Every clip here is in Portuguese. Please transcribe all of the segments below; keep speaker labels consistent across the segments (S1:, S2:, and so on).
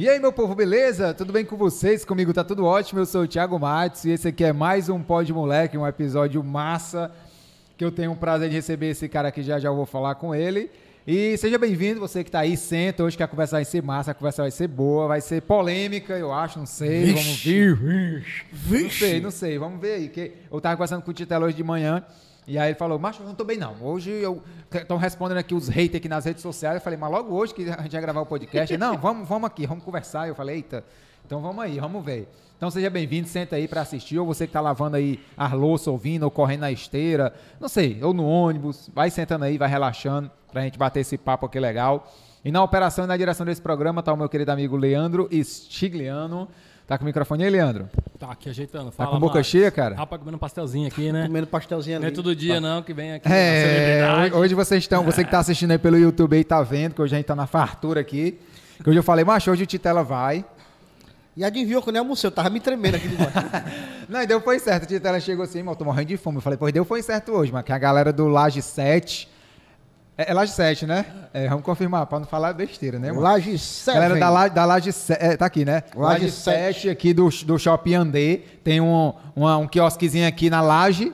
S1: E aí, meu povo, beleza? Tudo bem com vocês? Comigo tá tudo ótimo. Eu sou o Thiago Matos e esse aqui é mais um Pod Moleque, um episódio massa que eu tenho o prazer de receber esse cara aqui já já vou falar com ele. E seja bem-vindo, você que tá aí, senta. Hoje que a conversa vai ser massa, a conversa vai ser boa, vai ser polêmica, eu acho, não sei.
S2: Vixe.
S1: Vamos ver.
S2: Vixe.
S1: Não sei, não sei, vamos ver aí. Eu tava conversando com o Titelo hoje de manhã. E aí ele falou, macho, eu não tô bem não. Hoje eu. Estão respondendo aqui os haters aqui nas redes sociais. Eu falei, mas logo hoje que a gente vai gravar o podcast. Ele, não, vamos, vamos aqui, vamos conversar. Eu falei, eita, então vamos aí, vamos ver. Então seja bem-vindo, senta aí para assistir, ou você que tá lavando aí a louça, ouvindo, ou correndo na esteira, não sei, ou no ônibus, vai sentando aí, vai relaxando, pra gente bater esse papo aqui legal. E na operação e na direção desse programa tá o meu querido amigo Leandro Stigliano. Tá com o microfone aí, Leandro?
S2: Tá aqui ajeitando.
S1: Tá com boca cheia, cara?
S2: Rapaz, comendo um pastelzinho aqui, né?
S3: Comendo pastelzinho ali.
S2: Não é todo dia, não, que vem aqui.
S1: É, hoje vocês estão, você que tá assistindo aí pelo YouTube aí tá vendo que hoje a gente tá na fartura aqui. Que hoje eu falei, macho, hoje o Titela vai.
S3: E adivinhou que eu nem almocei, eu tava me tremendo aqui debaixo.
S1: Não, e deu foi certo. A Titela chegou assim, eu tô morrendo de fome. Eu falei, pois deu foi certo hoje, mas que a galera do Laje 7. É, é Laje 7, né? É, vamos confirmar, pra não falar besteira, né, mano?
S3: Laje 7.
S1: Galera da Laje, da Laje 7, é, tá aqui, né?
S3: Laje
S1: Laje 7
S3: 7
S1: aqui do, do Shopping Andê. Tem um, uma- um quiosquezinho aqui na Laje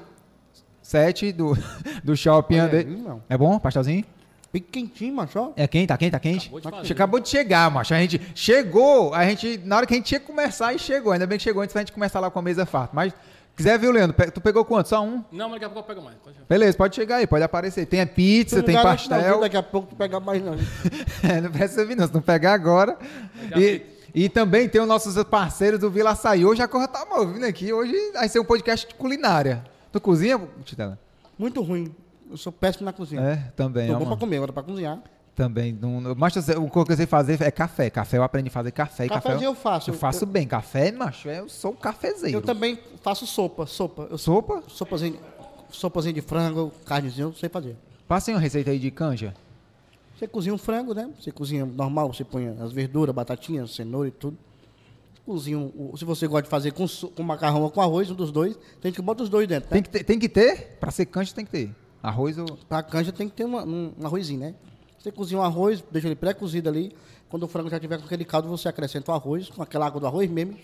S1: 7 do, do Shopping
S3: Olha
S1: Andê.
S3: aí.
S1: É bom, pastelzinho?
S3: Pique quentinho, macho. ó.
S1: É quente, tá quente, tá quente?
S2: Acabou de fazer.
S1: Che- Acabou de chegar, macho. A gente chegou, a gente, na hora que a gente tinha que começar, e chegou. Ainda bem que chegou antes pra gente começar lá com a mesa farta. Mas, quiser, viu, Leandro? Pe- Tu pegou quanto? Só um?
S2: Não, mas daqui a pouco eu pego mais. Pode...
S1: Beleza, pode chegar aí, pode aparecer. Tem a pizza, tem
S3: garante não,
S1: pastel.
S3: Daqui a pouco tu pegar mais não.
S1: É, não precisa vir não, se não pegar agora. E, e também tem os nossos parceiros do Vila Açaí. Hoje a coisa tá movendo aqui. Hoje vai ser um podcast de culinária. Tu cozinha, Titela?
S3: Muito ruim. Eu sou péssimo na cozinha.
S1: É, também.
S3: Tô
S1: ó,
S3: bom pra
S1: mano.
S3: comer, agora pra cozinhar.
S1: Também. Não, mas eu sei- o que eu sei fazer é café. Café eu aprendi a fazer café. e café
S3: eu faço.
S1: Eu faço bem. Café, macho, eu sou um cafezeiro.
S3: Eu também faço sopa, sopa. Eu
S1: Sopa?
S3: sopazinho, sopazinho de frango, carnezinho, eu sei fazer.
S1: Passem uma receita aí de canja.
S3: Você cozinha um frango, né? Você cozinha normal, você põe as verduras, batatinhas, cenoura e tudo. Cozinha, um- se você gosta de fazer com, com macarrão ou com arroz, um dos dois, tem que botar os dois dentro, né?
S1: Tem que ter, tem que ter? Pra ser canja tem que ter. Arroz ou...
S3: Pra canja tem que ter uma- um, um arrozinho, né? Você cozinha um arroz, deixa ele pré-cozido ali. Quando o frango já tiver com aquele caldo, você acrescenta o arroz, com aquela água do arroz mesmo.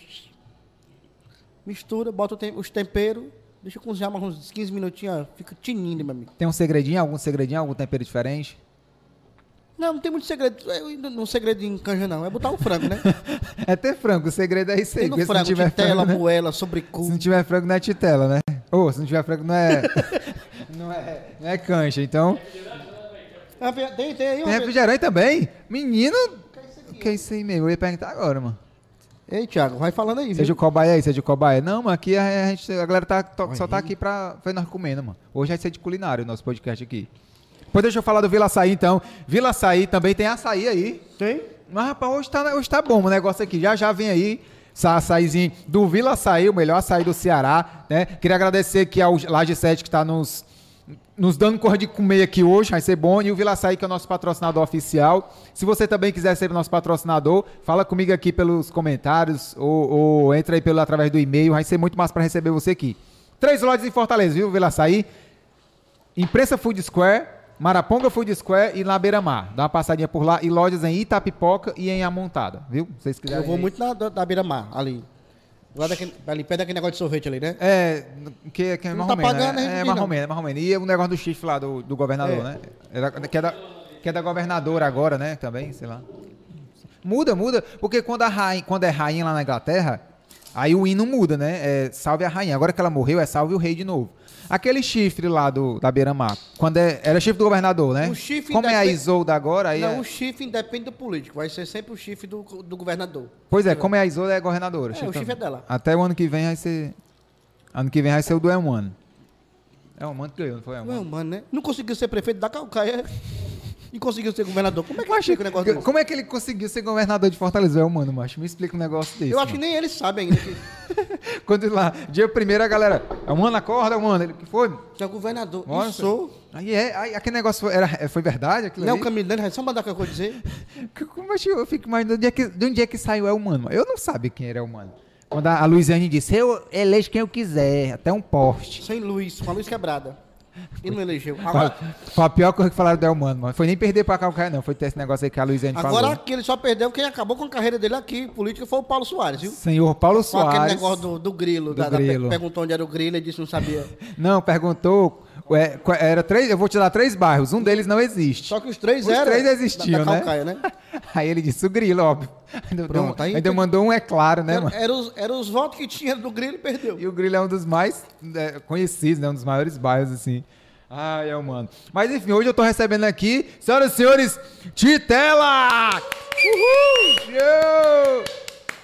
S3: Mistura, bota tem- os temperos, deixa cozinhar mais uns 15 minutinhos, ó, fica tinindo, meu amigo.
S1: Tem um segredinho, algum segredinho, algum tempero diferente?
S3: Não, não tem muito segredo. Ainda Não segredo em canja, não. É botar o frango, né?
S1: É ter frango, o segredo é isso aí.
S3: Tem no
S1: se não
S3: frango,
S1: tiver
S3: titela,
S1: frango, né?
S3: moela, sobrecu.
S1: Se não tiver frango, não é titela, né? Ou se não tiver frango, não é. não é, não é cancha. Então.
S3: Tem, tem
S1: Tem
S3: ó.
S1: refrigerante também? Menino. O que é isso aí mesmo? Eu ia perguntar agora, mano.
S3: Ei, Thiago, vai falando aí,
S1: Seja
S3: viu?
S1: o cobaia aí, seja o cobaia. Não, mas aqui a, gente, a galera tá, to- só tá aqui pra ver nós comendo, mano. Hoje vai ser de culinária o nosso podcast aqui. Depois deixa eu falar do Vila Açaí, então. Vila Açaí também tem açaí aí.
S3: Tem?
S1: Mas, rapaz, hoje tá, hoje tá bom o negócio aqui. Já já vem aí essa açaizinho do Vila Açaí, o melhor açaí do Ceará, né? Queria agradecer aqui ao Laje 7 que tá nos, nos dando cor de comer aqui hoje, vai ser bom. E o Vila Açaí, que é o nosso patrocinador oficial. Se você também quiser ser nosso patrocinador, fala comigo aqui pelos comentários ou, ou entra aí pelo, através do e-mail. Vai ser muito massa para receber você aqui. Três lojas em Fortaleza, viu, Vila Açaí? Imprensa Food Square, Maraponga Food Square e na Beira Mar. Dá uma passadinha por lá. E lojas em Itapipoca e em Amontada, viu? Se vocês quiserem.
S3: Eu vou
S1: aí.
S3: muito na, da, da beira-mar, ali. Lá daquele, ali perto daquele negócio de sorvete ali, né?
S1: É, que, que é mais
S3: tá pagando,
S1: né? É mais é mais. E o negócio do chifre lá do, do governador,
S3: É.
S1: né? Que, é da, que é da governadora agora, né? Também, sei lá. Muda, muda. Porque quando, a rainha, quando é rainha lá na Inglaterra, aí o hino muda, né? É salve a rainha. Agora que ela morreu, é salve o rei de novo. Aquele chifre lá do, da Beira-Mar, quando é, era chifre do governador, né?
S3: O chifre
S1: Como é a
S3: independ-
S1: Isolda agora, aí
S3: não,
S1: é-
S3: o chifre independe do político. Vai ser sempre o chifre do, do governador.
S1: Pois é, como é a Isolda, é governadora.
S3: É, o chifre é dela.
S1: Até o ano que vem vai ser... Ano que vem vai ser o do Elmano. É o Elmano que ganhou, não foi o
S3: Não,
S1: Elmano?
S3: mano, né? Não conseguiu ser prefeito da Calcaia e conseguiu ser governador. Como é que
S1: Macho,
S3: explica o negócio desse?
S1: como é que ele conseguiu ser governador de Fortaleza? É humano, macho. Me explica um negócio desse.
S3: Eu acho que
S1: mano.
S3: nem ele sabe ainda que,
S1: Quando lá, dia primeiro, a galera. É humano, acorda, mano. Ele que foi?
S3: que é governador.
S1: Nossa.
S3: Sou.
S1: Aí é, aí, aquele negócio foi, era, foi verdade? Aquilo
S3: Não,
S1: ali?
S3: o Camilano, vai só mandar o que eu vou dizer.
S1: Como é que eu fico imaginando de onde, é que, de onde é que saiu é humano? Eu não sabia quem era humano. Quando a, a Luiziane disse, eu elejo quem eu quiser, até um poste.
S3: Sem luz, com a luz quebrada. E não elegeu. Agora,
S1: foi a pior coisa que falaram do Elmano, mano. Foi nem perder pra Calcaia, não. Foi ter esse negócio aí que a Luiziane
S3: agora
S1: falou.
S3: aqui ele só perdeu quem acabou com a carreira dele aqui, política, foi o Paulo Soares, viu?
S1: Senhor Paulo
S3: Com
S1: Soares.
S3: aquele negócio do, do grilo.
S1: Do
S3: da- da-
S1: grilo.
S3: perguntou onde era o grilo, ele disse que não sabia.
S1: Não, perguntou. Qua- era três, eu vou te dar três bairros. Um deles não existe.
S3: Só que os três
S1: Os
S3: eram.
S1: três
S3: da-
S1: existiam,
S3: da,
S1: né?
S3: Calcaia, né?
S1: Aí ele disse o grilo, óbvio. Ainda,
S3: Pronto,
S1: deu-
S3: aí
S1: ainda
S3: tem-
S1: mandou um é claro, né,
S3: Era,
S1: mano?
S3: era os, era os votos que tinha do grilo e perdeu.
S1: E o Grilo é um dos mais é, conhecidos, né? Um dos maiores bairros, assim. Ai, é, mano. Mas enfim, hoje eu tô recebendo aqui, senhoras e senhores, Titela! Uhul! Show!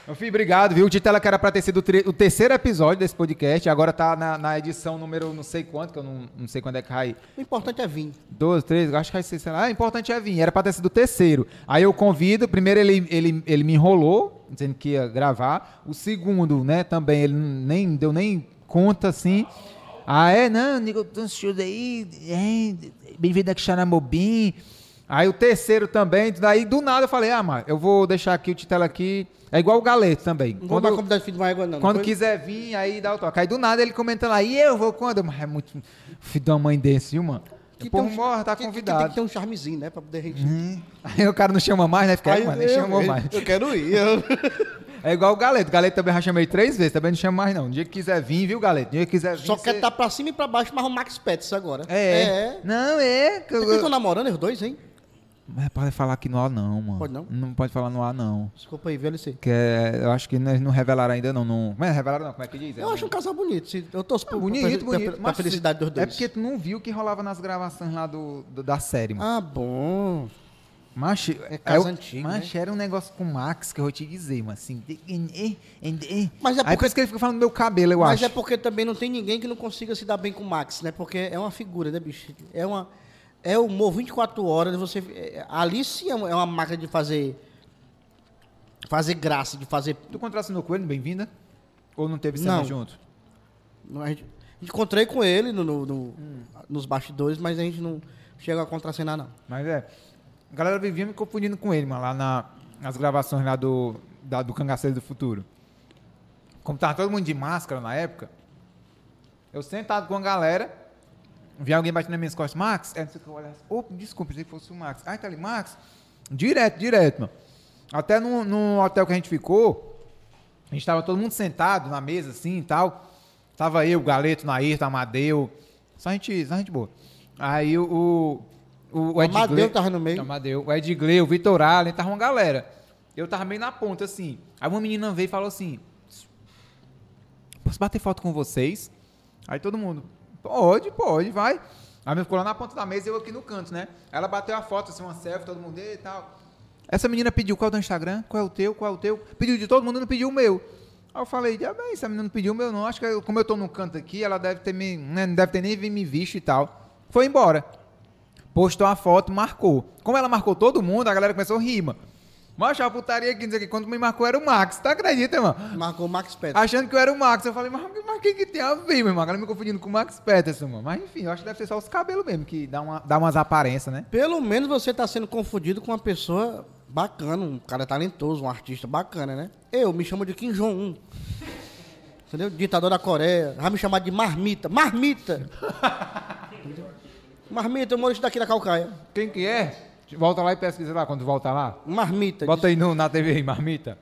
S1: Meu filho, obrigado, viu? O Titela que era pra ter sido o, o terceiro episódio desse podcast, agora tá na, na edição número não sei quanto, que eu não, não sei quando é que cai.
S3: O importante é vir.
S1: 12, 13, acho que vai ser, sei lá. Ah, importante é vir. Era pra ter sido o terceiro. Aí eu convido, primeiro ele, ele, ele me enrolou, dizendo que ia gravar. O segundo, né, também, ele nem deu nem conta, assim. Ah, é? Não, Nico, tô show aí. É, Bem-vindo aqui, Xanamobim. Aí o terceiro também, daí do nada eu falei, ah, mas eu vou deixar aqui o Titela aqui. É igual o Galeto também.
S3: Não vou
S1: Quando,
S3: convidar filho de uma égua, não.
S1: quando
S3: Depois-
S1: quiser vir, aí dá o toque. Aí do nada ele comentando lá, e eu vou quando? Mas é muito filho de uma mãe desse, viu, mano?
S3: que
S1: o povo
S3: um-
S1: morre, tá
S3: que- que
S1: convidado.
S3: tem que ter um charmezinho, né? Pra poder gente.
S1: Hum. Aí o cara não chama mais, né? Fica aí, mano, nem chamou
S3: eu-
S1: mais.
S3: Eu quero ir. eu-
S1: É igual o Galeto. O Galeto também já chamei três vezes, também não chama mais, não. No dia que quiser vir, viu, Galeto? No dia que quiser vir.
S3: Só quer
S1: cê-
S3: estar pra cima e pra baixo, mas o Max Pets agora.
S1: É.
S3: É.
S1: Não, é. que
S3: Vocês estão namorando os dois, hein?
S1: Mas pode falar aqui no ar, não, mano.
S3: Pode não?
S1: Não pode falar no ar, não.
S3: Desculpa aí, VLC.
S1: Que é, eu acho que não revelaram ainda, não. não... Mas revelaram, não. Como é que diz?
S3: Eu acho um casal bonito. se- Eu torço
S1: bonito,
S3: pra,
S1: bonito.
S3: pra, pra
S1: mas
S3: felicidade dos dois.
S1: É porque tu não viu o que rolava nas gravações lá do, do- da série, mano.
S3: Ah, bom.
S1: Mas,
S3: É casa
S1: eu-
S3: antiga,
S1: mas era um negócio com o Max que eu vou te dizer, mano. Assim.
S3: Mas é
S1: Aí
S3: porque-
S1: por isso que ele fica falando do meu cabelo, eu
S3: Mas
S1: acho.
S3: é porque também não tem ninguém que não consiga se dar bem com o Max, né? Porque é uma figura, né, bicho? É uma. É o humor 24 horas, você. é- Ali sim é uma, é uma máquina de fazer. Fazer graça, de fazer.
S1: Tu contracenou com ele, bem-vinda? Ou não teve
S3: Não.
S1: cena junto?
S3: Não, A gente, encontrei com ele no, no- no- nos bastidores, mas a gente não chega a contracenar, não.
S1: Mas é. A galera vivia me confundindo com ele, mano, lá na, nas gravações lá do, da, do Cangaceiro do Futuro. Como tava todo mundo de máscara na época, eu sentado com a galera, vi alguém batendo nas minhas costas, Max, é, não sei o que eu assim, "Ô, desculpa, pensei que fosse o Max. Ai, tá ali, Max. Direto, direto, mano. Até no, no hotel que a gente ficou, a gente tava todo mundo sentado na mesa assim e tal. Tava eu, o Galeto, Nair, Amadeu. Só gente, só gente boa. Aí o. O, o Ed
S3: Amadeu
S1: Gle-
S3: tava no meio.
S1: Amadeu. O Ed Gley, o Vitor Allen, tava uma galera. Eu tava meio na ponta, assim. Aí uma menina veio e falou assim: Posso bater foto com vocês? Aí todo mundo, pode, pode, vai. Aí me ficou lá na ponta da mesa e eu aqui no canto, né? Ela bateu a foto, assim, uma selfie, todo mundo e tal. Essa menina pediu qual é o teu Instagram, qual é o teu, qual é o teu. Pediu de todo mundo, não pediu o meu. Aí eu falei, ah, bem, essa menina não pediu o meu, não. Acho que como eu tô no canto aqui, ela deve ter me. né, não deve ter nem me visto e tal. Foi embora. Postou a foto, marcou. Como ela marcou todo mundo, a galera começou a rir, mano. Mas a putaria aqui, não sei o que. Quando me marcou era o Max. Tu acredita, mano?
S3: Marcou o Max Pets.
S1: Achando que eu era o Max. Eu falei, mas o que, que tem a ver, meu irmão? A galera me confundindo com o Max Peterson, mano. Mas enfim, eu acho que deve ser só os cabelos mesmo, que dá, uma, dá umas aparências, né?
S3: Pelo menos você tá sendo confundido com uma pessoa bacana, um cara talentoso, um artista bacana, né? Eu me chamo de Kim Jong-un. Entendeu? Ditador da Coreia. Vai me chamar de marmita. Marmita! Marmita, humorista daqui da Calcaia.
S1: Quem que é? Volta lá e pesquisa lá, quando volta lá.
S3: Marmita.
S1: Bota aí no, na TV aí, Marmita.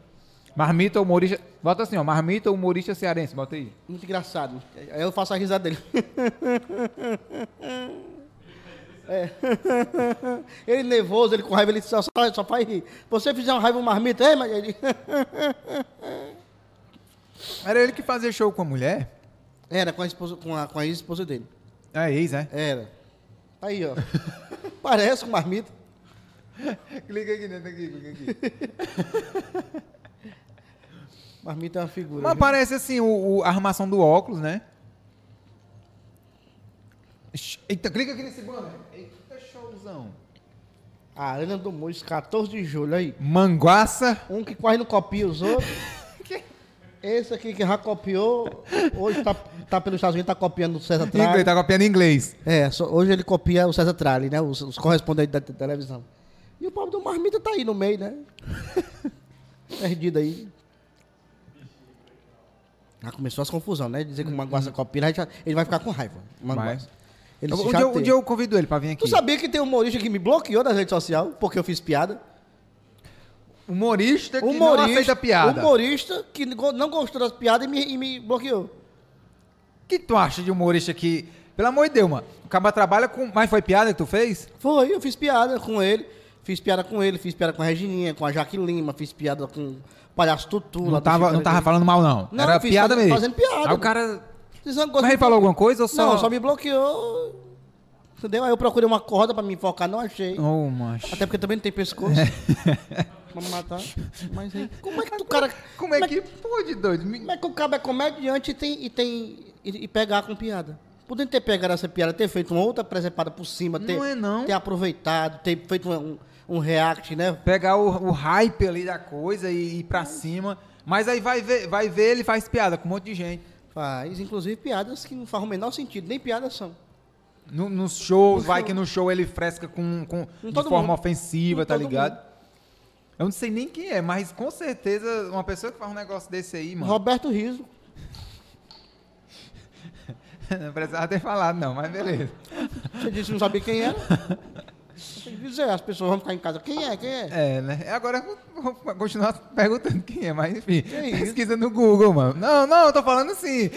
S1: Marmita humorista. Bota assim, ó. Marmita humorista cearense. Bota aí.
S3: Muito engraçado. Aí eu faço a risada dele. É. Ele nervoso, ele com raiva, ele só, só, só faz rir. Você fizer uma raiva uma marmita, é, mas ele...
S1: Era ele que fazia show com a mulher?
S3: Era com a, esposa, com a, com a ex-esposa dele.
S1: É ex, né?
S3: Era. Aí, ó. Parece com marmita.
S1: clica aqui dentro aqui, clica aqui.
S3: Marmita é uma figura.
S1: Mas
S3: viu?
S1: parece assim, o, o- a armação do óculos, né? Eita, clica aqui nesse banner. Eita, showzão.
S3: Arena do Mois, 14 de julho, aí.
S1: Manguaça.
S3: Um que quase não copia os outros. Esse aqui que já copiou, hoje tá, tá pelos Estados Unidos, tá copiando o César
S1: Inglês,
S3: Tralli.
S1: tá copiando em inglês.
S3: É, hoje ele copia o César Tralli, né? Os, os correspondentes da te- televisão. E o pobre do Marmita tá aí no meio, né? Perdido aí. Já começou as confusões, né? Dizer que o Manguaça copia, aí já- ele vai ficar com raiva.
S1: Vai.
S3: Ele
S1: Um dia, eu- um dia eu convido ele pra vir aqui.
S3: Tu sabia que tem um humorista que me bloqueou das redes sociais porque eu fiz piada?
S1: Humorista que não aceita piada.
S3: Humorista que não gostou das piadas e me, e me bloqueou.
S1: O que tu acha de humorista que... Pelo amor de Deus, mano. O cara trabalha com... Mas foi piada que tu fez?
S3: Foi, eu fiz piada com ele. Fiz piada com ele, fiz piada com a Regininha, com a Jaque Lima, fiz piada com o Palhaço Tutu.
S1: Não tava, não tava falando mal, não.
S3: Não,
S1: Era piada mesmo.
S3: fazendo piada,
S1: Aí o cara... Mas ele falou alguma coisa ou só...
S3: Não, só me bloqueou. Entendeu? Aí eu procurei uma corda pra me enfocar, não achei.
S1: Ô, macho.
S3: Até porque também não tem pescoço. pra me matar. Mas aí, como é que o cara.
S1: Como é que... Pô, de doido.
S3: Como é que o cara é comediante e tem. E, tem, e, e pegar com piada? Podendo ter pegado essa piada, ter feito uma outra presepada por cima, ter,
S1: Não é não.
S3: ter aproveitado, ter feito um, um react, né?
S1: Pegar o, o hype ali da coisa e ir pra cima. Mas aí vai ver, vai ver, ele faz piada com um monte de gente.
S3: Faz, inclusive, piadas que não fazem o menor sentido, nem piadas são.
S1: No- nos shows,
S3: No
S1: vai
S3: show.
S1: que no show ele fresca com, com
S3: Com
S1: de forma
S3: mundo.
S1: ofensiva,
S3: Com
S1: tá ligado?
S3: mundo.
S1: Eu não sei nem quem é, mas com certeza uma pessoa que faz um negócio desse aí, mano.
S3: Roberto Riso.
S1: não precisava ter falado, não, mas beleza.
S3: Você disse que não sabia quem era? Tem que dizer, as pessoas vão ficar em casa. Quem é? Quem é?
S1: É, né? Agora eu vou continuar perguntando quem é, mas enfim. Pesquisa no Google, mano. Não, não, eu tô falando assim.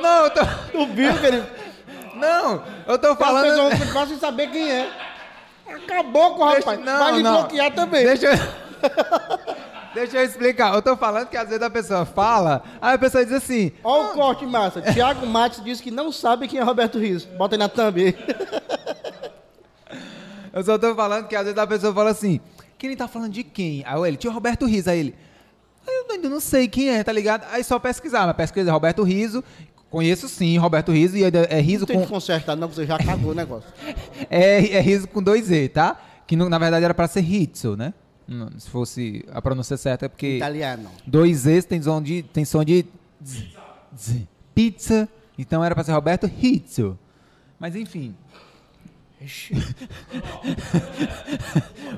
S1: Não, eu tô.
S3: Tu viu que ele.
S1: Não, eu tô
S3: As
S1: falando.
S3: pessoas vão sem saber quem é. Acabou com o
S1: Deixa-
S3: rapaz.
S1: não,
S3: Vai bloquear também.
S1: Deixa eu... Deixa eu explicar. Eu tô falando que às vezes a pessoa fala, aí a pessoa diz assim,
S3: Olha o corte massa. Tiago Matos disse que não sabe quem é Roberto Riso. Bota aí na thumb.
S1: eu só tô falando que às vezes a pessoa fala assim, quem ele tá falando de quem? Aí ele, tio Roberto Riso, aí ele, eu ainda não sei quem é, tá ligado? Aí só pesquisar, mas pesquisa Roberto Riso, conheço sim Roberto Riso, e é, é riso
S3: Não tem que
S1: com...
S3: consertar, não, você já cagou o negócio.
S1: É, é riso com dois E, tá? Que no- na verdade era pra ser Rizzo, né? Não, Se fosse a pronúncia certa, é porque...
S3: Italiano.
S1: Dois Es tem som de, tem som de z, z. pizza, então era pra ser Roberto Rizzo. Mas enfim.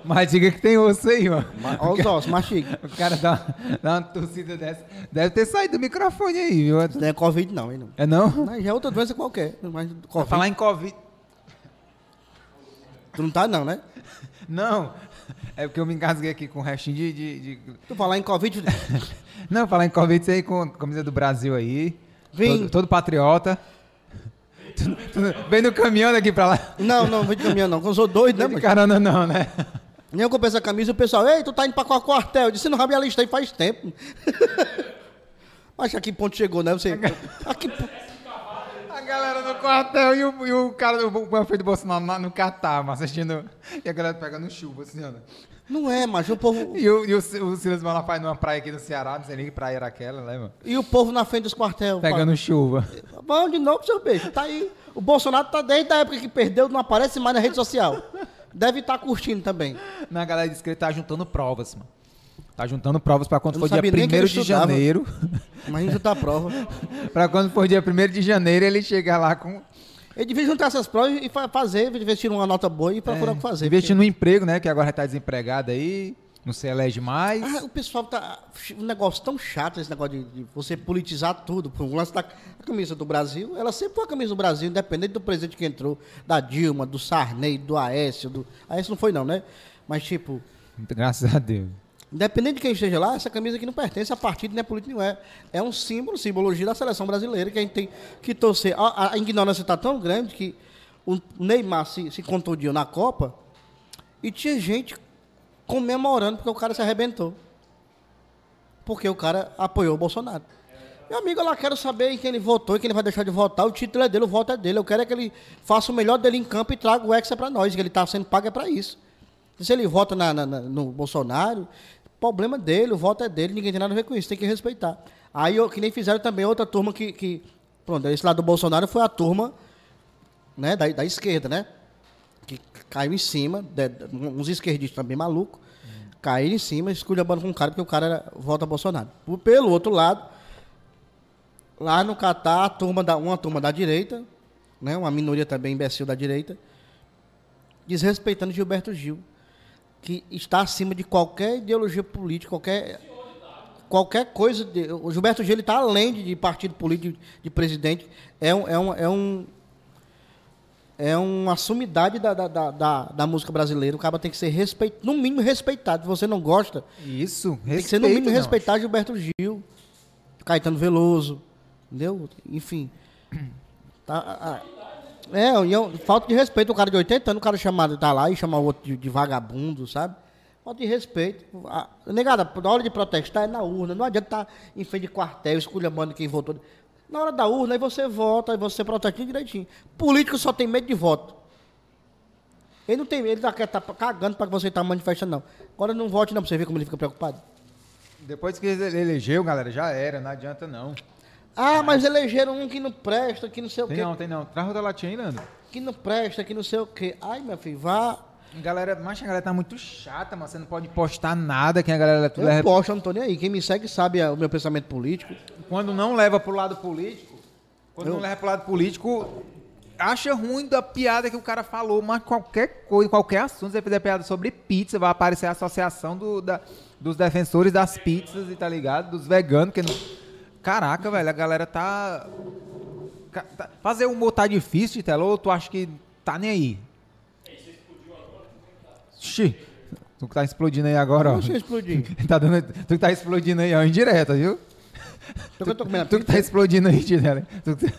S1: Mas diga que tem osso aí, mano.
S3: Ma- Olha os ossos, mastiga.
S1: O cara dá, dá uma tossida dessa. Deve ter saído do microfone aí, viu?
S3: Não é Covid, não, hein? Não.
S1: É não?
S3: Não, já é outra doença qualquer. Mas COVID.
S1: falar em Covid.
S3: Tu não tá, não, né?
S1: Não. É porque eu me engasguei aqui com o restinho de. de, de-
S3: Tu falar em Covid.
S1: Não, falar em Covid, isso aí com a camisa do Brasil aí.
S3: Vim.
S1: Todo, todo patriota. Tu- tu- Vem no caminhão daqui pra lá.
S3: Não, não, vem de caminhão, não. que Eu sou doido, né,
S1: Não carona não, né?
S3: Nem eu comprei essa camisa e o pessoal, ei, tu tá indo pra qual quartel? Eu disse, não rabia a lista aí faz tempo. Mas a que ponto chegou, né? Você. A que
S1: A galera no quartel e o, e o cara do Manfred Bolsonaro na- no Catar, mas assistindo. E a galera pegando chuva, assim, ó.
S3: Não é, mas o povo.
S1: E o, e o, o Silas Malafaia numa praia aqui no Ceará, não sei nem que praia era aquela, né, mano?
S3: E o povo na frente dos quartel.
S1: Pegando chuva.
S3: Vamos de novo, seu beijo. Tá aí. O Bolsonaro tá desde a época que perdeu, não aparece mais na rede social. Deve estar curtindo também.
S1: Na galera disse que ele tá juntando provas, mano. Tá juntando provas pra quando for dia
S3: sabia nem que
S1: 1
S3: ele
S1: de janeiro.
S3: Imagina juntar prova.
S1: pra quando for dia 1 de janeiro ele chegar lá com.
S3: Ele devia juntar essas provas e fa- fazer, tirar uma nota boa e procurar o que fazer.
S1: Investir no emprego, né? Que agora tá desempregado aí. Não se elege mais.
S3: Ah, o pessoal tá. Um negócio tão chato esse negócio de, de você politizar tudo. O lance da a camisa do Brasil, ela sempre foi a camisa do Brasil, independente do presidente que entrou, da Dilma, do Sarney, do Aécio. Do... Aécio não foi, não, né? Mas, tipo,
S1: Graças a Deus.
S3: Independente de quem esteja lá, essa camisa aqui não pertence a partido, nem a político, não é. É um símbolo, simbologia da seleção brasileira que a gente tem que torcer. A, a ignorância está tão grande que o Neymar se, se contundiu na Copa e tinha gente comemorando porque o cara se arrebentou. Porque o cara apoiou o Bolsonaro. Meu amigo, eu lá quero saber em quem ele votou e quem ele vai deixar de votar. O título é dele, o voto é dele. Eu quero é que ele faça o melhor dele em campo e traga o Hexa para nós, que ele está sendo pago é para isso. Se ele vota na- na- no Bolsonaro, problema dele, o voto é dele, ninguém tem nada a ver com isso, tem que respeitar. Aí, eu, que nem fizeram também outra turma que, que. Pronto, esse lado do Bolsonaro foi a turma né, da, da esquerda, né? Que caiu em cima, de- uns esquerdistas também malucos, caíram em cima, esculhambando com o cara, porque o cara era, vota Bolsonaro. Pelo outro lado, lá no Catar, a turma da, uma turma da direita, né, uma minoria também imbecil da direita, desrespeitando Gilberto Gil, que está acima de qualquer ideologia política, qualquer qualquer coisa. De, o Gilberto Gil está além de, de partido político, de, presidente. É um, é um, é um é uma sumidade da, da, da, da, da música brasileira. O cara tem que ser respeitado, no mínimo respeitado. Se você não gosta,
S1: Isso,
S3: tem que ser no mínimo
S1: não.
S3: respeitar Gilberto Gil, Caetano Veloso, entendeu? Enfim. Tá, é, e é um- falta de respeito. O cara de 80 anos, o cara chamado tá lá e chama o outro de, de vagabundo, sabe? Falta de respeito. Ah, negada, na hora de protestar é na urna. Não adianta estar em frente de quartel, esculhambando quem votou. Na hora da urna, aí você vota, aí você protesta direitinho. Político só tem medo de voto. Ele não tem ele tá, tá cagando para que você tá manifestando, não. Agora não vote não, pra você ver como ele fica preocupado.
S1: Depois que ele elegeu, galera, já era, não adianta não.
S3: Ah, mas elegeram um que não presta, que não sei o
S1: Tem
S3: quê.
S1: não, tem não. Traz outra latinha aí, Nando.
S3: Que não presta, que não sei o quê. Ai, meu filho, vá.
S1: Galera, mas a galera tá muito chata, mas você não pode postar nada que a galera tudo
S3: Eu
S1: leva-
S3: posto, eu não tô nem aí. Quem me segue sabe ah, o meu pensamento político.
S1: Quando não leva pro lado político, quando
S3: Eu-
S1: não leva pro lado político, acha ruim da piada que o cara falou, mas qualquer coisa, qualquer assunto, se você fizer piada sobre pizza, vai aparecer a associação do- da- dos defensores das pizzas, e tá ligado? Dos veganos, que não... Caraca, velho, a galera tá... tá- Fazer humor tá difícil, Telo, ou tu acha que tá nem aí? Xi, tu que tá explodindo aí agora, ó.
S3: Deixa eu explodir.
S1: Tá dando, tu que tá explodindo aí, ó, indireta, viu?
S3: Tô a
S1: Tu que tá explodindo aí. Tu que tá-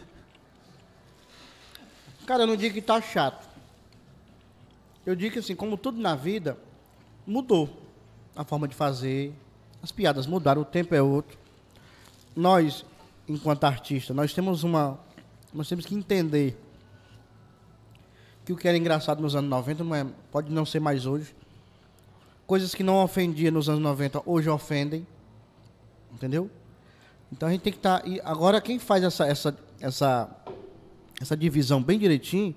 S3: Cara, eu não digo que tá chato. Eu digo que assim, como tudo na vida, mudou a forma de fazer. As piadas mudaram, o tempo é outro. Nós, enquanto artista, nós temos uma. Nós temos que entender que o que era engraçado nos anos 90 não é, pode não ser mais hoje. Coisas que não ofendiam nos anos 90 hoje ofendem. Entendeu? Então a gente tem que estar. e agora quem faz essa, essa, essa, essa divisão bem direitinho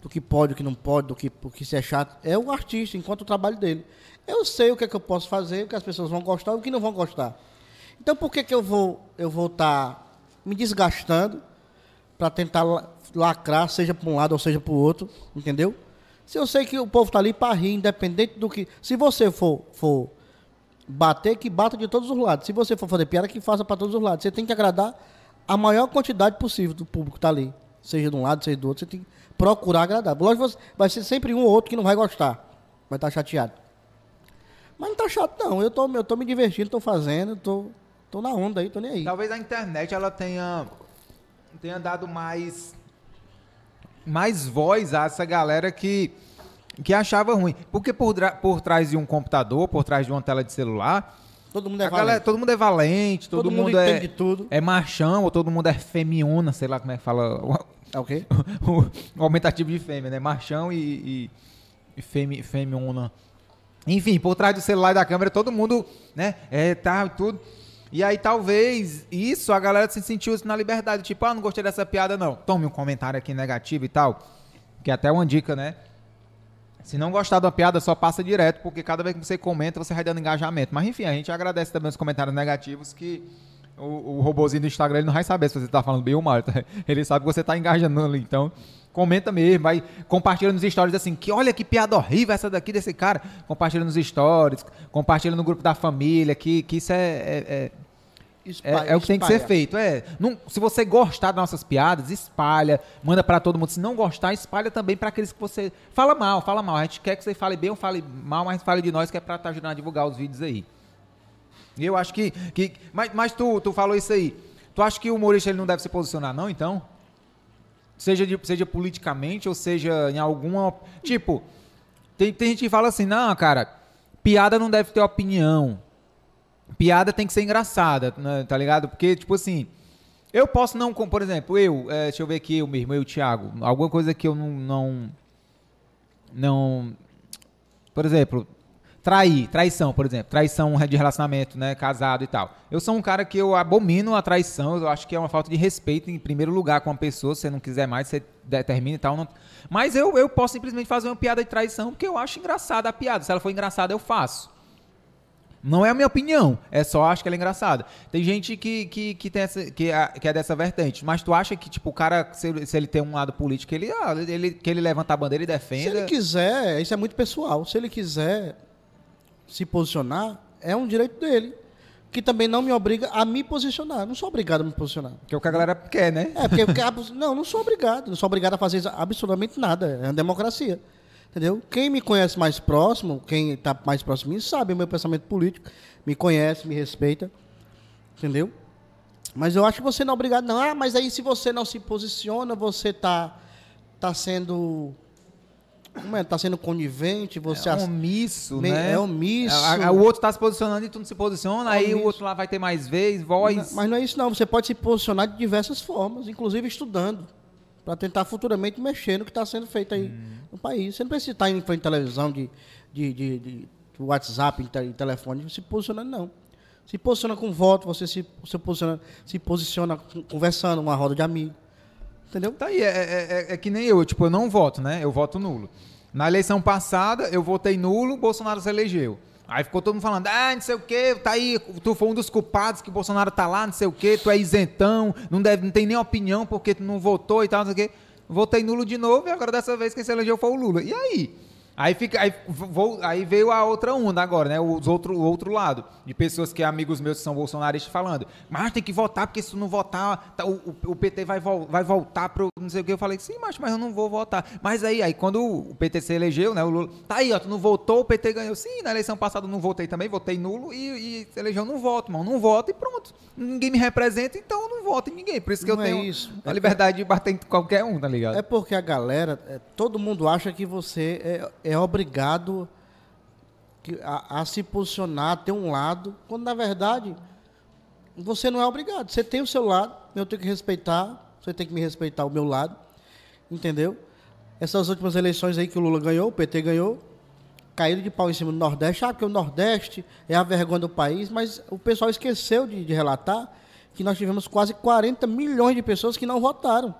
S3: do que pode, o que não pode, do que, o que se é chato, é o artista, enquanto o trabalho dele. Eu sei o que é que eu posso fazer, o que as pessoas vão gostar e o que não vão gostar. Então por que, que eu vou eu vou estar me desgastando para tentar la- lacrar, seja para um lado ou seja para o outro, entendeu? Se eu sei que o povo tá ali para rir, independente do que. Se você for, for bater, que bata de todos os lados. Se você for fazer piada, que faça para todos os lados. Você tem que agradar a maior quantidade possível do público que tá ali. Seja de um lado, seja do outro. Você tem que procurar agradar. Lógico, você- vai ser sempre um ou outro que não vai gostar. Vai estar chateado. Mas não tá chato, não. Eu tô, eu tô me divertindo, tô fazendo, tô, tô na onda aí, tô nem aí.
S1: Talvez a internet ela tenha, tenha dado mais, mais voz a essa galera que, que achava ruim. Porque por, por trás de um computador, por trás de uma tela de celular,
S3: Todo mundo é
S1: a galera-
S3: valente.
S1: todo mundo é valente, todo,
S3: Todo mundo
S1: mundo, é,
S3: tudo.
S1: é machão, ou todo mundo é femiona, sei lá como é que fala
S3: É o quê?
S1: o- o aumentativo de fêmea, né? Machão e, e, e femi, femiona. Enfim, por trás do celular e da câmera, todo mundo, né? É, tá, tudo. E aí, talvez, isso, a galera se sentiu na liberdade. Tipo, ah, não gostei dessa piada, não. Tome um comentário aqui negativo e tal. Que é até uma dica, né? Se não gostar da piada, só passa direto, porque cada vez que você comenta, você vai dando engajamento. Mas enfim, a gente agradece também os comentários negativos que o, o robozinho do Instagram ele não vai saber se você tá falando bem ou mal. Ele sabe que você tá engajando ali. Então, comenta mesmo, vai compartilha nos stories assim, que olha que piada horrível essa daqui desse cara. Compartilha nos stories, compartilha no grupo da família, que, que isso é- é- é
S3: Espalha-
S1: é, é o que tem que ser feito. É, não- se você gostar das nossas piadas, espalha, manda pra todo mundo. Se não gostar, espalha também pra aqueles que você fala mal, fala mal. A gente quer que você fale bem ou fale mal, mas fale de nós que é pra estar ajudando a divulgar os vídeos aí. E eu acho que, que mas, mas tu, tu falou isso aí. Tu acha que o humorista ele não deve se posicionar não, então? Seja de, seja politicamente ou seja em alguma, tipo, tem, tem gente que fala assim: "Não, cara, piada não deve ter opinião" piada tem que ser engraçada, né, tá ligado? Porque, tipo assim, eu posso não, por exemplo, eu, é, deixa eu ver aqui, eu mesmo, eu e o Thiago, alguma coisa que eu não, não, não, por exemplo, trair, traição, por exemplo, traição de relacionamento, né, casado e tal. Eu sou um cara que eu abomino a traição, eu acho que é uma falta de respeito em primeiro lugar com uma pessoa, se você não quiser mais, você determina e tal, não- mas eu, eu posso simplesmente fazer uma piada de traição porque eu acho engraçada a piada, se ela for engraçada eu faço. Não é a minha opinião, é só acho que ela é engraçada. Tem gente que, que, que, tem essa, que, é, que é dessa vertente, mas tu acha que, tipo, o cara, se, ele- se ele tem um lado político, ele, ah, ele, que ele levanta a bandeira e
S3: Se
S1: defenda.
S3: ele quiser, isso é muito pessoal. Se ele quiser se posicionar, é um direito dele. que também não me obriga a me posicionar. Não sou obrigado a me posicionar.
S1: Que é o que a galera quer, né?
S3: É, porque, não, não sou obrigado. Não sou obrigado a fazer absolutamente nada. É uma democracia. Entendeu? Quem me conhece mais próximo, quem está mais próximo de mim, sabe o meu pensamento político, me conhece, me respeita. Entendeu? Mas eu acho que você não é obrigado, não. Ah, mas aí se você não se posiciona, você está tá sendo. Como é? Tá sendo conivente, você
S1: é omisso, né?
S3: é omisso.
S1: A- a- o outro tá se posicionando e tu não se posiciona, aí o outro lá vai ter mais vez, voz.
S3: Mas não é isso, não. Você pode se posicionar de diversas formas, inclusive estudando, para tentar futuramente mexer no que está sendo feito aí no país. Você não precisa estar em frente à televisão, de, de, de, de- WhatsApp, em telefone, se posicionando, não. Se posiciona com voto, você se, se posiciona, se posiciona conversando, uma roda de amigos. Entendeu?
S1: Tá aí, é, é- é- é que nem eu, tipo, eu não voto, né? Eu voto nulo. Na eleição passada, eu votei nulo, Bolsonaro se elegeu. Aí ficou todo mundo falando, ah, não sei o quê, tá aí, tu foi um dos culpados que Bolsonaro tá lá, não sei o quê, tu é isentão, não, deve, não tem nem opinião porque tu não votou e tal, não sei o quê. Votei nulo de novo e agora dessa vez quem se elegeu foi o Lula. E aí? Aí, fica, aí, vou, aí veio a outra onda agora, né? Os outro, o outro lado. De pessoas que amigos meus que são bolsonaristas falando. Mas tem que votar, porque se tu não votar, tá, o, o- PT vai, vol- vai voltar pro não sei o que. Eu falei, sim, macho, mas eu não vou votar. Mas aí, aí quando o PT se elegeu, né? O Lula. Tá aí, ó, tu não votou, o PT ganhou. Sim, na eleição passada eu não votei também, votei nulo e, e se elegeu, não voto, mano. Não voto e pronto. Ninguém me representa, então eu não voto em ninguém. Por isso que
S3: Não
S1: eu
S3: é
S1: tenho
S3: isso.
S1: a liberdade de bater em qualquer um, tá ligado?
S3: É porque a galera, é, todo mundo acha que você é, é obrigado a, a se posicionar, a ter um lado, quando na verdade você não é obrigado. Você tem o seu lado, eu tenho que respeitar, você tem que me respeitar o meu lado, entendeu? Essas últimas eleições aí que o Lula ganhou, o PT ganhou, caíram de pau em cima do Nordeste, ah, porque o Nordeste é a vergonha do país, mas o pessoal esqueceu de, de relatar que nós tivemos quase 40 milhões de pessoas que não votaram.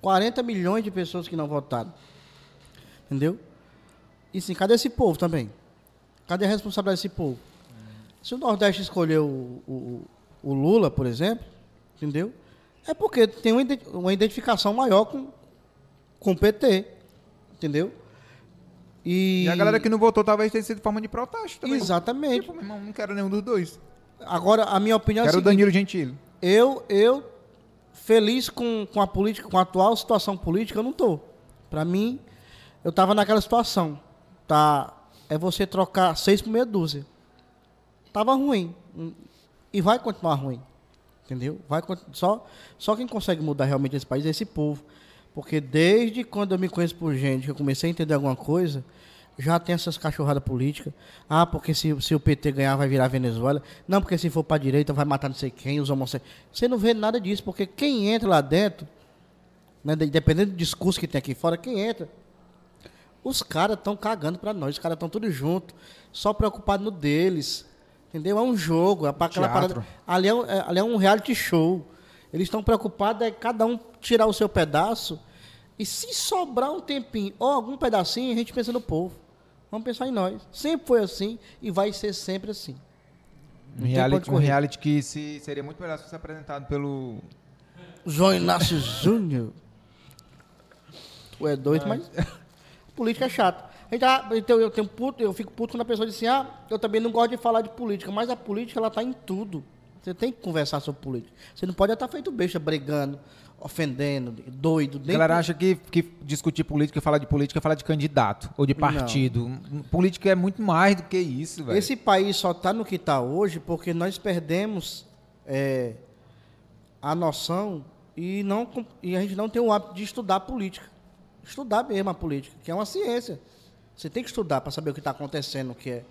S3: 40 milhões de pessoas que não votaram. Entendeu? E sim, cadê esse povo também? Cadê a responsabilidade desse povo? Se o Nordeste escolheu o, o- o Lula, por exemplo, entendeu? É porque tem uma identi- uma identificação maior com, com o PT. Entendeu? E,
S1: E a galera que não votou talvez tenha sido forma de protesto também.
S3: Exatamente.
S1: Tipo, meu irmão, não quero nenhum dos dois.
S3: Agora, a minha opinião é
S1: Quero o
S3: seguinte,
S1: Danilo Gentili.
S3: Eu, eu feliz com, com a política, com a atual situação política, eu não tô. Para mim, eu tava naquela situação. Tá, é você trocar seis por meia dúzia. Tava ruim. E vai continuar ruim. Entendeu? Vai só só quem consegue mudar realmente esse país é esse povo. Porque desde quando eu me conheço por gente, que eu comecei a entender alguma coisa, já tem essas cachorradas políticas. Ah, porque se, se o PT ganhar vai virar Venezuela. Não, porque se for para direita vai matar não sei quem, os homossexuais. Você não vê nada disso, porque quem entra lá dentro, né, de- dependendo do discurso que tem aqui fora, quem entra, os caras estão cagando para nós, os caras estão tudo junto, só preocupados no deles. Entendeu? É um jogo, é pra aquela parada. Ali é, um- é- ali é um reality show. Eles estão preocupados é cada um tirar o seu pedaço e se sobrar um tempinho ou algum pedacinho, a gente pensa no povo. Vamos pensar em nós. Sempre foi assim e vai ser sempre assim.
S1: Um reality, um reality que se, seria muito melhor se fosse apresentado pelo.
S3: João Inácio Júnior. Tu é doido, mas. Política é chato. Tá- então eu, tenho puto, eu fico puto quando a pessoa diz assim: ah, eu também não gosto de falar de política, mas a política ela tá em tudo. Você tem que conversar sobre política. Você não pode estar feito besta, brigando, ofendendo, doido.
S1: A galera acha que, que discutir política, falar de política, é falar de candidato ou de partido. Política é muito mais do que isso, velho.
S3: Esse país só está no que está hoje porque nós perdemos é, a noção e, não, e a gente não tem o hábito de estudar política. Estudar mesmo a política, que é uma ciência. Você tem que estudar para saber o que está acontecendo, o que é.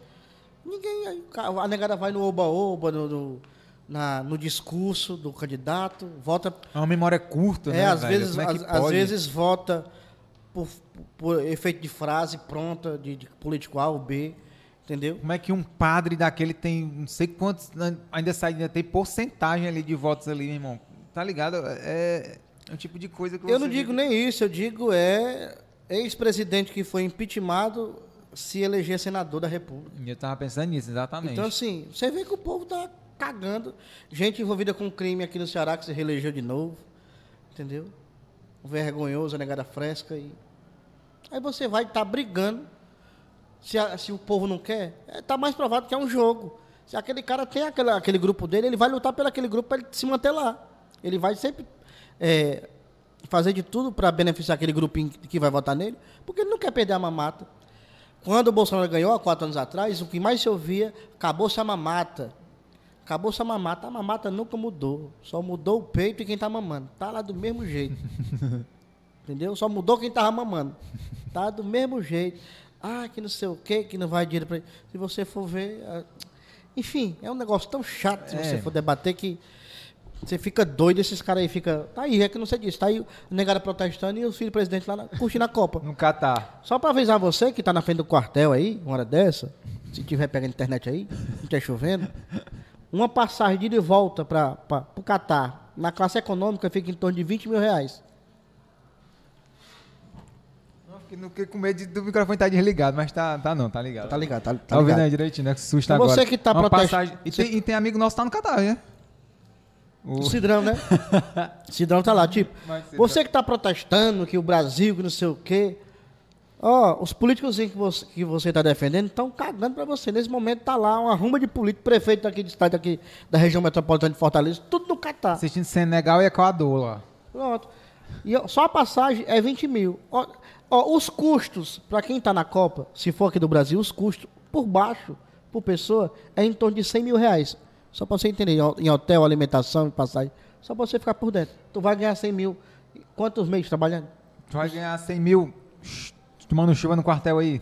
S3: Ninguém. A negada vai no oba-oba, no, no, na- no discurso do candidato, vota
S1: É uma memória curta,
S3: é,
S1: né?
S3: às
S1: velho?
S3: vezes,
S1: é que
S3: às, vezes vota por, por efeito de frase pronta, de, de político A ou B, entendeu?
S1: Como é que um padre daquele tem não sei quantos. Ainda sai, ainda tem porcentagem ali de votos ali, meu irmão. Tá ligado? É, é um tipo de coisa que
S3: Eu não digo
S1: vê-
S3: nem isso, eu digo é ex-presidente que foi impeachmentado se eleger senador da República.
S1: Eu tava pensando nisso, exatamente.
S3: Então, assim, você vê que o povo tá cagando. Gente envolvida com crime aqui no Ceará que se reelegeu de novo. Entendeu? Vergonhoso, a negada fresca. E... Aí você vai estar brigando. Se, a- se o povo não quer, é, tá mais provado que é um jogo. Se aquele cara tem aquele, aquele grupo dele, ele vai lutar pelo aquele grupo para ele se manter lá. Ele vai sempre é, fazer de tudo para beneficiar aquele grupinho que vai votar nele, porque ele não quer perder a mamata. Quando o Bolsonaro ganhou, há quatro anos atrás, o que mais se ouvia, acabou-se a mamata. Acabou-se a mamata. A mamata nunca mudou. Só mudou o peito e quem tá mamando. Tá lá do mesmo jeito. Entendeu? Só mudou quem tava mamando. Tá do mesmo jeito. Ah, que não sei o quê, que não vai dinheiro para Se você for ver. ah, Enfim, é um negócio tão chato se
S1: É.
S3: você for debater que você fica doido, esses caras aí ficam. Tá aí, é que não sei disso. Tá aí o negado protestando e os filhos do presidente lá na, curtindo a Copa.
S1: No Catar.
S3: Só pra avisar você que tá na frente do quartel aí, uma hora dessa, se tiver pegando internet aí, não estiver chovendo, uma passagem de ida e volta para o Catar, na classe econômica, fica em torno de 20 mil reais.
S1: Não, fiquei, com medo do microfone estar desligado, mas tá, tá não, tá ligado.
S3: Tá ligado, tá, tá
S1: Tá ouvindo
S3: ligado.
S1: aí direitinho, né? Que susto
S3: Então
S1: agora.
S3: você que tá
S1: Uma
S3: protest-
S1: passagem- E, tem, e tem amigo nosso que tá no Catar, né? O...
S3: Cidrão, né? Cidrão tá lá, tipo, você que tá protestando que o Brasil, que não sei o quê, ó, os políticos que você, que você tá defendendo estão cagando pra você. Nesse momento tá lá uma rumba de político, prefeito daqui de estado aqui da região metropolitana de Fortaleza, tudo no Catar.
S1: Assistindo Senegal e Equador lá.
S3: Pronto. E ó, só a passagem é 20 mil. Ó, ó, os custos, para quem está na Copa, se for aqui do Brasil, os custos por baixo, por pessoa, é em torno de 100 mil reais. Só para você entender, em ho- em hotel, alimentação passagem. Só para você ficar por dentro. Tu vai ganhar 100 mil. Quantos meses trabalhando?
S1: Tu vai ganhar 100 mil tomando chuva no quartel aí.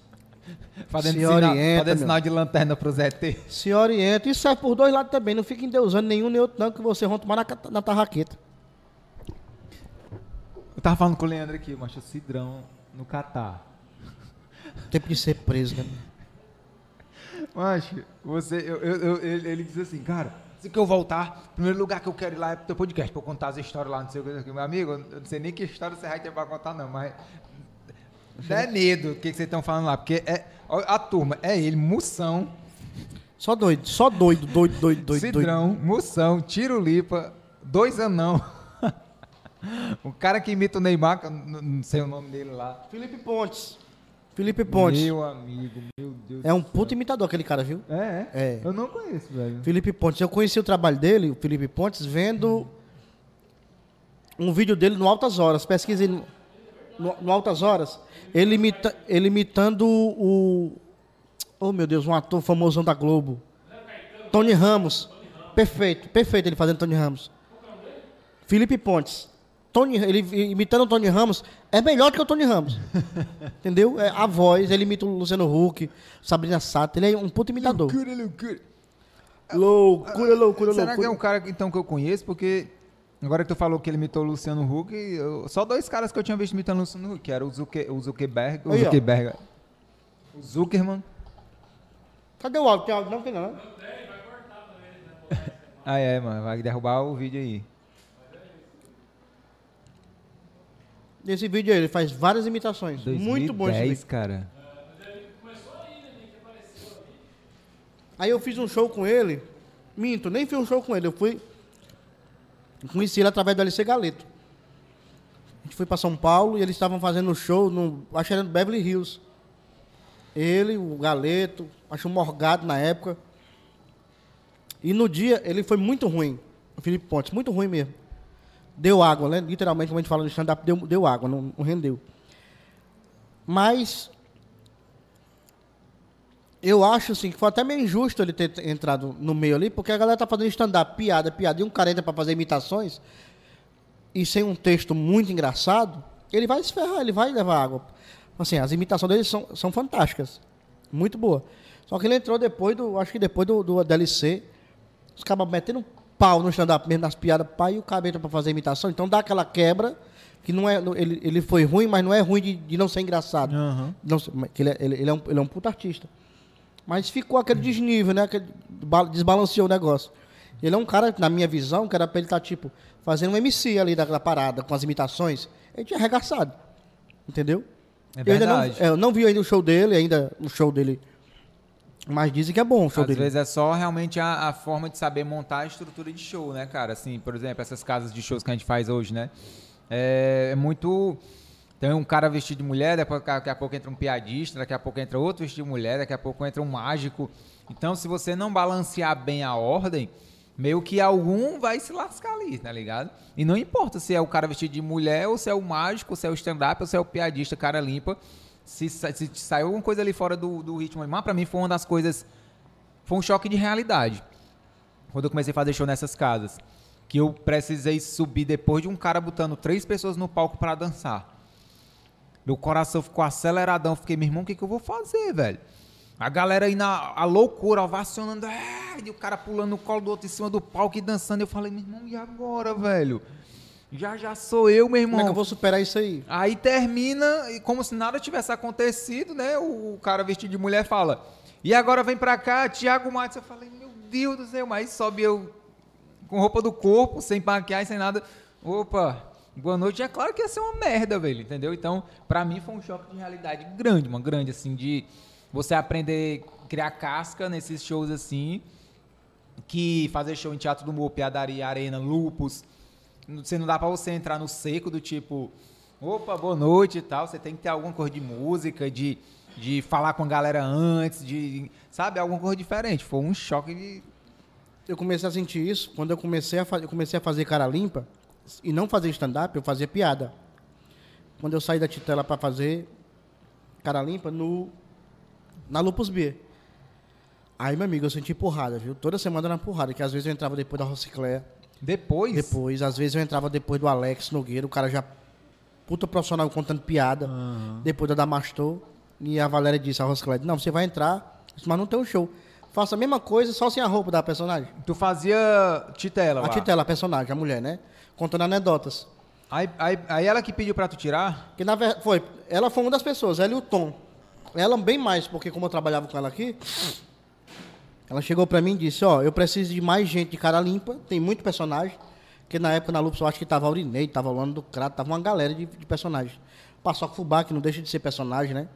S1: fazendo
S3: Se
S1: sinal,
S3: orienta,
S1: fazendo
S3: meu.
S1: sinal de lanterna pro ZT.
S3: Se orienta. Isso serve por dois lados também. Não fica endeusando nenhum nem outro, não, que você vão tomar na, na tarraqueta.
S1: Eu tava falando com o Leandro aqui, macho, Cidrão no Catar.
S3: Tempo de ser preso, né?
S1: Macho, você, eu, eu- eu- ele, diz assim, cara, se que eu voltar, o primeiro lugar que eu quero ir lá é pro teu podcast, pra eu contar as histórias lá, não sei o que. Meu amigo, eu não sei nem que história você vai ter pra contar, não, mas. É medo o que, que vocês estão falando lá, porque é, a turma, é ele, Moção,
S3: Só doido, só doido, doido, doido, doido, doido.
S1: Cidrão, Moção, Tiro Lipa, dois anão. o cara que imita o Neymar, não sei o nome dele lá.
S3: Felipe Pontes. Felipe Pontes.
S1: Meu amigo, meu Deus
S3: É um
S1: do céu.
S3: puto imitador aquele cara, viu?
S1: É, é?
S3: É.
S1: Eu não conheço, velho.
S3: Felipe Pontes. Eu conheci o trabalho dele, o Felipe Pontes, vendo um vídeo dele no Altas Horas. Pesquise no, no- no Altas Horas. Ele, imita, ele imitando o. Oh, meu Deus, um ator famosão da Globo. Tony Ramos. Perfeito, perfeito ele fazendo Tony Ramos. Felipe Pontes. Tony, ele imitando o Tony Ramos é melhor do que o Tony Ramos. Entendeu? É, a voz, ele imita o Luciano Huck, Sabrina Sato, ele é um puto imitador.
S1: Loucura, loucura.
S3: Loucura, loucura,
S1: Será
S3: loucura.
S1: que é um cara então que eu conheço? Porque agora que tu falou que ele imitou o Luciano Huck, eu- só dois caras que eu tinha visto imitando o Luciano Huck, que era o, Zucker, o Zuckerberg, o
S3: Aí, ó.
S1: Zuckerberg, o Zuckerman.
S3: Cadê o áudio? Tem áudio não? Tem não, né?
S1: Ah, é, mano, vai derrubar o vídeo aí.
S3: Nesse vídeo aí, ele faz várias imitações. Muito bom esse
S1: 2010,
S3: vídeo.
S1: cara.
S3: Aí eu fiz um show com ele. Minto, nem fiz um show com ele. Eu fui. Conheci ele através do LC Galeto. A gente foi pra São Paulo e eles estavam fazendo um show no. Acho que era no Beverly Hills. Ele, o Galeto, acho o Morgado na época. E no dia ele foi muito ruim. O Felipe Pontes, muito ruim mesmo. Deu água, né? Literalmente, como a gente fala no stand-up, deu, deu água, não, não rendeu. Mas eu acho assim que foi até meio injusto ele ter entrado no meio ali, porque a galera tá fazendo stand-up, piada, piada, e um cara entra fazer imitações, e sem um texto muito engraçado, ele vai se ferrar, ele vai levar água. Assim, as imitações dele são, são fantásticas. Muito boa. Só que ele entrou depois do. Acho que depois do, do DLC. Os caras metendo pau no stand-up mesmo, nas piadas, pai, e o cara entra pra fazer imitação. Então dá aquela quebra, que não é. Ele, ele foi ruim, mas não é ruim de, de não ser engraçado.
S1: Aham.
S3: Não ele, é- ele, ele é um, ele é um puta artista. Mas ficou aquele desnível, né? Aquele, ba- desbalanceou o negócio. Ele é um cara, na minha visão, que era pra ele estar, tipo, fazendo um MC ali daquela parada, com as imitações. Ele tinha arregaçado. Entendeu?
S1: É
S3: Eu ainda não,
S1: verdade.
S3: é, eu não vi ainda o show dele, ainda o show dele. Mas dizem que é bom o show
S1: Às
S3: dele.
S1: vezes é só realmente a, a forma de saber montar a estrutura de show, né, cara? Assim, por exemplo, essas casas de shows que a gente faz hoje, né? É, é muito. Tem um cara vestido de mulher, daqui a pouco entra um piadista, daqui a pouco entra outro vestido de mulher, daqui a pouco entra um mágico. Então, se você não balancear bem a ordem, meio que algum vai se lascar ali, tá ligado? E não importa se é o cara vestido de mulher, ou se é o mágico, ou se é o stand-up, ou se é o piadista, cara limpa. Se, se saiu alguma coisa ali fora do, do ritmo, mas pra mim foi uma das coisas. Foi um choque de realidade. Quando eu comecei a fazer show nessas casas. Que eu precisei subir depois de um cara botando três pessoas no palco pra dançar. Meu coração ficou aceleradão. Fiquei, meu irmão, o que, que eu vou fazer, velho? A galera aí na a loucura, ovacionando, é, e o cara pulando no colo do outro em cima do palco e dançando. Eu falei, meu irmão, e agora, velho? Já já sou eu, meu irmão.
S3: Como é que eu vou superar isso aí?
S1: Aí termina, e como se nada tivesse acontecido, né? O, o cara vestido de mulher fala, e agora vem pra cá, Thiago Matos. Eu falei, meu Deus do céu, mas sobe eu com roupa do corpo, sem maquiagem, sem nada. Opa, boa noite. É claro que ia ser uma merda, velho, entendeu? Então, pra mim foi um choque de realidade grande, uma grande, assim, de você aprender a criar casca nesses shows assim, que fazer show em teatro do humor, piadaria, arena, lupus, você não dá pra você entrar no seco do tipo, opa, boa noite e tal. Você tem que ter alguma coisa de música, de, de falar com a galera antes, de, sabe, alguma coisa diferente. Foi um choque de.
S3: Eu comecei a sentir isso quando eu comecei a, eu comecei a fazer cara limpa e não fazer stand-up, eu fazia piada. Quando eu saí da Titela para fazer cara limpa no na Lupus B. Aí, meu amigo, eu senti porrada, viu? Toda semana era porrada, que às vezes eu entrava depois da Rocicléia,
S1: Depois.
S3: depois, às vezes eu entrava depois do Alex Nogueira, o cara já puta profissional contando piada, depois da Damastor, e a Valéria disse, a Rocicléia, não, você vai entrar, mas não tem um show. Faça a mesma coisa, só sem a roupa da personagem.
S1: Tu fazia titela lá.
S3: A Titela, a personagem, a mulher, né? Contando anedotas.
S1: Aí, aí, aí ela que pediu pra tu tirar?
S3: Que na verdade foi, ela foi uma das pessoas, ela e o Tom. Ela bem mais, porque como eu trabalhava com ela aqui, ela chegou pra mim e disse, ó, eu preciso de mais gente de cara limpa, tem muito personagem, que na época na Lupus eu acho que tava Aurinei, tava o Lano do Crato, tava uma galera de, de personagens. Paçoca Fubá, que não deixa de ser personagem, né?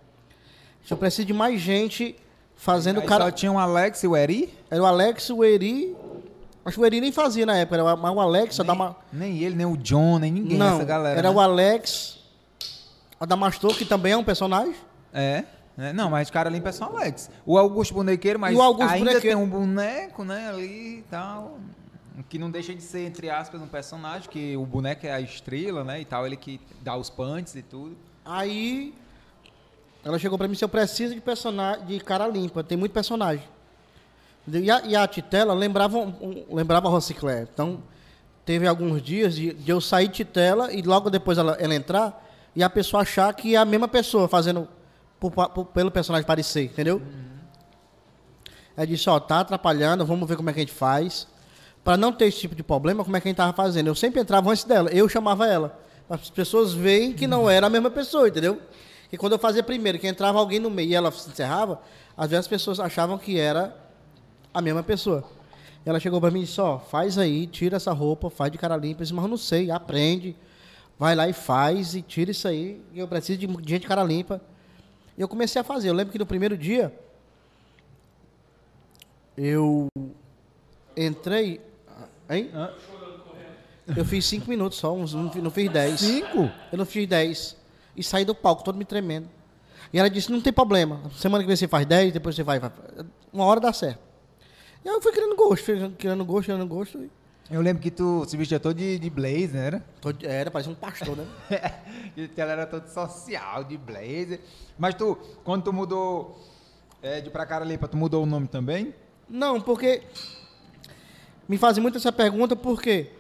S3: Eu preciso de mais gente fazendo
S1: Aí
S3: cara...
S1: Só tinha um Alex e o Eri?
S3: Era o Alex, o Eri... Acho que o Eri nem fazia na época, era o- o Alex, a Dama...
S1: Nem ele, nem o John, nem ninguém
S3: Não,
S1: galera.
S3: era
S1: né?
S3: o Alex, a Damastor, que também é um personagem.
S1: É. né? Não, mas cara limpa é só Alex. O Augusto Bonequeiro, mas
S3: o Augusto
S1: ainda
S3: Bonequeiro-
S1: tem um boneco, né, ali e tal. Que não deixa de ser, entre aspas, um personagem, que o boneco é a estrela, né, e tal. Ele que dá os punts e tudo.
S3: Aí ela chegou pra mim se eu preciso de personagem de cara limpa, tem muito personagem. E a, e a Titela lembrava, um- lembrava a Rociclé. Então, teve alguns dias de, de eu sair de Titela e logo depois ela, ela entrar e a pessoa achar que é a mesma pessoa fazendo por por- pelo personagem parecer, entendeu? Ela disse, ó, tá atrapalhando, vamos ver como é que a gente faz. Pra não ter esse tipo de problema, como é que a gente tava fazendo? Eu sempre entrava antes dela, eu chamava ela. As pessoas veem que não era a mesma pessoa, entendeu? E quando eu fazia primeiro, que entrava alguém no meio e ela se encerrava, às vezes as pessoas achavam que era a mesma pessoa. Ela chegou pra mim e disse, ó, faz aí, tira essa roupa, faz de cara limpa. Eu disse, mas não sei, aprende. Vai lá e faz e tira isso aí. Eu preciso de gente cara limpa. E eu comecei a fazer. Eu lembro que no primeiro dia, eu entrei. Hein? Eu fiz cinco minutos só, uns- não fi- não fiz dez.
S1: Cinco?
S3: Eu não fiz 10. E saí do palco todo me tremendo. E ela disse, não tem problema. Semana que vem você faz 10, depois você vai. vai- Uma hora dá certo. E aí eu fui criando gosto, criando gosto, criando gosto.
S1: Eu lembro que tu se vestia todo de, de blazer, né? era?
S3: Era, parecia um pastor, né?
S1: e ela era todo social, de blazer. Mas tu, quando tu mudou é, de pra cara limpa, tu mudou o nome também?
S3: Não, porque. Me fazem muito essa pergunta porque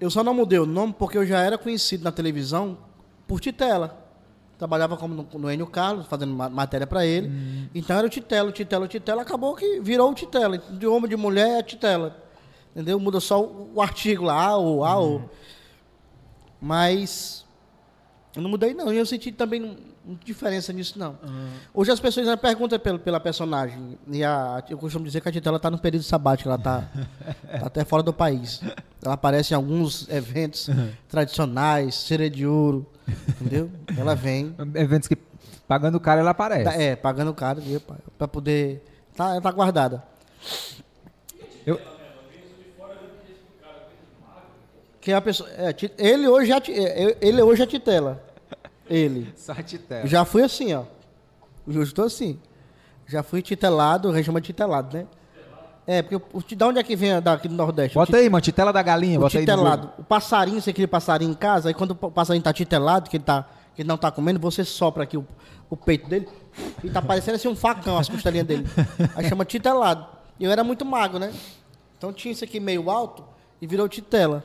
S3: eu só não mudei o nome porque eu já era conhecido na televisão por Titela. Trabalhava como no, no Enio Carlos, fazendo ma- matéria para ele. Então era o Titela, o Titela, o Titela. Acabou que virou o Titela. De homem, de mulher, é Titela. Entendeu? Muda só o, o artigo lá, A ou A ou. Mas. Eu não mudei, não. E eu senti também não- não diferença nisso, não. Hoje as pessoas perguntam pela, pela personagem. E a, eu costumo dizer que a Titela está no período sabático, ela está tá até fora do país. Ela aparece em alguns eventos tradicionais, Cereja de Ouro, entendeu? Ela vem,
S1: Eventos que pagando caro ela aparece.
S3: tá- é, pagando caro para poder. Tá, tá guardada.
S1: Eu-
S3: Que a pessoa, é, ele hoje é, ti- é, ele hoje é Titela. Ele.
S1: Só titela.
S3: Já fui assim, ó. Eu estou assim. Já fui titelado, chama de titelado, né? É, porque o, de onde é que vem daqui do Nordeste?
S1: Bota aí, mano, titela da galinha,
S3: o
S1: bota aí. no
S3: titelado. O passarinho, você cria passarinho em casa, aí quando o passarinho tá titelado, que ele, tá, que ele não tá comendo, você sopra aqui o, o peito dele e tá parecendo assim um facão, as costelinhas dele. Aí chama titelado. E eu era muito magro, né? Então tinha isso aqui meio alto e virou titela.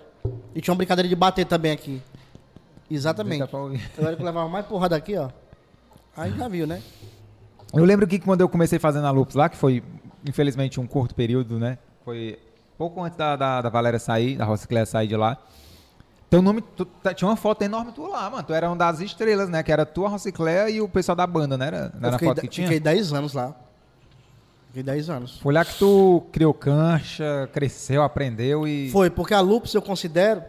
S3: E tinha uma brincadeira de bater também aqui. Exatamente. Eu era que eu levava mais porrada aqui, ó. Aí já viu, né?
S1: Eu lembro que quando eu comecei fazendo a Lupus lá, que foi, infelizmente, um curto período, né? Foi pouco antes da, da, da Valéria sair, da Rocicléia sair de lá. Teu nome, tu- tá- tinha uma foto enorme tu lá, mano. Tu era uma das estrelas, né? Que era tu, a Rocicléia e o pessoal da banda, né? Era, não
S3: Eu
S1: era
S3: fiquei,
S1: foto que tinha?
S3: fiquei 10 anos lá. Fiquei 10 anos.
S1: Foi lá que tu criou cancha, cresceu, aprendeu e...
S3: Foi, porque a Lupus eu considero.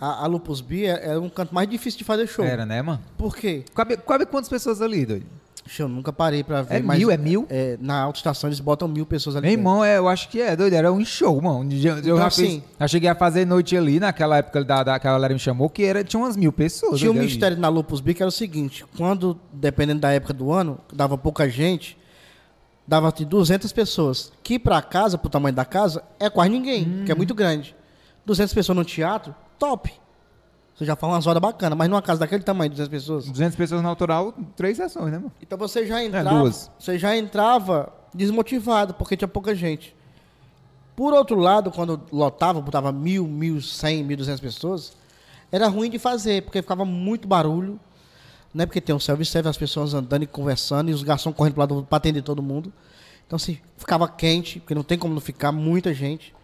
S3: A, a Lupus B é, é um canto mais difícil de fazer show.
S1: Era, né, mano?
S3: Por quê?
S1: Cabe, cabe quantas pessoas ali, doido?
S3: Deixa Eu nunca parei pra ver.
S1: É
S3: mas,
S1: mil, é mil?
S3: é, na autoestação eles botam mil pessoas ali.
S1: Meu
S3: dentro.
S1: irmão, é, eu acho que é, doido. Era um show, mano. Eu, eu
S3: Então,
S1: já,
S3: assim-
S1: fiz, já cheguei a fazer noite ali, naquela época da, da, que a galera me chamou, que era, tinha umas mil pessoas.
S3: Tinha um
S1: ali.
S3: mistério na Lupus B que era o seguinte: quando, dependendo da época do ano, dava pouca gente, dava de 200 pessoas. Que pra casa, pro tamanho da casa, é quase ninguém, que é muito grande. 200 pessoas no teatro, top. Você já fala umas horas bacanas, mas numa casa daquele tamanho, 200 pessoas.
S1: 200 pessoas no autoral, três sessões, né, mano?
S3: Então você já entrava,
S1: É,
S3: você já entrava desmotivado, porque tinha pouca gente. Por outro lado, quando lotava, botava mil, mil, cem, mil duzentas pessoas, era ruim de fazer, porque ficava muito barulho, né? Porque tem um self-service, as pessoas andando e conversando, e os garçons correndo para lado para atender todo mundo. Então, assim, ficava quente, porque não tem como não ficar muita gente.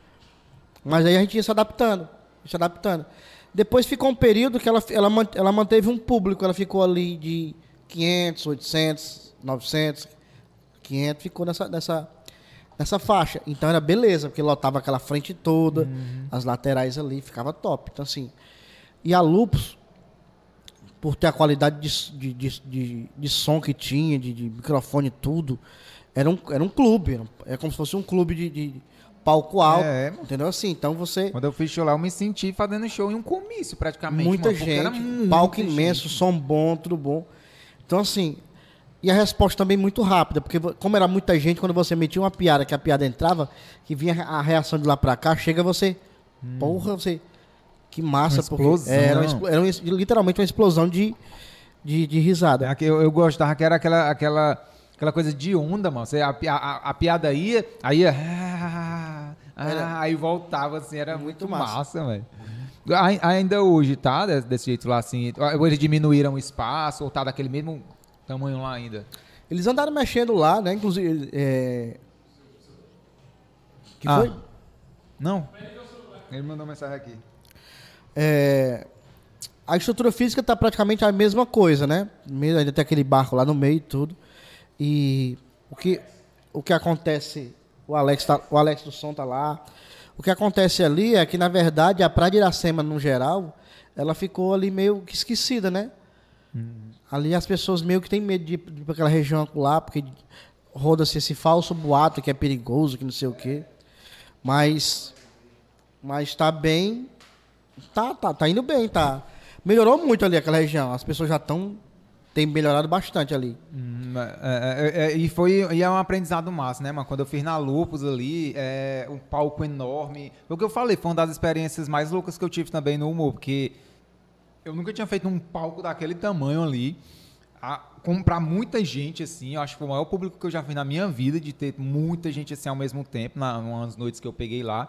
S3: Mas aí a gente ia se adaptando, se adaptando. Depois ficou um período que ela, ela, ela manteve um público, ela ficou ali de 500, 800, 900, 500, ficou nessa, nessa, nessa faixa. Então era beleza, porque lotava aquela frente toda, as laterais ali, ficava top. Então assim, e a Lupus, por ter a qualidade de, de, de, de, som que tinha, de, de microfone e tudo, era um, era um clube, é como se fosse um clube de, de palco alto,
S1: É, mano.
S3: entendeu? Assim, então você...
S1: Quando eu fiz show lá, eu me senti fazendo show em um comício, praticamente.
S3: Muita
S1: mano, porque era
S3: gente,
S1: muita
S3: palco
S1: gente.
S3: imenso, som bom, tudo bom. Então, assim, e a resposta também muito rápida, porque como era muita gente, quando você metia uma piada, que a piada entrava, que vinha a reação de lá pra cá, chega você, porra, você, que massa.
S1: Uma
S3: porque
S1: explosão.
S3: Era, uma era uma literalmente uma explosão de, de, de risada.
S1: É Eu, eu gostava que era aquela, aquela, aquela coisa de onda, mano. Você, a, a, a- piada ia, aí ia. ah, ah, aí voltava, assim, era
S3: Muito
S1: muito,
S3: massa.
S1: massa, velho. Ai- Ainda hoje, tá? Desse, jeito lá, assim. Eles diminuíram o espaço, ou tá daquele mesmo tamanho lá ainda.
S3: Eles andaram mexendo lá, né? Inclusive. É... Que
S1: Ah.
S3: foi?
S1: Não? Ele mandou mensagem aqui.
S3: É, a estrutura física está praticamente a mesma coisa, né? Mesmo- Ainda tem aquele barco lá no meio e tudo. E o que, o que acontece, o Alex, tá, o Alex do som tá lá. O que acontece ali é que, na verdade, a Praia de Iracema, no geral, ela ficou ali meio que esquecida, né? Ali as pessoas meio que têm medo de ir para aquela região lá, porque roda-se esse falso boato que é perigoso, que não sei o quê. Mas mas tá bem. Tá, tá, tá indo bem, tá. Melhorou muito ali aquela região. As pessoas já estão. Tem melhorado bastante ali.
S1: Hum, é, é, é, e foi e é um aprendizado massa, né, mano? Quando eu fiz na Lupus ali, é, um palco enorme. O que eu falei, foi uma das experiências mais loucas que eu tive também no humor, porque eu nunca tinha feito um palco daquele tamanho ali. A, pra muita gente, assim, eu acho que foi o maior público que eu já fiz na minha vida, de ter muita gente assim ao mesmo tempo, na, noites que eu peguei lá.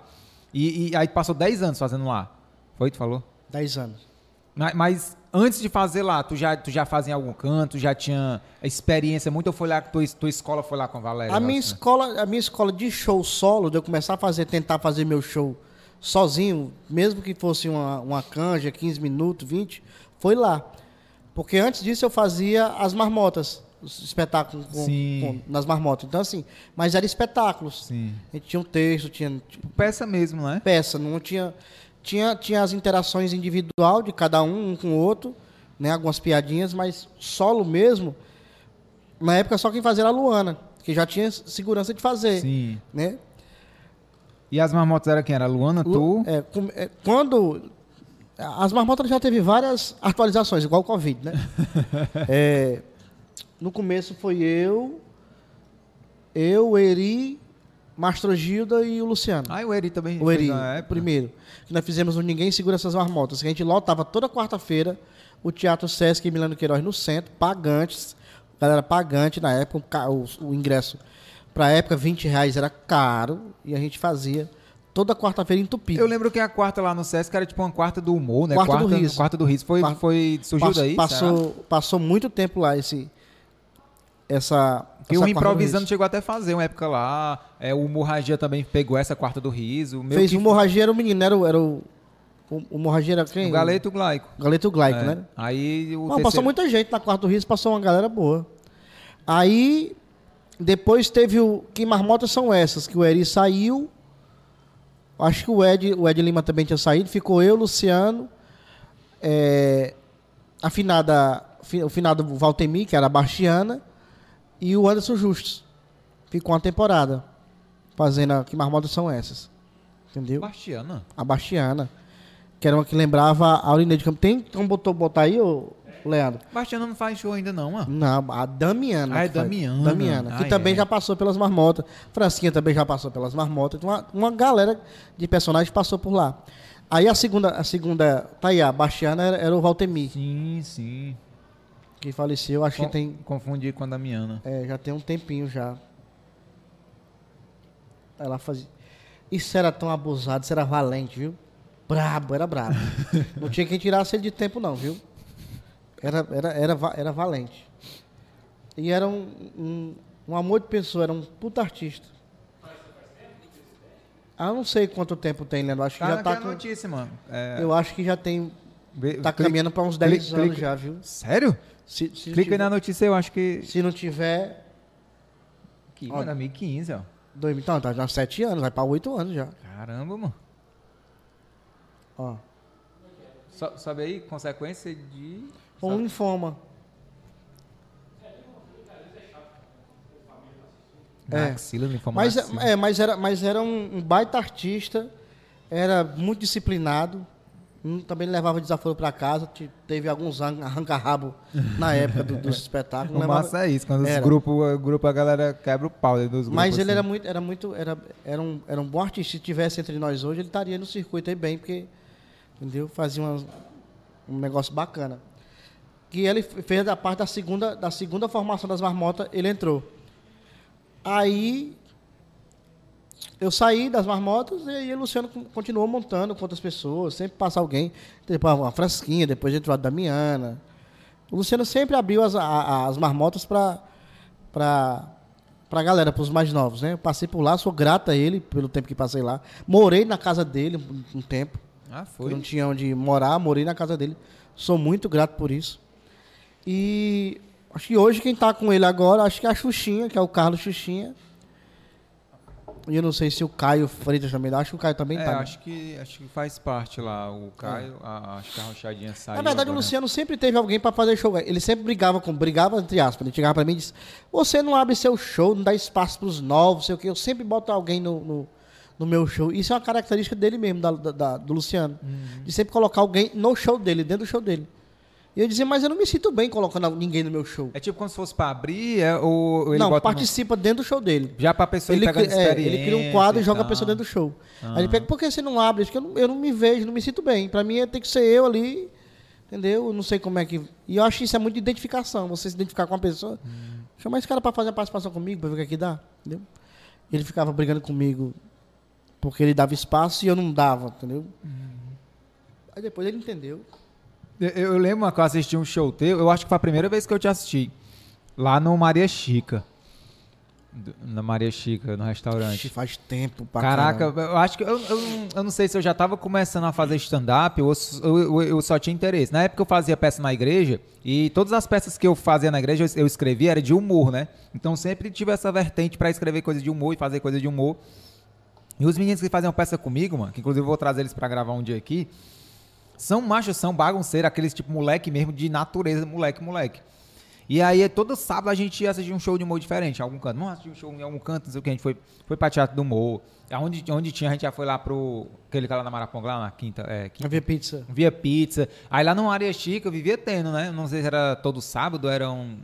S1: E, e aí passou 10 anos fazendo lá. Foi, tu falou?
S3: 10 anos.
S1: Mas, mas antes de fazer lá, tu já, tu já fazia em algum canto, já tinha experiência muito, ou foi lá que tua, tua escola foi lá com a Valéria?
S3: A minha,
S1: né?
S3: escola, a minha escola de show solo, de eu começar a fazer, tentar fazer meu show sozinho, mesmo que fosse uma, uma canja, 15 minutos, 20, foi lá. Porque antes disso eu fazia as marmotas, os espetáculos com- com- nas marmotas. Então, assim, mas eram espetáculos.
S1: Sim.
S3: A gente tinha um texto, tinha
S1: Peça mesmo, né?
S3: peça, não tinha tinha tinha as interações individual de cada um, um com o outro, né, algumas piadinhas, mas solo mesmo. Na época só quem fazia era a Luana, que já tinha segurança de fazer,
S1: Sim.
S3: né?
S1: E as marmotas era quem? Era a Luana, tu?
S3: Lu- é, com- é, quando As marmotas já teve várias atualizações, igual o Covid, né? É, no começo foi eu, eu, Eri, Mastro Gilda e o Luciano.
S1: Ah, e o Eri também.
S3: O Eri, primeiro. Que nós fizemos o Ninguém Segura Essas Marmotas. Que a gente lotava toda quarta-feira o Teatro Sesc Milano Queiroz no centro, pagantes. Galera pagante na época, o, o- ingresso pra época, 20 reais era caro. E a gente fazia toda quarta-feira entupido.
S1: Eu lembro que a quarta lá no Sesc era tipo uma quarta do humor, né?
S3: Quarta do
S1: quarta
S3: riso.
S1: Quarta do riso. Foi,
S3: Quarta-
S1: foi, surgiu
S3: Pass-
S1: daí?
S3: Passou, passou muito tempo lá esse. Essa.
S1: Que
S3: essa
S1: o
S3: do
S1: Improvisando chegou até a fazer uma época lá. É, o Morragia também pegou essa quarta do riso.
S3: Fez
S1: que-
S3: o Morragia, era o menino, era o. Era o, o, o Morragia era quem?
S1: o Galeto Glaico.
S3: Galeto Glaico,
S1: É.
S3: né?
S1: Aí o terceiro-
S3: passou muita gente na quarta do riso, passou uma galera boa. Aí, depois teve o. Que marmotas são essas? Que o Eri saiu. Acho que o Ed, o Ed Lima também tinha saído. Ficou eu, Luciano. É, a finada, fi- o finado Valtemir, que era a Bastiana. E o Anderson Justus. Ficou uma temporada. Fazendo a, que marmotas são essas. Entendeu?
S1: Bastiana.
S3: A Bastiana. Que era uma que lembrava a Aurinei de Campos. Tem como botou, botar aí, ô, Leandro?
S1: Bastiana não faz show ainda não, mano.
S3: Não, a Damiana.
S1: Ah, é
S3: que faz.
S1: Damiana.
S3: Damiana, que
S1: Ah,
S3: também
S1: é.
S3: já passou pelas marmotas. Francinha também já passou pelas marmotas. Uma, uma galera de personagens passou por lá. Aí a segunda, a segunda, tá aí, a Bastiana era, era o Valtemir,
S1: Sim, sim.
S3: que faleceu, acho que
S1: Com-
S3: tem,
S1: Confundi com a Damiana.
S3: é, já tem um tempinho já. Ela fazia. Isso era tão abusado, isso era valente, viu? Brabo, era brabo. não tinha quem tirasse ele de tempo, não, viu? Era, era, era, era valente. E era um, um, um amor de pessoa, era um puta artista. Ah, eu não sei quanto tempo tem, Leandro. Acho que
S1: Tá
S3: já tá com.
S1: notícia, mano. É,
S3: Eu acho que já tem. Tá caminhando para uns 10
S1: clica-
S3: anos já, viu?
S1: Sério?
S3: Se, se
S1: Clica aí
S3: tiver-
S1: na notícia, eu acho que...
S3: Se não tiver.
S1: que
S3: Ó.
S1: mano, 2015, ó.
S3: Dois, então, tá já 7 anos, vai para 8 anos já.
S1: Caramba, mano.
S3: Ó.
S1: So- Sobe aí, consequência de...
S3: Um linfoma. É.
S1: Axila, linfoma
S3: Mas,
S1: axila.
S3: é, mas era, mas era um, um baita artista, era muito disciplinado, também levava desaforo para casa, te- teve alguns arran- arranca-rabo na época do- dos espetáculos.
S1: O massa é isso, quando os
S3: Era.
S1: grupos, grupo, a galera quebra o pau dentro dos grupos.
S3: mas ele
S1: assim.
S3: era muito, era muito, era, era, um, era um bom artista. Se tivesse entre nós hoje, ele estaria no circuito aí bem, porque, entendeu? Fazia umas- um negócio bacana. Que ele fez a parte da segunda, da segunda formação das marmotas, ele entrou. Aí eu saí das marmotas e aí o Luciano con- continuou montando com outras pessoas, sempre passa alguém, depois uma Frasquinha, depois entrou a Damiana. O Luciano sempre abriu as, a- as marmotas para para pra galera, para os mais novos, né? Eu passei por lá, sou grato a ele pelo tempo que passei lá. Morei na casa dele um, tempo.
S1: Ah, foi?
S3: não tinha onde morar, morei na casa dele. Sou muito grato por isso. E acho que hoje quem tá com ele agora, acho que é a Xuxinha, que é o Carlos Xuxinha. E eu não sei se o Caio Freitas também, acho que o Caio também
S1: É,
S3: tá. né?
S1: acho que, acho que faz parte lá. O Caio, a- acho que a Rochadinha saiu.
S3: Na verdade, o
S1: agora.
S3: Luciano sempre teve alguém para fazer show. Ele sempre brigava com, brigava entre aspas. Ele chegava para mim e disse: Você não abre seu show, não dá espaço para os novos, sei o quê. Eu sempre boto alguém no, no, no meu show. Isso é uma característica dele mesmo, da, da- da- do Luciano.
S1: Uhum.
S3: De sempre colocar alguém no show dele, dentro do show dele. E eu dizia: Mas eu não me sinto bem colocando ninguém no meu show.
S1: É tipo como se fosse pra abrir, é, ou ele
S3: não,
S1: bota no-
S3: participa dentro do show dele.
S1: já pra pessoa
S3: Ele,
S1: pegando
S3: é, ele cria um quadro e joga a pessoa dentro do show.
S1: Ah.
S3: Aí ele pega, por que você não abre? Acho que eu não, eu não me vejo, não me sinto bem. Pra mim tem que ser eu ali, entendeu? Eu não sei como é que. E eu acho que isso é muito de identificação, você se identificar com uma pessoa.
S1: Hum.
S3: Chamar esse cara pra fazer a participação comigo, pra ver o que é que dá. Entendeu? Ele ficava brigando comigo porque ele dava espaço e eu não dava, entendeu?
S1: Hum.
S3: Aí depois ele entendeu.
S1: Eu, lembro que eu assisti um show teu, eu acho que foi a primeira vez que eu te assisti. Lá no Maria Chica. Na Maria Chica, no restaurante.
S3: faz tempo pra
S1: Caraca,
S3: caramba.
S1: eu acho que. Eu, eu, não- eu não sei se eu já tava começando a fazer stand-up ou eu, eu- só tinha interesse. Na época eu fazia peça na igreja e todas as peças que eu fazia na igreja eu, escrevia era de humor, né? Então sempre tive essa vertente pra escrever coisas de humor e fazer coisas de humor. E os meninos que faziam peça comigo, mano, que inclusive eu vou trazer eles pra gravar um dia aqui, são machos, são bagunceiros, aqueles tipo moleque mesmo de natureza, moleque, moleque. E aí, todo sábado a gente ia assistir um show de humor diferente, em algum canto. Vamos assistir um show em algum canto, não sei o que. A gente foi, foi pra Teatro do Humor. Onde, onde tinha, a gente já foi lá pro. Aquele cara lá na Maraponga, lá na quinta. É, quinta
S3: Havia pizza.
S1: Via pizza. Aí lá no Área Chica vivia tendo, né? Não sei se era todo sábado, era um.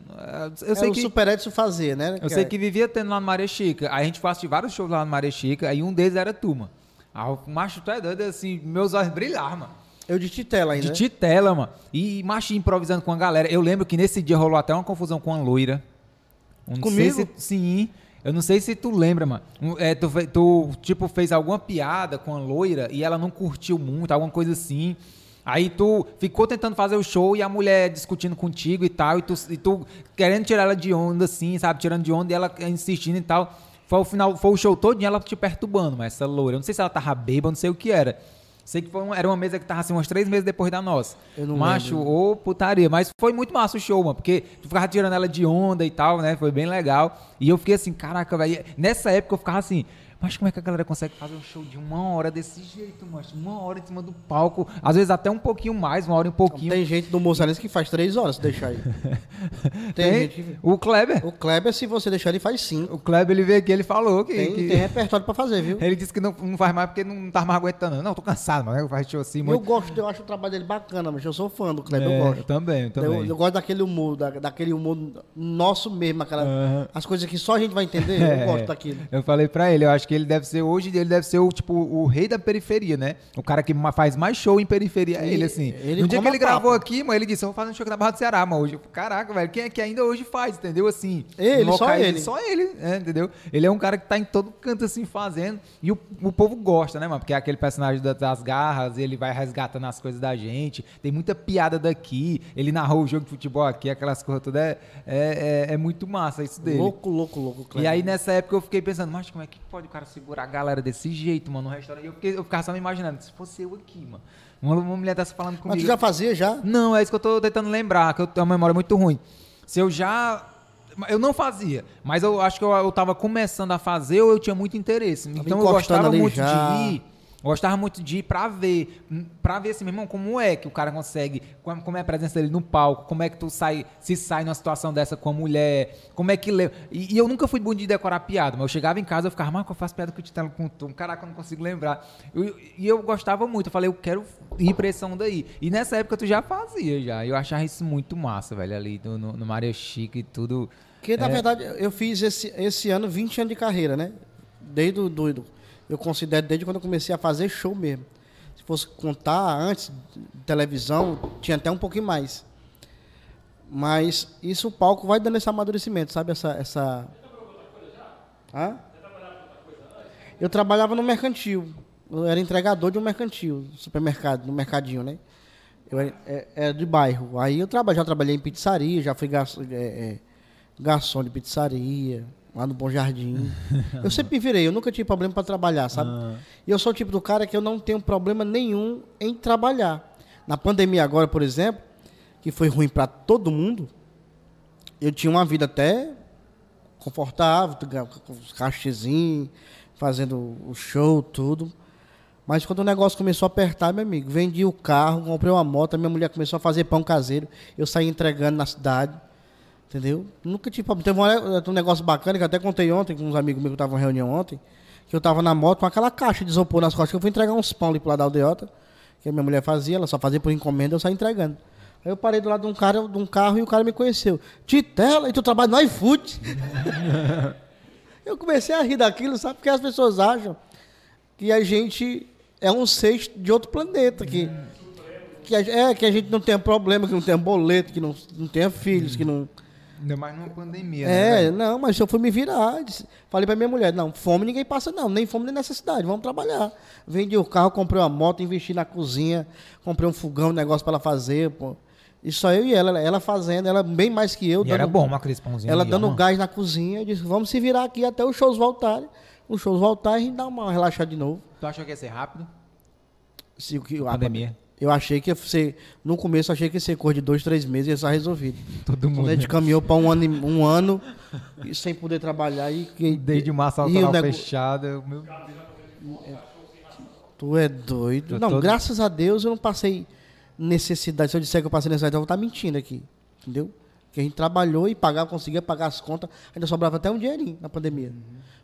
S1: Eu sei
S3: é, o
S1: que.
S3: Super Edson fazia, né?
S1: Eu sei que vivia tendo lá no Maria Chica. Aí a gente foi assistir vários shows lá no Maria Chica, aí um deles era turma. Aí o macho, tu é doido, assim, meus olhos brilharam, mano.
S3: Eu de titela ainda.
S1: De
S3: né?
S1: titela, mano. E macho improvisando com a galera. Eu lembro que nesse dia rolou até uma confusão com a loira. Um- não sei
S3: Comigo?
S1: se- sim. Eu não sei se tu lembra, mano. É, tu, tu, tipo, fez alguma piada com a loira e ela não curtiu muito, alguma coisa assim. Aí tu ficou tentando fazer o show e a mulher discutindo contigo e tal, e tu, e tu querendo tirar ela de onda, assim, sabe? Tirando de onda e ela insistindo e tal. Foi o final, foi o show todo e ela te perturbando, mas essa loira. Eu não sei se ela tava bêbada, não sei o que era. Sei que foi uma- era uma mesa que tava assim, uns três meses depois da nossa.
S3: Eu não
S1: Macho,
S3: lembro.
S1: ô putaria. Mas foi muito massa o show, mano. Porque tu ficava tirando ela de onda e tal, né? Foi bem legal. E eu fiquei assim, caraca, velho. Nessa época eu ficava assim. Mas como é que a galera consegue fazer um show de uma hora desse jeito, mano? Uma hora em cima do palco. Às vezes até um pouquinho mais, uma hora e um pouquinho.
S3: Tem gente do Moçarense que faz três horas se deixar aí. Tem, gente. que-
S1: O Kleber.
S3: O Kleber, se você deixar, ele faz cinco.
S1: O Kleber, ele veio aqui, ele falou que.
S3: Tem,
S1: que-
S3: tem repertório pra fazer, viu?
S1: Ele disse que não, não faz mais porque não tá mais aguentando. Não, tô cansado, mano. Faz show assim
S3: Eu gosto, eu acho o trabalho dele bacana, mas eu sou fã do Kleber,
S1: É,
S3: eu
S1: eu
S3: gosto.
S1: também, eu também.
S3: Eu, eu gosto daquele humor, da- daquele humor nosso mesmo, aquela,
S1: Aham.
S3: as coisas que só a gente vai entender,
S1: É,
S3: eu gosto daquilo.
S1: Eu falei pra ele, eu acho que ele deve ser hoje, ele deve ser o tipo o rei da periferia, né? O cara que faz mais show em periferia é
S3: Ele-
S1: assim.
S3: ele
S1: no dia que ele
S3: a
S1: gravou
S3: papo.
S1: aqui, mano, ele disse, eu vou fazer um show aqui na Barra do Ceará, mano, hoje. Caraca, velho, quem é que ainda hoje faz, entendeu? Assim,
S3: Ele,
S1: em
S3: só
S1: locais-
S3: ele.
S1: Só ele, é, entendeu? Ele é um cara que tá em todo canto, assim, fazendo. E o, o povo gosta, né, mano? Porque é aquele personagem da- das garras, ele vai resgatando as coisas da gente. Tem muita piada daqui. Ele narrou o jogo de futebol aqui, aquelas coisas todas. É, é, é- é muito massa isso dele.
S3: Louco, louco, louco,
S1: E
S3: Kleber.
S1: aí nessa época eu fiquei pensando, mas como é que pode o cara segurar a galera desse jeito, mano, no restaurante? Eu, eu ficava só me imaginando, se fosse eu aqui, mano. Uma, uma mulher dessa falando
S3: Mas
S1: comigo.
S3: tu já fazia, já?
S1: Não, é isso que eu tô tentando lembrar, que eu tenho uma memória muito ruim. Se eu já. Eu não fazia, mas eu acho que eu, eu tava começando a fazer ou eu tinha muito interesse. Então eu gostava muito
S3: já.
S1: de ir. Gostava muito de ir pra ver, hum, pra ver assim, meu irmão, como é que o cara consegue, como é a presença dele no palco, como é que tu sai, se sai numa situação dessa com a mulher, como é que leva. E, e eu nunca fui bom de decorar piada, mas eu chegava em casa eu ficava, Marco, eu faço piada com o Titelo com tu, caraca, eu não consigo lembrar. Eu- e eu gostava muito, eu falei, eu quero ir pra esse onda aí. E nessa época tu já fazia, já. Eu achava isso muito massa, velho, ali no, no, no Maria Chica e tudo.
S3: Porque, na
S1: É.
S3: verdade, eu fiz esse, esse ano 20 anos de carreira, né? Desde o do, eu considero desde quando eu comecei a fazer show mesmo. Se fosse contar antes televisão, tinha até um pouquinho mais. Mas isso o palco vai dando esse amadurecimento, sabe? Essa. essa... Hã? Eu trabalhava no mercantil. Eu era entregador de um mercantil, supermercado, no mercadinho, né? Eu era, é- era de bairro. Aí eu já trabalhei em pizzaria, já fui garçom, é, é, garçom de pizzaria, lá no Bom Jardim. eu sempre me virei, eu nunca tive problema para trabalhar, sabe? E eu sou o tipo do cara que eu não tenho problema nenhum em trabalhar. Na pandemia agora, por exemplo, que foi ruim para todo mundo, eu tinha uma vida até confortável, com os cachezinhos, fazendo o show, tudo. Mas quando o negócio começou a apertar, meu amigo, vendi o carro, comprei uma moto, a minha mulher começou a fazer pão caseiro, eu saí entregando na cidade, entendeu? Nunca tive problema. Teve um, um negócio bacana que eu até contei ontem com uns amigos meus que estavam em reunião ontem, que eu estava na moto com aquela caixa de isopor nas costas, que eu fui entregar uns pão ali pro lado da aldeota, que a minha mulher fazia, ela só fazia por encomenda, eu saí entregando. Aí eu parei do lado de um cara, de um carro e o cara me conheceu. Titela, e tu trabalha no iFood? eu comecei a rir daquilo, sabe? Porque as pessoas acham que a gente é um ser de outro planeta, que, que, a, é, que a gente não tem problema, que não tem boleto, que não, não tenha filhos, que não...
S1: Ainda mais numa pandemia, né?
S3: É,
S1: velho?
S3: não, mas eu fui me virar. disse- falei pra minha mulher, não, fome ninguém passa não, nem fome nem necessidade, vamos trabalhar. Vendi o carro, comprei uma moto, investi na cozinha, comprei um fogão, um negócio pra ela fazer, pô. E só eu e ela, ela fazendo, ela bem mais que eu.
S1: E era bom, uma aqueles pãozinhos.
S3: Ela
S1: ali,
S3: dando
S1: ó,
S3: gás na cozinha, eu disse, vamos se virar aqui até os shows voltarem. Os shows voltarem, a gente dá uma relaxada de novo.
S1: Tu achou que ia ser rápido?
S3: Se, o que, a
S1: Pandemia.
S3: Eu achei que ia ser. No começo, achei que ia ser cor de dois, três meses e ia estar resolvido.
S1: Todo
S3: Quando
S1: mundo.
S3: a gente caminhou para um ano, e- um ano e sem poder trabalhar. E, que-
S1: Desde massa
S3: e o nego-
S1: fechada. Meu...
S3: Tu é doido.
S1: Eu
S3: não,
S1: tô-
S3: graças a Deus eu não passei necessidade. Se eu disser que eu passei necessidade, eu vou estar mentindo aqui. Entendeu? Que a gente trabalhou e pagava, conseguia pagar as contas, ainda sobrava até um dinheirinho na pandemia.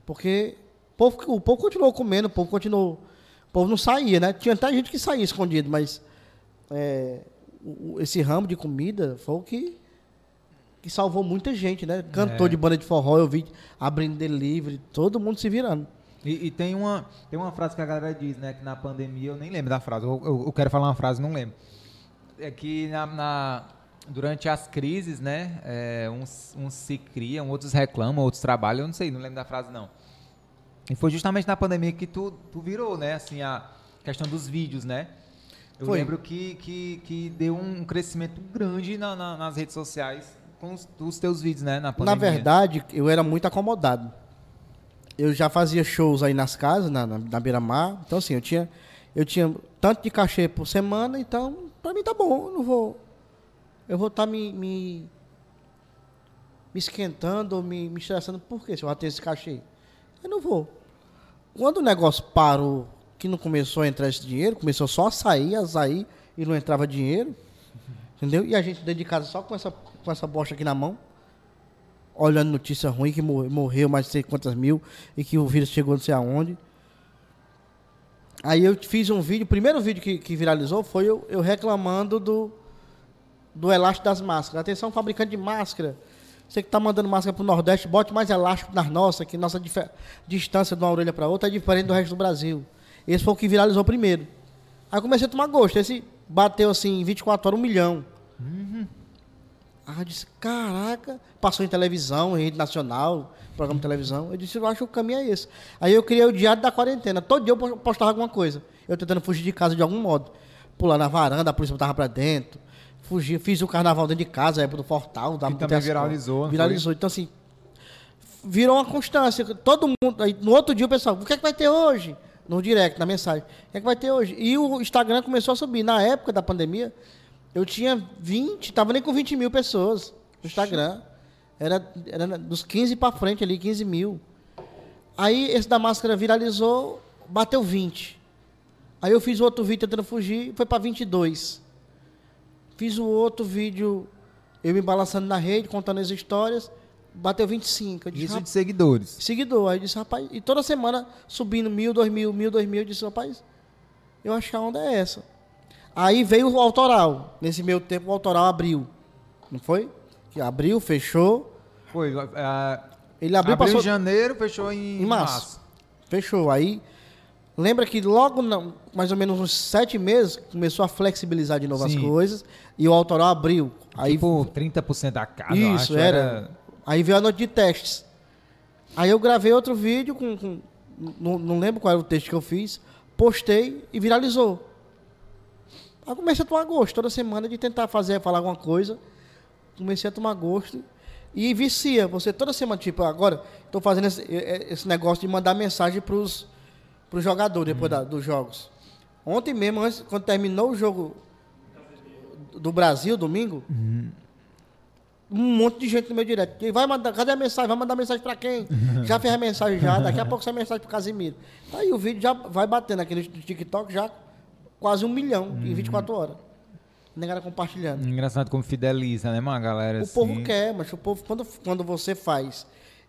S3: Porque o povo, o povo continuou comendo, o povo continuou. O povo não saía, né? Tinha até gente que saía escondido, mas é, esse ramo de comida foi o que, que salvou muita gente, né? Cantor
S1: É.
S3: de banda de forró, eu vi abrindo delivery, todo mundo se virando.
S1: E, e tem, uma, tem uma frase que a galera diz, né? Que na pandemia, eu nem lembro da frase, eu, eu- eu quero falar uma frase, não lembro. É que na, na- durante as crises, né? é, uns, uns se criam, outros reclamam, outros trabalham, eu não sei, não lembro da frase não. E foi justamente na pandemia que tu, tu virou, né? Assim, a questão dos vídeos, né? Eu
S3: Foi.
S1: lembro que, que, que deu um crescimento grande na- na- nas redes sociais com os, os teus vídeos, né? Na pandemia.
S3: Na verdade, eu era muito acomodado. Eu já fazia shows aí nas casas, na, na, na beira-mar. Então, assim, eu tinha, eu tinha tanto de cachê por semana, então, pra mim tá bom. Eu não vou. Eu vou estar me, me. me esquentando me, me estressando. Por quê? Se eu já tenho esse cachê? Eu não vou. Quando o negócio parou, que não começou a entrar esse dinheiro, começou só a sair, a sair e não entrava dinheiro. Entendeu? E a gente dentro de casa só com essa, com essa bosta aqui na mão olhando notícia ruim que mor- morreu mais de sei quantas mil e que o vírus chegou não sei aonde. Aí eu fiz um vídeo, o primeiro vídeo que, que viralizou foi eu, eu reclamando do, do elástico das máscaras. Atenção, fabricante de máscara. Você que está mandando máscara para o Nordeste, bote mais elástico nas nossas, que nossa distância de uma orelha para outra é diferente do resto do Brasil. Esse foi o que viralizou primeiro. Aí comecei a tomar gosto. Esse bateu assim em 24 horas um milhão. Ah, eu disse, caraca, passou em televisão, em rede nacional, programa de televisão. Eu disse, eu acho que o caminho é esse. Aí eu criei o diário da quarentena. Todo dia eu po- postava alguma coisa. Eu tentando fugir de casa de algum modo. Pular na varanda, a polícia botava pra dentro. Fugir, fiz o carnaval dentro de casa, época do portal. Da
S1: Que também viralizou,
S3: Viralizou. Então, assim, virou uma constância. Todo mundo. Aí, no outro dia o pessoal, o que é que vai ter hoje? No direct, na mensagem. O que é que vai ter hoje? E o Instagram começou a subir. Na época da pandemia, eu tinha 20, tava nem com 20 mil pessoas no Instagram. Era, era dos 15 para frente ali, 15 mil. Aí esse da máscara viralizou, bateu 20. Aí eu fiz outro vídeo tentando fugir, foi para 22. Fiz o outro vídeo, eu me balançando na rede, contando as histórias, bateu 25. Eu disse,
S1: Isso de seguidores.
S3: seguidor. Aí eu disse, rapaz, e toda semana subindo mil, dois mil, mil, dois mil. Eu disse, rapaz, eu acho que a onda é essa. Aí veio o autoral. Nesse meio tempo, o autoral abriu. Não foi? Que abriu, fechou.
S1: Foi. ah,
S3: Ele abriu,
S1: abriu
S3: passou.
S1: em janeiro, fechou em,
S3: Em março. Fechou. Aí, lembra que logo, na- mais ou menos uns sete meses, começou a flexibilizar de novo as
S1: Sim.
S3: coisas. E o autoral abriu. Aí,
S1: tipo, 30% da casa,
S3: Isso,
S1: acho,
S3: era. Aí veio a noite de testes. Aí eu gravei outro vídeo com. com- não, não lembro qual era o texto que eu fiz. Postei e viralizou. Aí comecei a tomar gosto toda semana de tentar fazer, falar alguma coisa. Comecei a tomar gosto. E vicia. Você toda semana, tipo, agora, estou fazendo esse, esse negócio de mandar mensagem para os jogadores depois da- dos jogos. Ontem mesmo, antes, quando terminou o jogo do Brasil, domingo, um monte de gente no meu direct. E vai mandar, cadê a mensagem? Vai mandar mensagem pra quem? Já fez a mensagem já, daqui a pouco sai a mensagem pro Casimiro. Aí o vídeo já vai batendo aqui no TikTok já quase um milhão em 24 horas. Negada compartilhando.
S1: Engraçado como fideliza, né, mano, galera?
S3: O
S1: assim.
S3: povo quer, mas o povo, quando, quando você faz,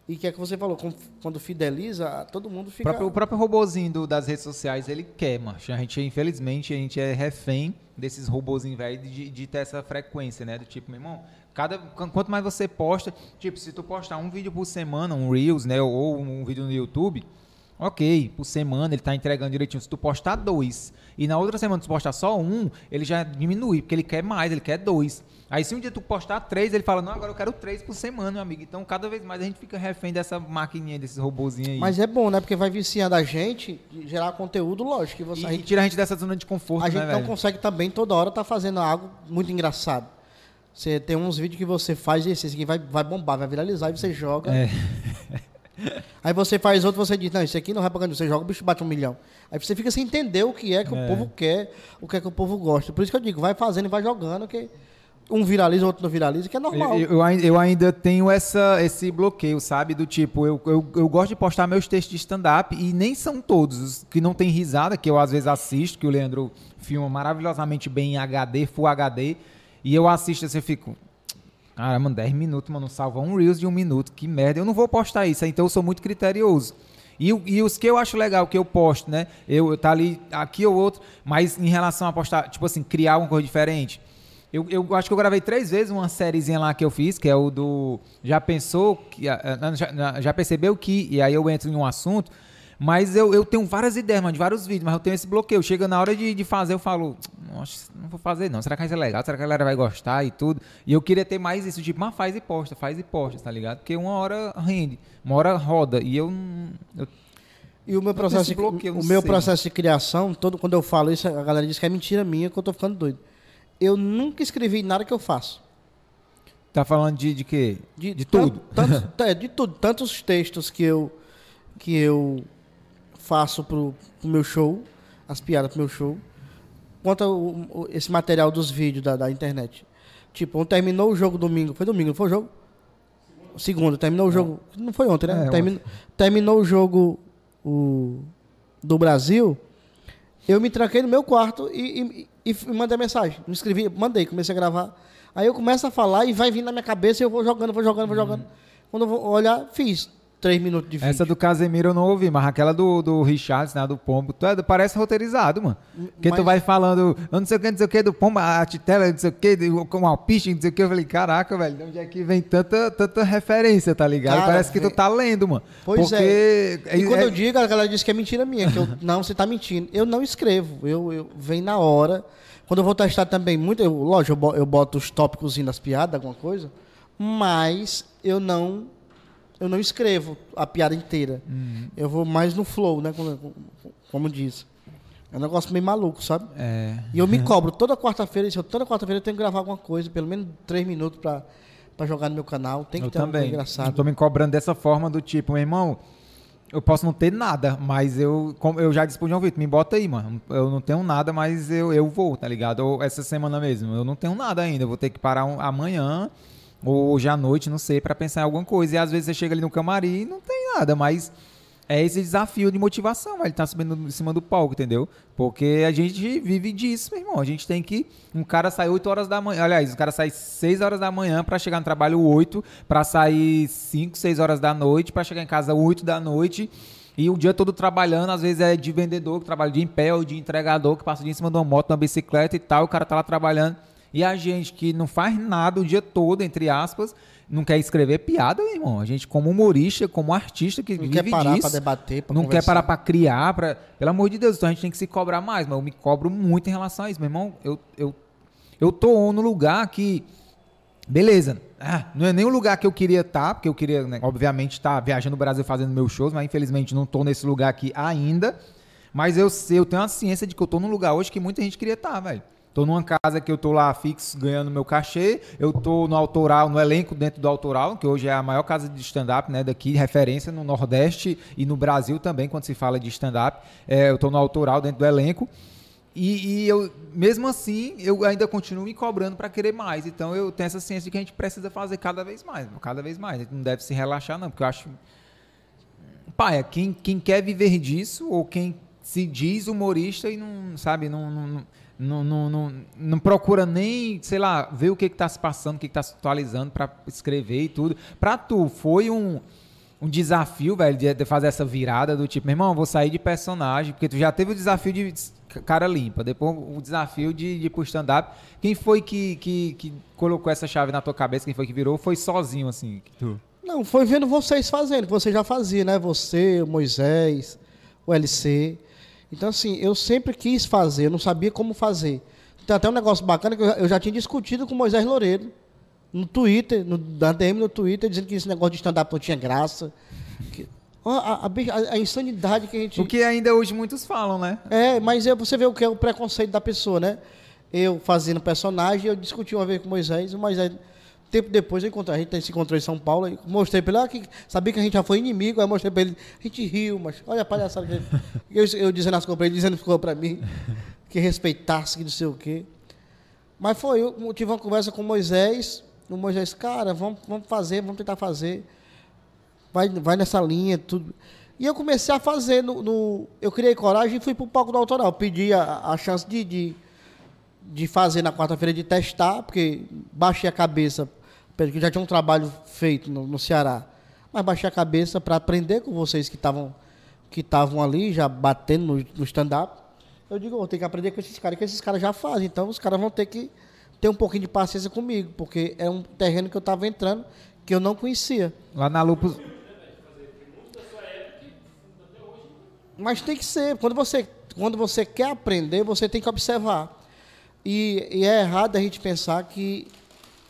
S3: e que é que você falou, quando fideliza, todo mundo
S1: O
S3: fica.
S1: próprio, o próprio robozinho do- das redes sociais, ele quer, macho. A gente, infelizmente, a gente é refém desses robozinhos velhos de, de ter essa frequência, né? Do tipo, meu irmão, cada, qu- quanto mais você posta, tipo, se tu postar um vídeo por semana, um Reels, né? Ou um vídeo no YouTube, ok, por semana ele tá entregando direitinho. Se tu postar dois e na outra semana tu postar só um, ele já diminui, porque ele quer mais, ele quer dois. Aí se um dia tu postar três, ele fala, não, agora eu quero três por semana, meu amigo. Então cada vez mais a gente fica refém dessa maquininha, desses robozinhos aí.
S3: Mas é bom, né? Porque vai viciando a gente, gerar conteúdo, lógico. Você,
S1: E,
S3: a gente
S1: tira a gente dessa zona de conforto,
S3: A
S1: né,
S3: gente não
S1: velho?
S3: consegue também toda hora estar fazendo algo muito engraçado. Você tem uns vídeos que você faz e esse aqui vai, vai bombar, vai viralizar e você joga.
S1: É.
S3: Aí você faz outro, você diz, não, isso aqui não vai pra grande, você joga, o bicho bate um milhão. Aí você fica sem entender o que é que
S1: É.
S3: o povo quer, o que é que o povo gosta. Por isso que eu digo, vai fazendo e vai jogando, que um viraliza, outro não viraliza, que é normal.
S1: Eu, eu, eu ainda tenho essa, esse bloqueio, sabe? Do tipo, eu, eu, eu gosto de postar meus textos de stand-up e nem são todos os que não tem risada, que eu às vezes assisto, que o Leandro filma maravilhosamente bem em HD, Full HD, e eu assisto assim, eu fico. Cara, mano, 10 minutos, mano, salva um Reels de um minuto. Que merda. Eu não vou postar isso, então eu sou muito criterioso. E, e os que eu acho legal, que eu posto, né? Eu, eu tá ali, aqui ou outro, mas em relação a postar, tipo assim, criar uma coisa diferente. Eu, eu acho que eu gravei três vezes uma sériezinha lá que eu fiz, que é o do. Já pensou, que, ah, ah, já, já percebeu que. E aí eu entro em um assunto. Mas eu, eu tenho várias ideias, mano, de vários vídeos, mas eu tenho esse bloqueio. Chega na hora de, de fazer, eu falo, nossa, não vou fazer não. Será que vai ser legal? Será que a galera vai gostar e tudo? E eu queria ter mais isso, tipo, mas faz e posta, faz e posta, tá ligado? Porque uma hora rende, uma hora roda. E eu não. eu-
S3: E o meu processo, de,
S1: bloqueio,
S3: o meu
S1: sei,
S3: processo de criação, todo, quando eu falo isso, a galera diz que é mentira minha, que eu tô ficando doido. Eu nunca escrevi nada que eu faço.
S1: tá falando de, de quê? De,
S3: tan-
S1: tudo.
S3: tantos- é, de tudo. Tantos textos que eu, que eu faço pro, pro meu show, as piadas pro meu show, quanto o- o- esse material dos vídeos da, da internet. Tipo, ontem terminou o jogo domingo. Foi domingo, não foi o jogo? Segundo, terminou o jogo. Não foi ontem, né?
S1: É,
S3: Termin- terminou o jogo o, do Brasil. Eu me tranquei no meu quarto e, e, e mandei mensagem. Me escrevi, mandei, comecei a gravar. Aí eu começo a falar e vai vindo na minha cabeça e eu vou jogando, vou jogando, vou jogando. Quando eu vou olhar, fiz três minutos de vídeo.
S1: Essa do Casemiro eu não ouvi, mas aquela do, do Richards, né, do Pombo, tu é, parece roteirizado, mano. Porque tu
S3: Mas-
S1: vai falando, eu não sei o que, não sei o que, do Pombo, a titela, não sei o que, com alpiche, não sei o que. Eu falei, caraca, velho, de onde é que vem tanta, tanta referência, tá ligado?
S3: Cara,
S1: parece que tu tá lendo, mano.
S3: Pois
S1: Porque
S3: é. E quando
S1: é-
S3: eu digo, a galera diz que é mentira minha, que eu, não, você tá mentindo. Eu não escrevo, eu, eu venho na hora. Quando eu vou testar também muito, eu, lógico, eu boto os tópicos das piadas, alguma coisa, mas eu não eu não escrevo a piada inteira.
S1: Uhum.
S3: Eu vou mais no flow, né, como, como diz. É um negócio meio maluco, sabe?
S1: É.
S3: E eu me cobro toda quarta-feira, toda quarta-feira eu tenho que gravar alguma coisa, pelo menos três minutos pra, pra jogar no meu canal. Tem que
S1: eu
S3: ter alguma coisa
S1: também. Eu tô me cobrando dessa forma do tipo, meu irmão, eu posso não ter nada, mas eu, como eu já disse pro João Vitor, me bota aí, mano. Eu não tenho nada, mas eu, eu vou, tá ligado? Ou essa semana mesmo, eu não tenho nada ainda. Eu vou ter que parar um- amanhã ou hoje à noite, não sei, pra pensar em alguma coisa. E às vezes você chega ali no camarim e não tem nada, mas é esse desafio de motivação, ele tá subindo em cima do palco, entendeu? Porque a gente vive disso, meu irmão. A gente tem que. Um cara sai 8 horas da manhã. Aliás, um cara sai 6 horas da manhã pra chegar no trabalho 8, pra sair 5, 6 horas da noite, pra chegar em casa 8 da noite. E o dia todo trabalhando, às vezes é de vendedor que trabalha de em pé, ou de entregador que passa o dia em cima de uma moto, uma bicicleta e tal, o cara tá lá trabalhando. E a gente que não faz nada o dia todo, entre aspas, não quer escrever piada, meu irmão. A gente, como humorista, como artista que
S3: Não
S1: vive
S3: quer parar
S1: disso,
S3: pra debater, pra
S1: não quer
S3: conversar.
S1: parar pra criar, pra... pelo amor de Deus, então a gente tem que se cobrar mais, mas eu me cobro muito em relação a isso, meu irmão. Eu, eu, eu tô no lugar que, beleza, ah, não é nem o lugar que eu queria estar, porque eu queria, né, obviamente, estar viajando no Brasil fazendo meus shows, mas infelizmente não tô nesse lugar aqui ainda. Mas eu sei, eu tenho a ciência de que eu tô num lugar hoje que muita gente queria estar, velho. Tô numa casa que eu tô lá fixo ganhando meu cachê. Eu tô no autoral, no elenco dentro do autoral, que hoje é a maior casa de stand-up, né, daqui, referência no Nordeste e no Brasil também, quando se fala de stand-up. É, eu tô no autoral dentro do elenco. E, e eu, mesmo assim, eu ainda continuo me cobrando para querer mais. Então eu tenho essa ciência de que a gente precisa fazer cada vez mais, cada vez mais. A gente não deve se relaxar, não, porque eu acho. Pai, quem, quem quer viver disso, ou quem se diz humorista e não, sabe, não, não, não, não, não, não procura nem, sei lá, ver o que está se passando, o que está se atualizando para escrever e tudo. Para tu, foi um, um desafio, velho, de, de fazer essa virada do tipo, meu irmão, vou sair de personagem, porque tu já teve o desafio de cara limpa, depois o desafio de, de ir pro stand-up. Quem foi que, que, que colocou essa chave na tua cabeça? Quem foi que virou? Foi sozinho, assim? tu-
S3: Não, foi vendo vocês fazendo, que você já fazia, né? Você, o Moisés, o LC. Então, assim, eu sempre quis fazer, eu não sabia como fazer. Tem até um negócio bacana que eu já, tinha discutido com o Moisés Loureiro no Twitter, no, na DM no Twitter, dizendo que esse negócio de stand-up não tinha graça. Que, a, a, a- insanidade que a gente.
S1: O que ainda hoje muitos falam, né?
S3: É, mas é, você vê o que é o preconceito da pessoa, né? Eu fazendo personagem, eu discuti uma vez com o Moisés, o Moisés, tempo depois eu encontrei, a gente se encontrou em São Paulo, aí mostrei pra ele, ah, que, sabia que a gente já foi inimigo, aí mostrei pra ele, a gente riu, mas olha a palhaçada que ele- eu, eu dizendo as coisas pra ele, dizendo que ficou pra mim, que respeitasse, que não sei o quê. Mas foi, eu tive uma conversa com o Moisés, o Moisés, cara, vamos, vamos fazer, vamos tentar fazer vai, vai nessa linha, tudo. E eu comecei a fazer no. no- eu criei coragem e fui pro palco do autoral. Pedi a, a chance de, de, de fazer na quarta-feira de testar, porque baixei a cabeça porque já tinha um trabalho feito no, no Ceará. Mas baixei a cabeça para aprender com vocês que estavam que estavam ali, já batendo no, no stand-up. Eu digo, vou ter que aprender com esses caras, que esses caras já fazem. Então, os caras vão ter que ter um pouquinho de paciência comigo, porque é um terreno que eu estava entrando que eu não conhecia.
S1: Lá na Lupus.
S3: Mas tem que ser. Quando você, quando você quer aprender, você tem que observar. E, e é errado a gente pensar que,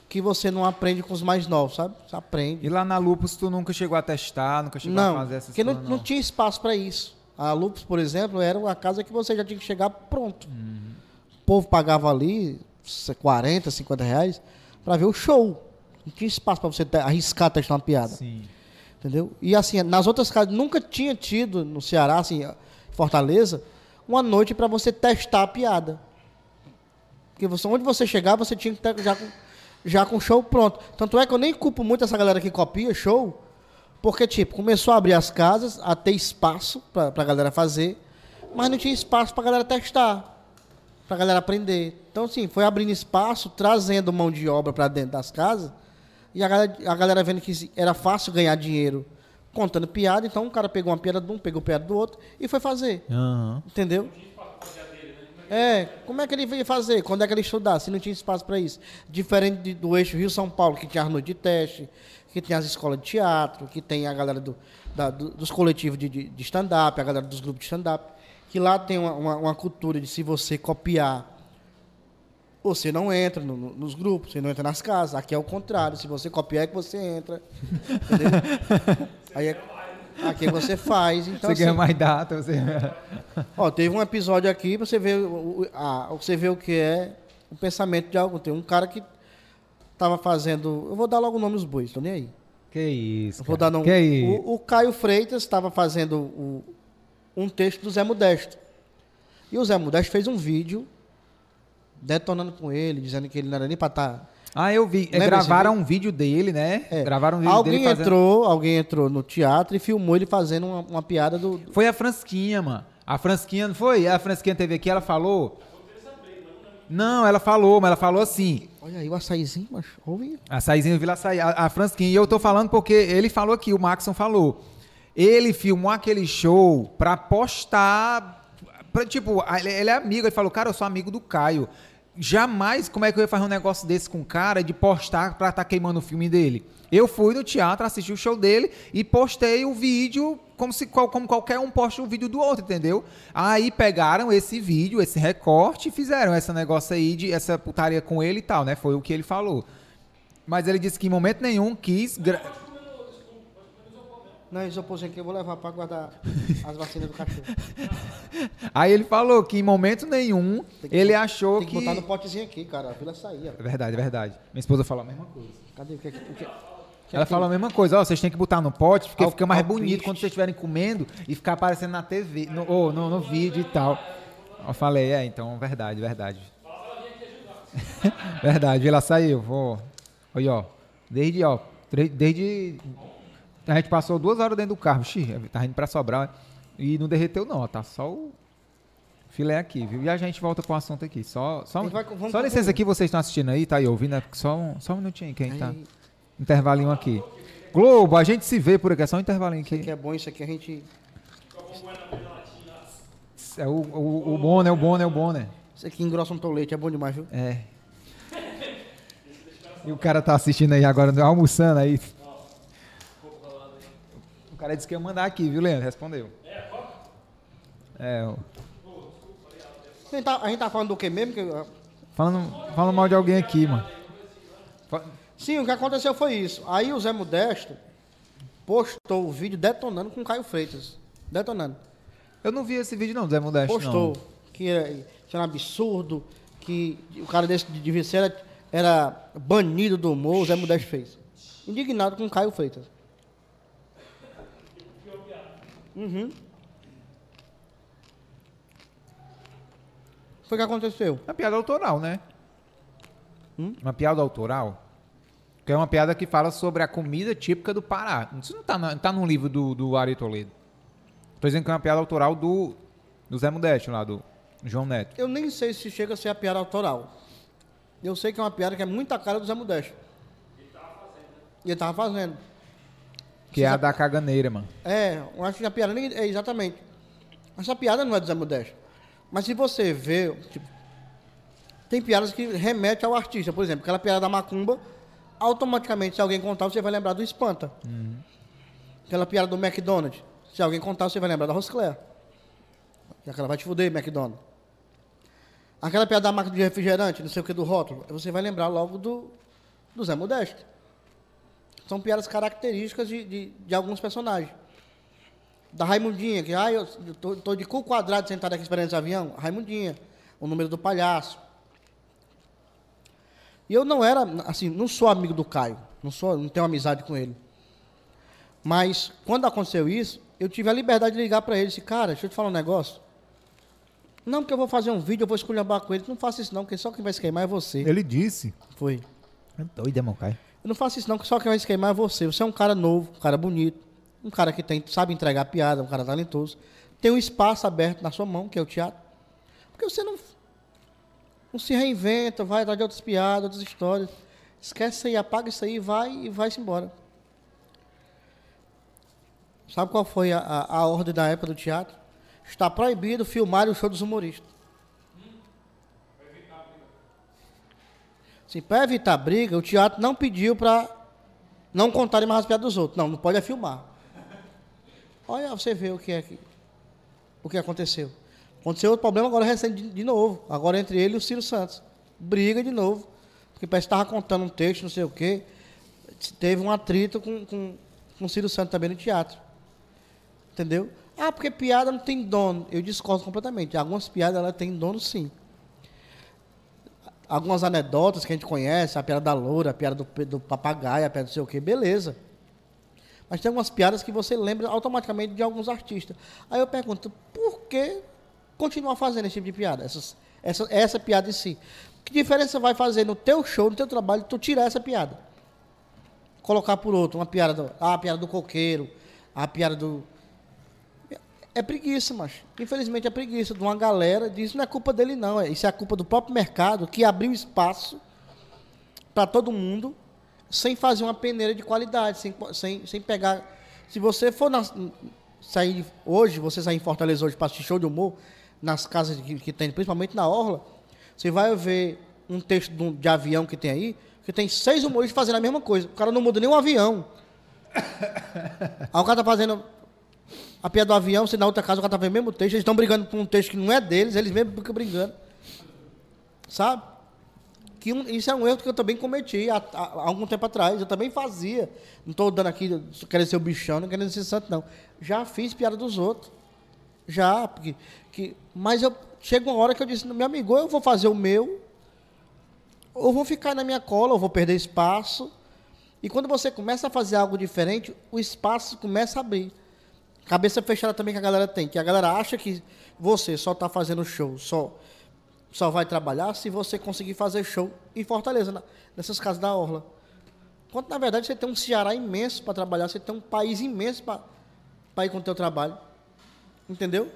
S3: que você não aprende com os mais novos, sabe? Você aprende.
S1: E lá na Lupus tu nunca chegou a testar, nunca chegou
S3: não,
S1: a fazer essas
S3: porque não,
S1: coisas,
S3: não tinha espaço para isso. A Lupus, por exemplo, era uma casa que você já tinha que chegar pronto. O povo pagava ali 40, 50 reais para ver o show. Não tinha espaço para você arriscar testar uma piada.
S1: Sim.
S3: Entendeu? E assim, nas outras casas, nunca tinha tido no Ceará, assim, Fortaleza, uma noite para você testar a piada. Porque você, onde você chegar, você tinha que estar já com, já com o show pronto. Tanto é que eu nem culpo muito essa galera que copia show, porque, tipo, começou a abrir as casas, a ter espaço para a galera fazer, mas não tinha espaço para a galera testar, para a galera aprender. Então, assim, foi abrindo espaço, trazendo mão de obra para dentro das casas, e a galera, a galera vendo que era fácil ganhar dinheiro contando piada, então o cara pegou uma piada de um, pegou piada do outro e foi fazer.
S1: Aham.
S3: Entendeu? É, como é que ele veio fazer? Quando é que ele estudar? Se não tinha espaço para isso. Diferente de- do eixo Rio-São Paulo, que tinha noites de teste, que tem as escolas de teatro, que tem a galera do, da- do- dos coletivos de, de- de stand-up, a galera dos grupos de stand-up, que lá tem uma, uma- uma cultura de se você copiar, você não entra no- no- nos grupos, você não entra nas casas. Aqui é o contrário, se você copiar é que você entra. Entendeu? Aí é, aqui você faz. Então,
S1: você ganha
S3: assim,
S1: mais data, você.
S3: Ó, teve um episódio aqui pra você ver o, a- você ver o que é o pensamento de algo. Tem um cara que tava fazendo. Eu vou dar logo o nome dos bois, tô nem aí.
S1: Que isso.
S3: Vou dar nome.
S1: Que isso.
S3: O, o Caio Freitas estava fazendo o- um texto do Zé Modesto. E o Zé Modesto fez um vídeo detonando com ele, dizendo que ele não era nem pra estar.
S1: Ah, eu vi. É, gravaram um vídeo dele, né?
S3: É.
S1: Gravaram um vídeo
S3: Alguém
S1: dele fazendo.
S3: entrou, alguém entrou no teatro e filmou ele fazendo uma, uma piada do.
S1: Foi a Fransquinha, mano. A Fransquinha, não foi? A Fransquinha teve aqui, ela falou. Não, ela falou, mas ela falou assim.
S3: Olha aí o açaizinho, mas ouve.
S1: A Saizinho Vila Açaí, a, a Fransquinha. E eu tô falando porque ele falou aqui, o Maxon falou. Ele filmou aquele show pra postar. Pra, tipo, ele é amigo. Ele falou, cara, eu sou amigo do Caio. Jamais, como é que eu ia fazer um negócio desse com o cara de postar pra estar queimando o filme dele? Eu fui no teatro, assisti o show dele e postei o vídeo como se como qualquer um posta o vídeo do outro, entendeu? Aí pegaram esse vídeo, esse recorte e fizeram esse negócio aí de essa putaria com ele e tal, né? Foi o que ele falou. Mas ele disse que em momento nenhum quis. gra-
S3: Não, isoporzinho aqui eu vou levar pra guardar as vacinas do cachorro.
S1: Aí ele falou que em momento nenhum
S3: que
S1: ele achou
S3: Tem que
S1: que.
S3: botar no potezinho aqui, cara. A vila saía.
S1: É verdade, é verdade. Minha esposa falou a mesma coisa.
S3: Cadê o que? O que? o que
S1: Ela
S3: que-
S1: falou a mesma coisa, ó, vocês têm que botar no pote, porque
S3: Ao-
S1: fica mais bonito quando vocês estiverem comendo e ficar aparecendo na TV, no, ou no, no vídeo e tal. Eu falei, é, então, verdade, verdade. verdade, ela saiu, vou. Olha, ó, desde, ó, desde. A gente passou duas horas dentro do carro, xi, tá indo pra Sobral, e não derreteu não, ó, tá só o filé aqui, viu? E a gente volta pro assunto aqui, só, só,
S3: vai-
S1: só licença aqui, vocês estão assistindo aí, tá aí ouvindo, né? Só um, só um minutinho que a gente tá... Intervalinho aqui. Globo, a gente se vê por aqui, é só um intervalinho
S3: Isso
S1: aqui.
S3: aqui é bom, isso aqui a gente.
S1: É o, o, o Bonner, o Bonner, o Bonner.
S3: Isso aqui engrossa um tolete, é bom demais, viu?
S1: É. E o cara tá assistindo aí agora, almoçando aí. O cara disse que ia mandar aqui, viu, Leandro? Respondeu. É, o-
S3: A gente, tá, a gente tá falando do que mesmo? Que,
S1: falando, falando mal de alguém aqui, mano.
S3: Sim, o que aconteceu foi isso. Aí o Zé Modesto postou o vídeo detonando com o Caio Freitas. Detonando.
S1: Eu não vi esse vídeo não, Zé Modesto,
S3: Postou
S1: não.
S3: que era, que era um absurdo, que o cara desse de ser era, era banido do humor, o Zé Modesto fez. Indignado com o Caio Freitas. Uhum. Foi o que aconteceu.
S1: É uma piada autoral, né?
S3: Hum?
S1: Uma piada autoral. Que é uma piada que fala sobre a comida típica do Pará. Isso não tá, na, tá num livro do, do Ari Toledo. Tô dizendo que é uma piada autoral do, do Zé Modeste, lá, do João Neto.
S3: Eu nem sei se chega a ser a piada autoral. Eu sei que é uma piada que é muito a cara do Zé Modesto. E ele tava fazendo.
S1: Que é a da caganeira, mano.
S3: É, eu acho que a piada nem. É, exatamente. Essa piada não é do Zé Modesto. Mas se você vê. Tipo, tem piadas que remetem ao artista. Por exemplo, aquela piada da macumba, automaticamente, se alguém contar, você vai lembrar do Espanta. Aquela piada do McDonald's. Se alguém contar, você vai lembrar da Rosclair. E aquela vai te fuder, McDonald's. Aquela piada da marca de refrigerante, não sei o que, do rótulo, você vai lembrar logo do, do Zé Modesto. São piadas características de, de, de alguns personagens. Da Raimundinha, que ah, eu tô, tô de cu quadrado sentado aqui esperando esse avião. Raimundinha. O número do palhaço. E eu não era, assim, não sou amigo do Caio. Não, sou, não tenho amizade com ele. Mas, quando aconteceu isso, eu tive a liberdade de ligar para ele e disse, cara, deixa eu te falar um negócio. Não, porque eu vou fazer um vídeo, eu vou esculhambar com ele. Não faça isso não, porque só quem vai se queimar é você.
S1: Ele disse.
S3: Foi.
S1: É doido, irmão, Caio.
S3: Eu não faço isso não, só quem vai se queimar é você. Você é um cara novo, um cara bonito, um cara que tem, sabe entregar piada, um cara talentoso. Tem um espaço aberto na sua mão, que é o teatro. Porque você não, não se reinventa, vai atrás de outras piadas, outras histórias. Esquece isso aí, apaga isso aí, vai e vai-se embora. Sabe qual foi a, a, a ordem da época do teatro? Está proibido filmar o show dos humoristas. Sim, para evitar briga, o teatro não pediu para não contarem mais as piadas dos outros. Não, não pode é filmar. Olha, você vê o que é que, o que aconteceu. Aconteceu outro problema agora recente de, de novo. Agora entre ele e o Ciro Santos. Briga de novo. Porque parece que estava contando um texto, não sei o quê. Teve um atrito com, com, com o Ciro Santos também no teatro. Entendeu? Ah, porque piada não tem dono. Eu discordo completamente. Algumas piadas ela tem dono sim. Algumas anedotas que a gente conhece, a piada da loura, a piada do, do papagaio, a piada não sei o quê, beleza. Mas tem algumas piadas que você lembra automaticamente de alguns artistas. Aí eu pergunto, por que continuar fazendo esse tipo de piada? Essas, essa, essa piada em si. Que diferença vai fazer no teu show, no teu trabalho, tu tirar essa piada? Colocar por outro, uma piada do, ah, a piada do coqueiro, a piada do, é preguiça, mas infelizmente é preguiça de uma galera. Isso não é culpa dele, não. é- Isso é a culpa do próprio mercado que abriu espaço para todo mundo sem fazer uma peneira de qualidade, sem, sem, sem pegar. Se você for na- sair hoje, você sair em Fortaleza hoje para assistir show de humor, nas casas que, que tem, principalmente na Orla, você vai ver um texto de, um- de avião que tem aí, que tem seis humoristas fazendo a mesma coisa. O cara não muda nem um avião. Aí o cara tá fazendo a piada do avião, se na outra casa o cara tá vendo o mesmo texto, eles estão brigando por um texto que não é deles, eles mesmos ficam brigando. Sabe? Que um- isso é um erro que eu também cometi há, há- há algum tempo atrás. Eu também fazia. Não estou dando aqui, querendo ser o bichão, não querendo ser santo, não. Já fiz piada dos outros. Já, porque, que, mas eu chega uma hora que eu disse, meu amigo, eu vou fazer o meu, ou vou ficar na minha cola, ou vou perder espaço. E quando você começa a fazer algo diferente, o espaço começa a abrir. Cabeça fechada também que a galera tem, que a galera acha que você só está fazendo show, só só vai trabalhar se você conseguir fazer show em Fortaleza, na- nessas casas da Orla. Quando na verdade você tem um Ceará imenso para trabalhar, você tem um país imenso para ir com o teu trabalho. Entendeu?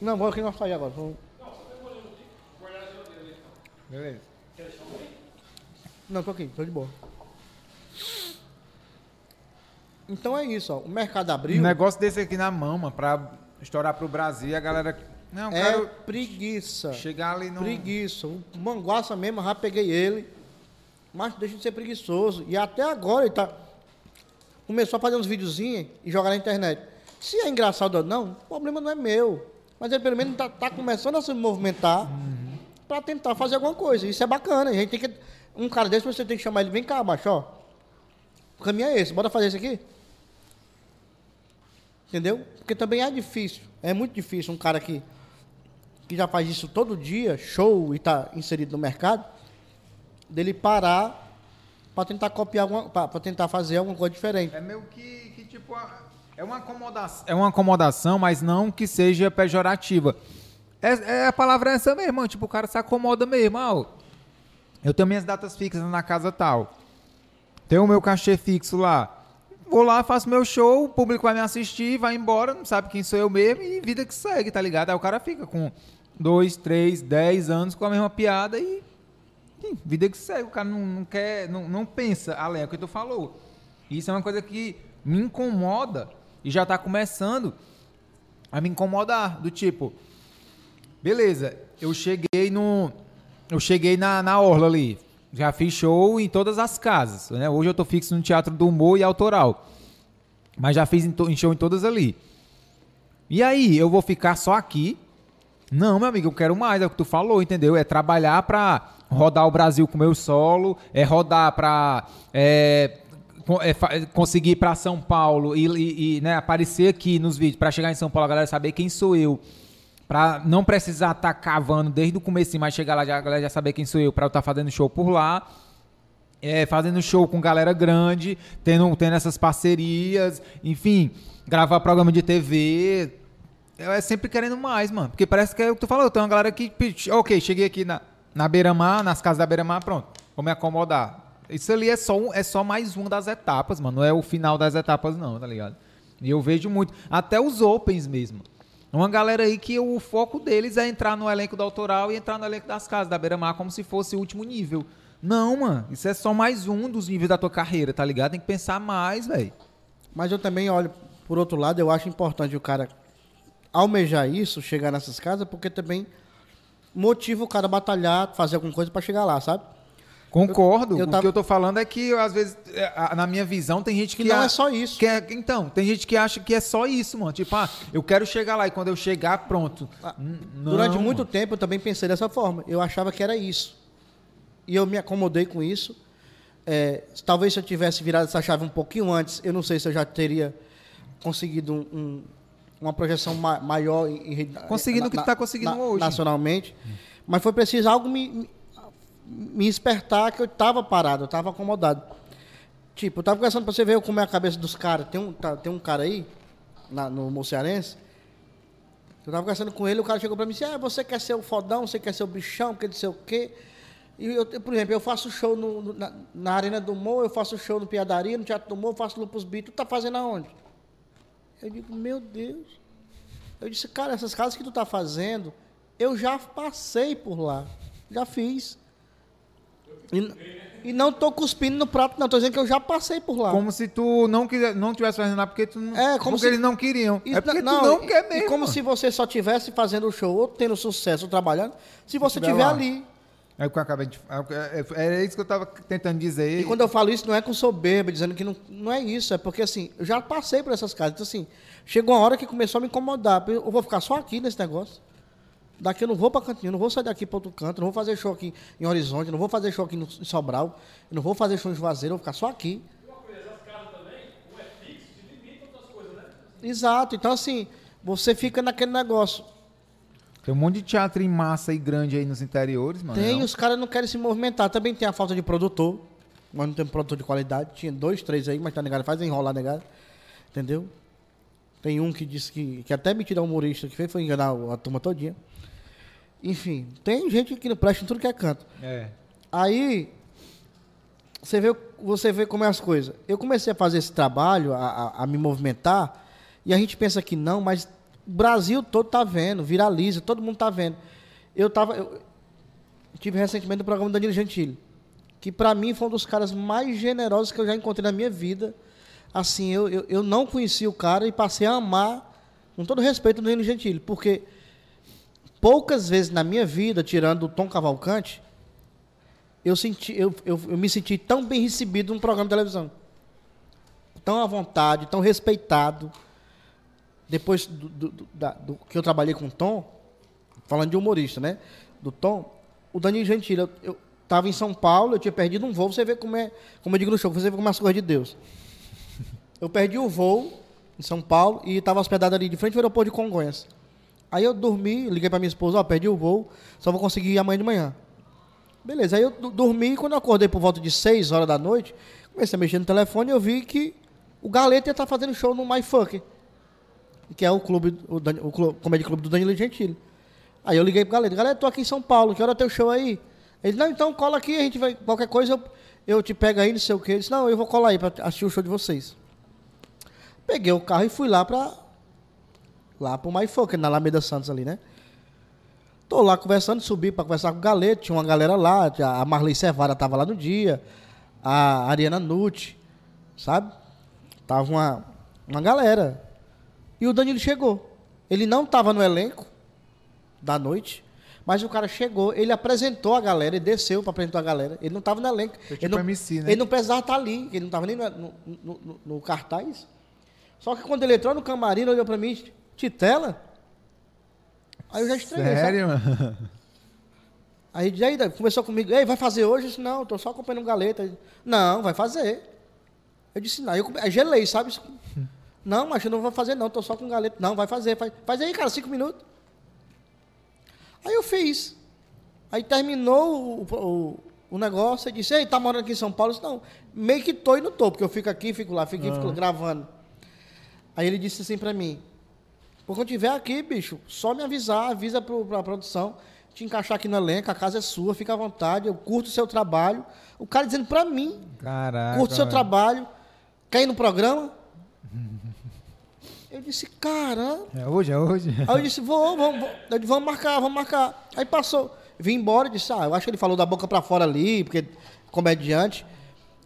S3: Não, vou aqui nós sair agora. Vamos-
S1: Beleza.
S3: Não, tô aqui, tô de boa. Então é isso, ó. O mercado abriu.
S1: Um negócio desse aqui na mão, mano, pra estourar pro Brasil e a galera. Não,
S3: é
S1: quero
S3: preguiça.
S1: chegar ali no.
S3: Preguiça. O Manguaça mesmo, já peguei ele. Mas deixa de ser preguiçoso. E até agora ele tá. Começou a fazer uns videozinhos e jogar na internet. Se é engraçado ou não, o problema não é meu. Mas ele pelo menos tá, tá começando a se movimentar pra tentar fazer alguma coisa. Isso é bacana. A gente tem que. Um cara desse você tem que chamar ele, vem cá, macho, ó. O caminho é esse, bora fazer isso aqui. Entendeu? Porque também é difícil. É muito difícil um cara que, que já faz isso todo dia, show, e está inserido no mercado, dele parar para tentar copiar, para tentar fazer alguma coisa diferente.
S1: É meio que, que tipo. É uma acomodação. É uma acomodação, mas não que seja pejorativa. É, é a palavra é essa mesmo, tipo, o cara se acomoda mesmo. Ah, ó, eu tenho minhas datas fixas na casa tal. Tenho o meu cachê fixo lá. vou lá, faço meu show, o público vai me assistir, vai embora, não sabe quem sou eu mesmo e vida que segue, tá ligado? Aí o cara fica com dois, três, dez anos com a mesma piada e. e vida que segue, o cara não, não quer, não, não pensa além, o que tu falou. Isso é uma coisa que me incomoda e já tá começando a me incomodar, do tipo, beleza, eu cheguei no. Eu cheguei na, na Orla ali. Já fiz show em todas as casas. Né? Hoje eu tô fixo no Teatro do Humor e Autoral. Mas já fiz em, em show em todas ali. E aí, eu vou ficar só aqui? Não, meu amigo, eu quero mais, é o que tu falou, entendeu? É trabalhar pra rodar o Brasil com meu solo, é rodar pra é, é é conseguir ir pra São Paulo e, e- e, né, aparecer aqui nos vídeos pra chegar em São Paulo, a galera saber quem sou eu. Pra não precisar estar cavando desde o começo, mas chegar lá já, a galera já saber quem sou eu, pra eu estar fazendo show por lá. É, fazendo show com galera grande, tendo, tendo essas parcerias, enfim, gravar programa de TV. Eu é sempre querendo mais, mano. Porque parece que é o que tu falou. Tem uma galera que. Ok, cheguei aqui na, na Beira-Mar, nas casas da Beira-Mar, pronto. Vou me acomodar. Isso ali é só, é só mais uma das etapas, mano. Não é o final das etapas, não, tá ligado? E eu vejo muito. Até os Opens mesmo. Uma galera aí que o foco deles é entrar no elenco do autoral e entrar no elenco das casas da Beira-Mar como se fosse o último nível. Não, mano. Isso é só mais um dos níveis da tua carreira, tá ligado? Tem que pensar mais, velho.
S3: Mas eu também olho, por outro lado, eu acho importante o cara almejar isso, chegar nessas casas, porque também motiva o cara a batalhar, fazer alguma coisa pra chegar lá, sabe?
S1: Concordo.
S3: Eu- eu
S1: o
S3: tava-
S1: que eu tô falando é que, às vezes, é, na minha visão, tem gente que.
S3: Que não
S1: a-
S3: é só isso.
S1: que é- então, tem gente que acha que é só isso, mano. Tipo, ah, eu quero chegar lá e quando eu chegar, pronto. N- não,
S3: Durante muito
S1: mano.
S3: tempo eu também pensei dessa forma. Eu achava que era isso. E eu me acomodei com isso. É, talvez se eu tivesse virado essa chave um pouquinho antes, eu não sei se eu já teria conseguido um- um- uma projeção ma- maior em, em
S1: Conseguindo o que tu tá conseguindo hoje.
S3: Nacionalmente. Mas foi preciso algo me, me, me espertar que eu estava parado, eu estava acomodado. Tipo, eu tava conversando pra você ver como é a cabeça dos caras. Tem um, tá- tem um cara aí, na- no Mocearense, eu tava conversando com ele, o cara chegou pra mim e disse, ah, você quer ser o fodão, você quer ser o bichão, quer dizer o quê? E eu, por exemplo, eu faço show no- na, na Arena do Humor, eu faço show no Piadaria, no Teatro do Humor, eu faço Lupus Beat, tu tá fazendo aonde? Eu digo, meu Deus. Eu disse, cara, essas casas que tu tá fazendo, eu já passei por lá. Já fiz. E, e não tô cuspindo no prato, não. Tô dizendo que eu já passei por lá.
S1: Como se tu não, quiser, não tivesse fazendo nada porque tu não.
S3: É, como se-
S1: eles não queriam. É porque
S3: não-
S1: tu não
S3: e-
S1: quer mesmo.
S3: E como se você só tivesse fazendo o show, ou tendo sucesso, ou trabalhando, se você
S1: Estiver
S3: ali.
S1: É o que eu acabei de. é- é- Era isso que eu tava tentando dizer.
S3: E quando eu falo isso, não é com soberba, dizendo que não, não é isso. É porque, assim, eu já passei por essas casas. Então, assim, chegou uma hora que começou a me incomodar. Eu vou ficar só aqui nesse negócio. Daqui eu não vou pra cantinho, eu não vou sair daqui pra outro canto, não vou fazer show aqui em Horizonte, não vou fazer show aqui no, em Sobral, não vou fazer show em Juazeiro, vou ficar só aqui. Exato, então assim, você fica naquele negócio.
S1: Tem um monte de teatro em massa e grande aí nos interiores, mano.
S3: Tem,
S1: não?
S3: os caras não querem se movimentar. Também tem a falta de produtor. Mas não tem produtor de qualidade. Tinha dois, três aí, mas tá negado. Faz enrolar negado. Entendeu? Tem um que disse que, que até mentira humorista que fez foi enganar a turma todinha. Enfim, tem gente que não presta em tudo que é canto.
S1: É.
S3: Aí você vê, você vê como é as coisas. Eu comecei a fazer esse trabalho, a, a- a me movimentar, e a gente pensa que não, mas o Brasil todo tá vendo, viraliza, todo mundo tá vendo. Eu tava. Eu tive recentemente o programa do Danilo Gentili, que para mim foi um dos caras mais generosos que eu já encontrei na minha vida. Assim, eu, eu, eu não conhecia o cara e passei a amar, com todo respeito, o Danilo Gentili, porque poucas vezes na minha vida, tirando o Tom Cavalcante, eu, senti, eu, eu, eu me senti tão bem recebido num programa de televisão. Tão à vontade, tão respeitado. Depois do, do- do- da- do que eu trabalhei com o Tom, falando de humorista, né? Do Tom, o Danilo Gentili, eu, eu tava em São Paulo, eu tinha perdido um voo, você vê como é, como eu digo no show, você vê como é as coisas de Deus. Eu perdi o voo em São Paulo e estava hospedado ali de frente ao aeroporto de Congonhas. Aí eu dormi, liguei para minha esposa, ó, perdi o voo, só vou conseguir ir amanhã de manhã. Beleza, aí eu dormi e quando eu acordei por volta de 6 horas da noite, comecei a mexer no telefone e eu vi que o Galeta ia estar fazendo show no My Funk, que é o clube, o, Dan- o clu- Comedy Clube do Danilo Gentili. Aí eu liguei pro Galeta, Galeta, tô aqui em São Paulo, que hora é teu show aí? Ele, não, então cola aqui, a gente vai, qualquer coisa eu, eu te pego aí, não sei o quê. Ele disse, não, eu vou colar aí pra assistir o show de vocês. Peguei o carro e fui lá pra. Lá pro Maifoca, na Alameda Santos ali, né? Tô lá conversando, subi pra conversar com o Galeto, tinha uma galera lá, a Marley Servara tava lá no dia, a Ariana Nucci, sabe? Tava uma, uma galera. E o Danilo chegou. Ele não tava no elenco da noite, mas o cara chegou, ele apresentou a galera, ele desceu pra apresentar a galera. Ele não tava no elenco.
S1: Foi
S3: ele,
S1: tipo
S3: não,
S1: MC, né?
S3: ele não precisava estar ali, ele não tava nem no, no- no- no- cartaz. Só que quando ele entrou no camarim, ele olhou pra mim, Titela? Aí eu já estranhei, sabe?
S1: Sério, mano?
S3: Aí, aí conversou comigo, ei, vai fazer hoje? Eu disse, não, tô só acompanhando galeta. Não, vai fazer. Eu disse, não, eu gelei, sabe? Não, mas eu não vou fazer não, tô só com galeta. Não, vai fazer, faz, faz aí, cara, cinco minutos. Aí eu fiz. Aí terminou o, o, o negócio, eu disse, ei, tá morando aqui em São Paulo? Eu disse, não, meio que tô e não tô, porque eu fico aqui, fico lá, fico aqui, fico gravando. Aí ele disse assim pra mim, Pô, quando tiver aqui, bicho, só me avisar, avisa pro, pra produção, te encaixar aqui no elenco, a casa é sua, fica à vontade, eu curto o seu trabalho. O cara dizendo pra mim,
S1: Caraca.
S3: curto o seu
S1: velho.
S3: trabalho, quer ir no programa? Eu disse, caramba.
S1: É hoje, é hoje.
S3: Aí eu disse, vou, vamos, vamos, Eu disse, vamos marcar, vamos marcar. Aí passou, vim embora e disse, ah, eu acho que ele falou da boca pra fora ali, porque comediante.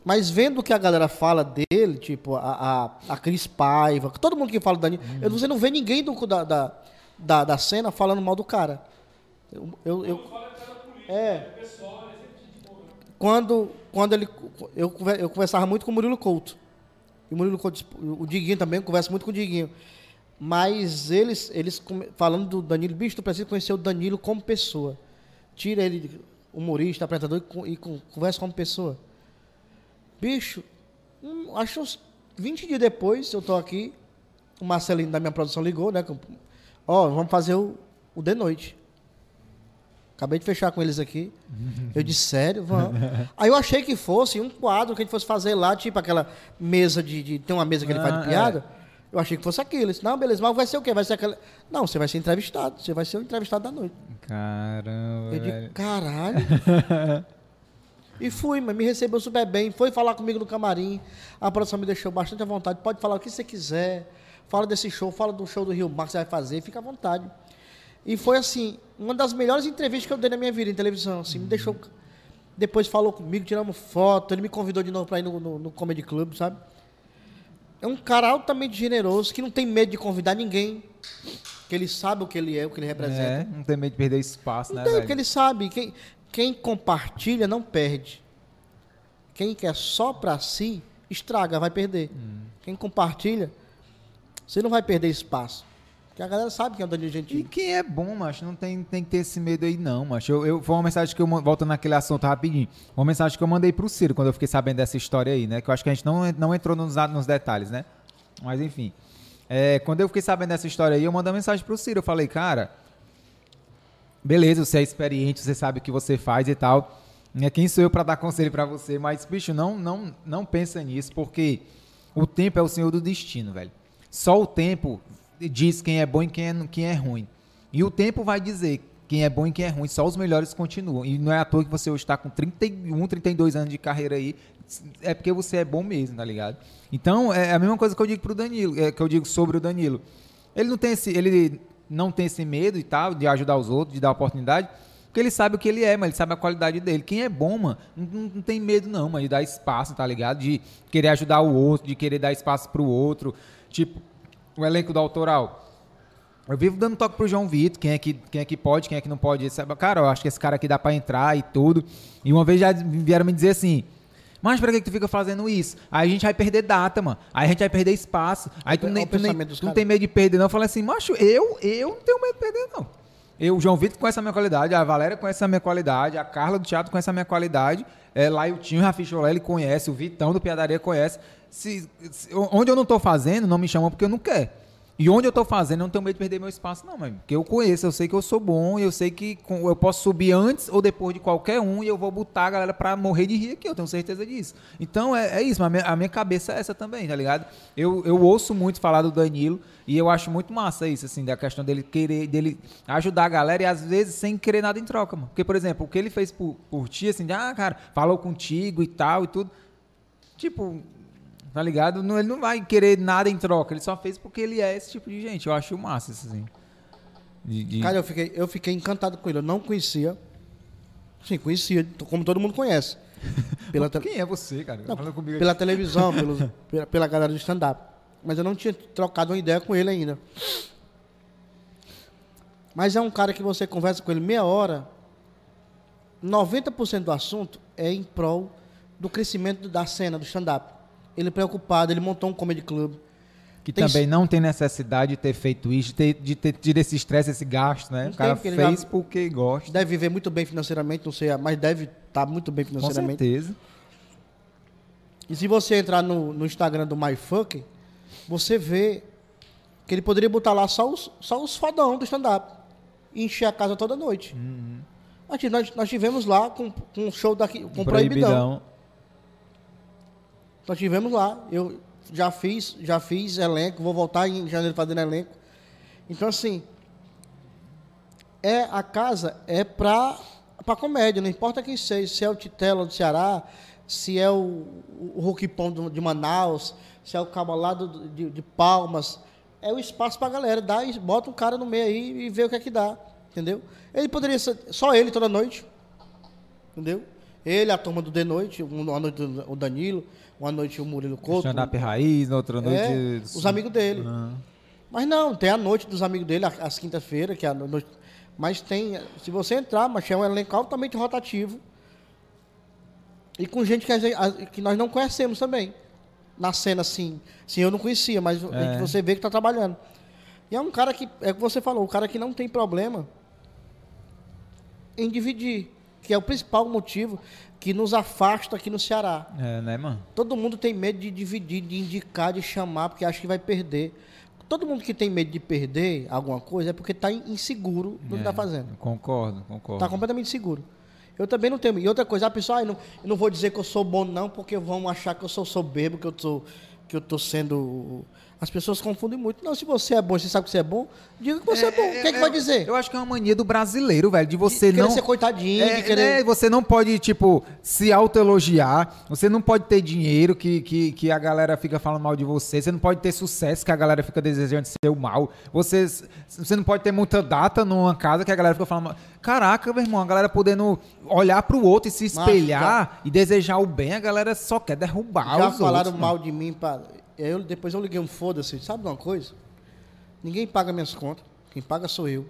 S3: Mas vendo o que a galera fala dele, tipo, a, a, a Cris Paiva, todo mundo que fala do Danilo, eu- você não vê ninguém do, da, da, da, da cena falando mal do cara. Eu, eu, eu- é. Quando, quando ele. Eu, eu conversava muito com o Murilo Couto. E o Murilo Couto, o Diguinho também, eu converso muito com o Diguinho. Mas eles, eles falando do Danilo, bicho, tu precisa conhecer o Danilo como pessoa. Tira ele humorista, apresentador e, e con- conversa como pessoa. Bicho, um, acho uns 20 dias depois, eu tô aqui, o Marcelinho da minha produção ligou, né? Ó, vamos fazer o, o de noite. Acabei de fechar com eles aqui. Eu disse, sério? Vamos. Aí eu achei que fosse um quadro que a gente fosse fazer lá, tipo aquela mesa de. de- tem uma mesa que ele faz
S1: Ah,
S3: de piada. Eu achei que fosse aquilo. Eu disse, não, beleza, mas vai ser o quê? Vai ser aquela. Não, você vai ser entrevistado. Você vai ser o entrevistado da noite.
S1: Caramba,
S3: Eu digo,
S1: velho.
S3: caralho. e fui, mas me recebeu super bem. Foi falar comigo no camarim. A produção me deixou bastante à vontade. Pode falar o que você quiser. Fala desse show, fala do show do Rio Mar que você vai fazer. Fica à vontade. E foi assim, uma das melhores entrevistas que eu dei na minha vida em televisão. Assim, me deixou. Depois falou comigo, tiramos foto. Ele me convidou de novo para ir no, no, no Comedy Club, sabe? É um cara altamente generoso que não tem medo de convidar ninguém. Que ele sabe o que ele é, o que ele representa.
S1: É, não tem medo de perder espaço,
S3: Não
S1: né,
S3: tem,
S1: velho?
S3: porque ele sabe. Quem, quem compartilha não perde. Quem quer só pra si, estraga, vai perder.
S1: Hum.
S3: Quem compartilha, você não vai perder espaço. Porque a galera sabe quem é o Danilo
S1: E
S3: Gentili.
S1: quem é bom, macho, não tem, tem que ter esse medo aí, não, macho. Eu, eu, foi uma mensagem que eu, voltando naquele assunto rapidinho, uma mensagem que eu mandei pro Ciro quando eu fiquei sabendo dessa história aí, né? Que eu acho que a gente não, não entrou nos, nos detalhes, né? Mas enfim. É, quando eu fiquei sabendo dessa história aí, eu mandei uma mensagem pro Ciro. Eu falei, cara, beleza, você é experiente, você sabe o que você faz e tal. Né? Quem sou eu para dar conselho para você? Mas, bicho, não, não, não pensa nisso, porque o tempo é o senhor do destino, velho. Só o tempo diz quem é bom e quem é, quem é ruim. E o tempo vai dizer quem é bom e quem é ruim. Só os melhores continuam. E não é à toa que você hoje está com 31, 32 anos de carreira aí. É porque você é bom mesmo, tá ligado? Então, é a mesma coisa que eu digo pro Danilo, é, que eu digo sobre o Danilo. Ele não tem esse, ele não tem esse medo e tal de ajudar os outros, de dar oportunidade, porque ele sabe o que ele é, mas ele sabe a qualidade dele. Quem é bom, mano, não, não- tem medo não, mano, de dar espaço, tá ligado? De querer ajudar o outro, de querer dar espaço pro outro. Tipo, o elenco do autoral. Eu vivo dando toque pro João Vitor, quem é que, quem é que pode, quem é que não pode. Sabe? Cara, eu acho que esse cara aqui dá pra entrar e tudo. E uma vez já vieram me dizer assim, mas pra que que tu fica fazendo isso? Aí a gente vai perder data, mano. Aí a gente vai perder espaço. Aí tu,
S3: Olha
S1: nem,
S3: o
S1: tu, nem, tu não tem medo de perder, não. Eu falei assim, macho, eu, eu não tenho medo de perder, não. Eu, o João Vitor conhece a minha qualidade, a Valéria conhece a minha qualidade, a Carla do Teatro conhece a minha qualidade, é, lá o Tinho Rafi Cholé, ele conhece, o Vitão do Piadaria conhece. Se, se- onde eu não tô fazendo, não me chamam porque eu não quero. E onde eu tô fazendo, eu não tenho medo de perder meu espaço, não, mano. Porque eu conheço, eu sei que eu sou bom, eu sei que eu posso subir antes ou depois de qualquer um, e eu vou botar a galera pra morrer de rir aqui, eu tenho certeza disso. Então é, é isso, mas a minha, a minha cabeça é essa também, tá ligado? Eu, eu ouço muito falar do Danilo, e eu acho muito massa isso, assim, da questão dele querer, dele ajudar a galera, e às vezes sem querer nada em troca, mano. Porque, por exemplo, o que ele fez por, por ti, assim, de, ah, cara, falou contigo e tal e tudo. Tipo, Tá ligado? Não, ele não vai querer nada em troca. Ele só fez porque ele é esse tipo de gente. Eu acho massa isso assim. De, de-
S3: Cara, eu fiquei, eu fiquei encantado com ele. Eu não conhecia. Sim, conhecia, como todo mundo conhece. Pela, te-
S1: Quem é você, cara?
S3: Não, pela televisão, pelos- pela, pela galera do stand-up. Mas eu não tinha trocado uma ideia com ele ainda. Mas é um cara que você conversa com ele meia hora, 90% do assunto é em prol do crescimento da cena, do stand-up. Ele é preocupado, ele montou um comedy club.
S1: Que
S3: Tem-
S1: também não tem necessidade de ter feito isso, de ter, de ter tido esse estresse, esse gasto, né?
S3: Não
S1: o cara
S3: porque
S1: fez porque gosta.
S3: Deve viver muito bem financeiramente, não sei, mas deve estar muito bem
S1: Com
S3: financeiramente.
S1: certeza.
S3: E se você entrar no, no Instagram do MyFuck, você vê que ele poderia botar lá só os, só os fodão do stand-up. E encher a casa toda noite.
S1: Uhum.
S3: Nós, nós tivemos lá com, com um show daqui, com proibidão. Nós tivemos lá. Eu já fiz, já fiz elenco, vou voltar em janeiro fazendo elenco. Então, assim, é a casa é pra, pra comédia, não importa quem seja, se é o Titela do Ceará, se é o, o Hulk Pão do- de Manaus, se é o Cabo lá do- de, de Palmas. É o espaço pra galera, dá e bota um cara no meio aí e vê o que é que dá, entendeu? Ele poderia ser só ele toda noite, entendeu? Ele, a turma do De Noite, um- uma noite o Danilo, uma noite o Murilo Couto.
S1: Stand-up raiz, na outra noite.
S3: É, os amigos dele.
S1: Ah.
S3: Mas não, tem a noite dos amigos dele, às quinta-feira, que é a noite. Mas tem, se você entrar, mas é um elenco altamente rotativo. E com gente que, que nós não conhecemos também. Na cena, assim. Sim, eu não conhecia, mas
S1: É.
S3: você vê que está trabalhando. E é um cara que, é o que você falou, o cara que não tem problema em dividir. Que é o principal motivo que nos afasta aqui no Ceará.
S1: É, né, mano?
S3: Todo mundo tem medo de dividir, de indicar, de chamar, porque acha que vai perder. Todo mundo que tem medo de perder alguma coisa é porque está inseguro do que está fazendo.
S1: Concordo, concordo.
S3: Está completamente seguro. Eu também não tenho. E outra coisa, a pessoa, ah, eu não, eu não vou dizer que eu sou bom, não, porque vão achar que eu sou soberbo, que eu tô, que eu tô sendo. As pessoas confundem muito. Não, se você é bom, você sabe que você é bom, diga que você é, bom. O que é que vai dizer?
S1: Eu acho que é uma mania do brasileiro, velho, de você
S3: De
S1: não.
S3: ser coitadinho,
S1: É,
S3: de querer-
S1: né, você não pode, tipo, se autoelogiar, você não pode ter dinheiro que, que, que a galera fica falando mal de você, você não pode ter sucesso que a galera fica desejando ser o mal, você, você não pode ter muita data numa casa que a galera fica falando mal. Caraca, meu irmão, a galera podendo olhar pro outro e se espelhar e desejar o bem, a galera só quer derrubar
S3: Já
S1: os
S3: falaram
S1: outros.
S3: mal de mim. Pra... Eu, depois eu liguei um foda-se. Sabe de uma coisa? Ninguém paga minhas contas. Quem paga sou eu.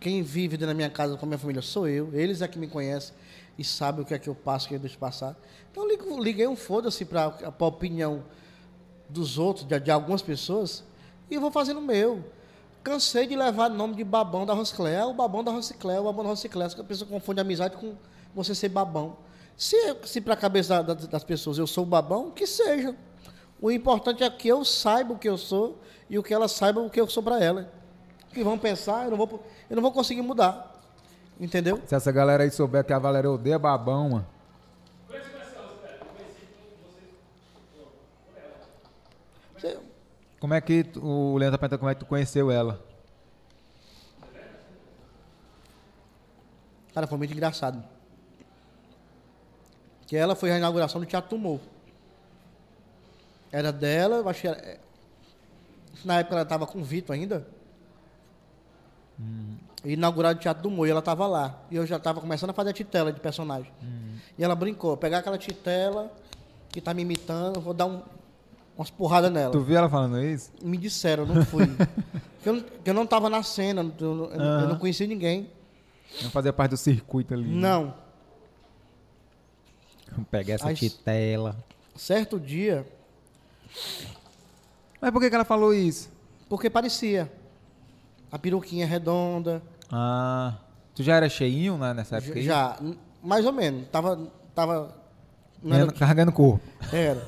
S3: Quem vive dentro da minha casa com a minha família sou eu. Eles é que me conhecem e sabem o que é que eu passo, o que eu deixo passar. Então eu liguei um foda-se para a opinião dos outros, de, de algumas pessoas, e eu vou fazendo o meu. Cansei de levar nome de babão da Rosclé. O babão da Rosclé, o babão da Rosclé. A pessoa confunde amizade com você ser babão. Se, se para a cabeça da- da- das pessoas eu sou o babão, que seja. O importante é que eu saiba o que eu sou e o que elas saibam o que eu sou para ela. O que vão pensar, eu não vou, eu não vou conseguir mudar. Entendeu?
S1: Se essa galera aí souber que a Valéria odeia babão, mano. Como é que tu- o Leandro tá perguntando como é que tu conheceu ela?
S3: Cara, foi muito engraçado. Que ela foi a inauguração do Teatro Tumor. Era dela, eu acho que era, é, na época ela estava com o Vitor ainda. E inaugurado o Teatro do Moi, ela estava lá. E eu já estava começando a fazer a titela de personagem. E ela brincou, pegar aquela titela que tá me imitando, vou dar um- umas porradas nela.
S1: Tu viu ela falando isso?
S3: Me disseram, eu não fui. que, eu, não- eu não estava na cena, eu, eu- eu não conhecia ninguém.
S1: Não fazia parte do circuito ali. né?
S3: Não.
S1: Vamos pegar essa titela.
S3: Certo dia,
S1: Mas por que, que ela falou isso?
S3: porque parecia. A peruquinha redonda.
S1: Ah. Tu já era cheinho né, nessa época? aí?
S3: Já, mais ou menos. Tava. tava
S1: Ganhando- Carregando corpo.
S3: Era.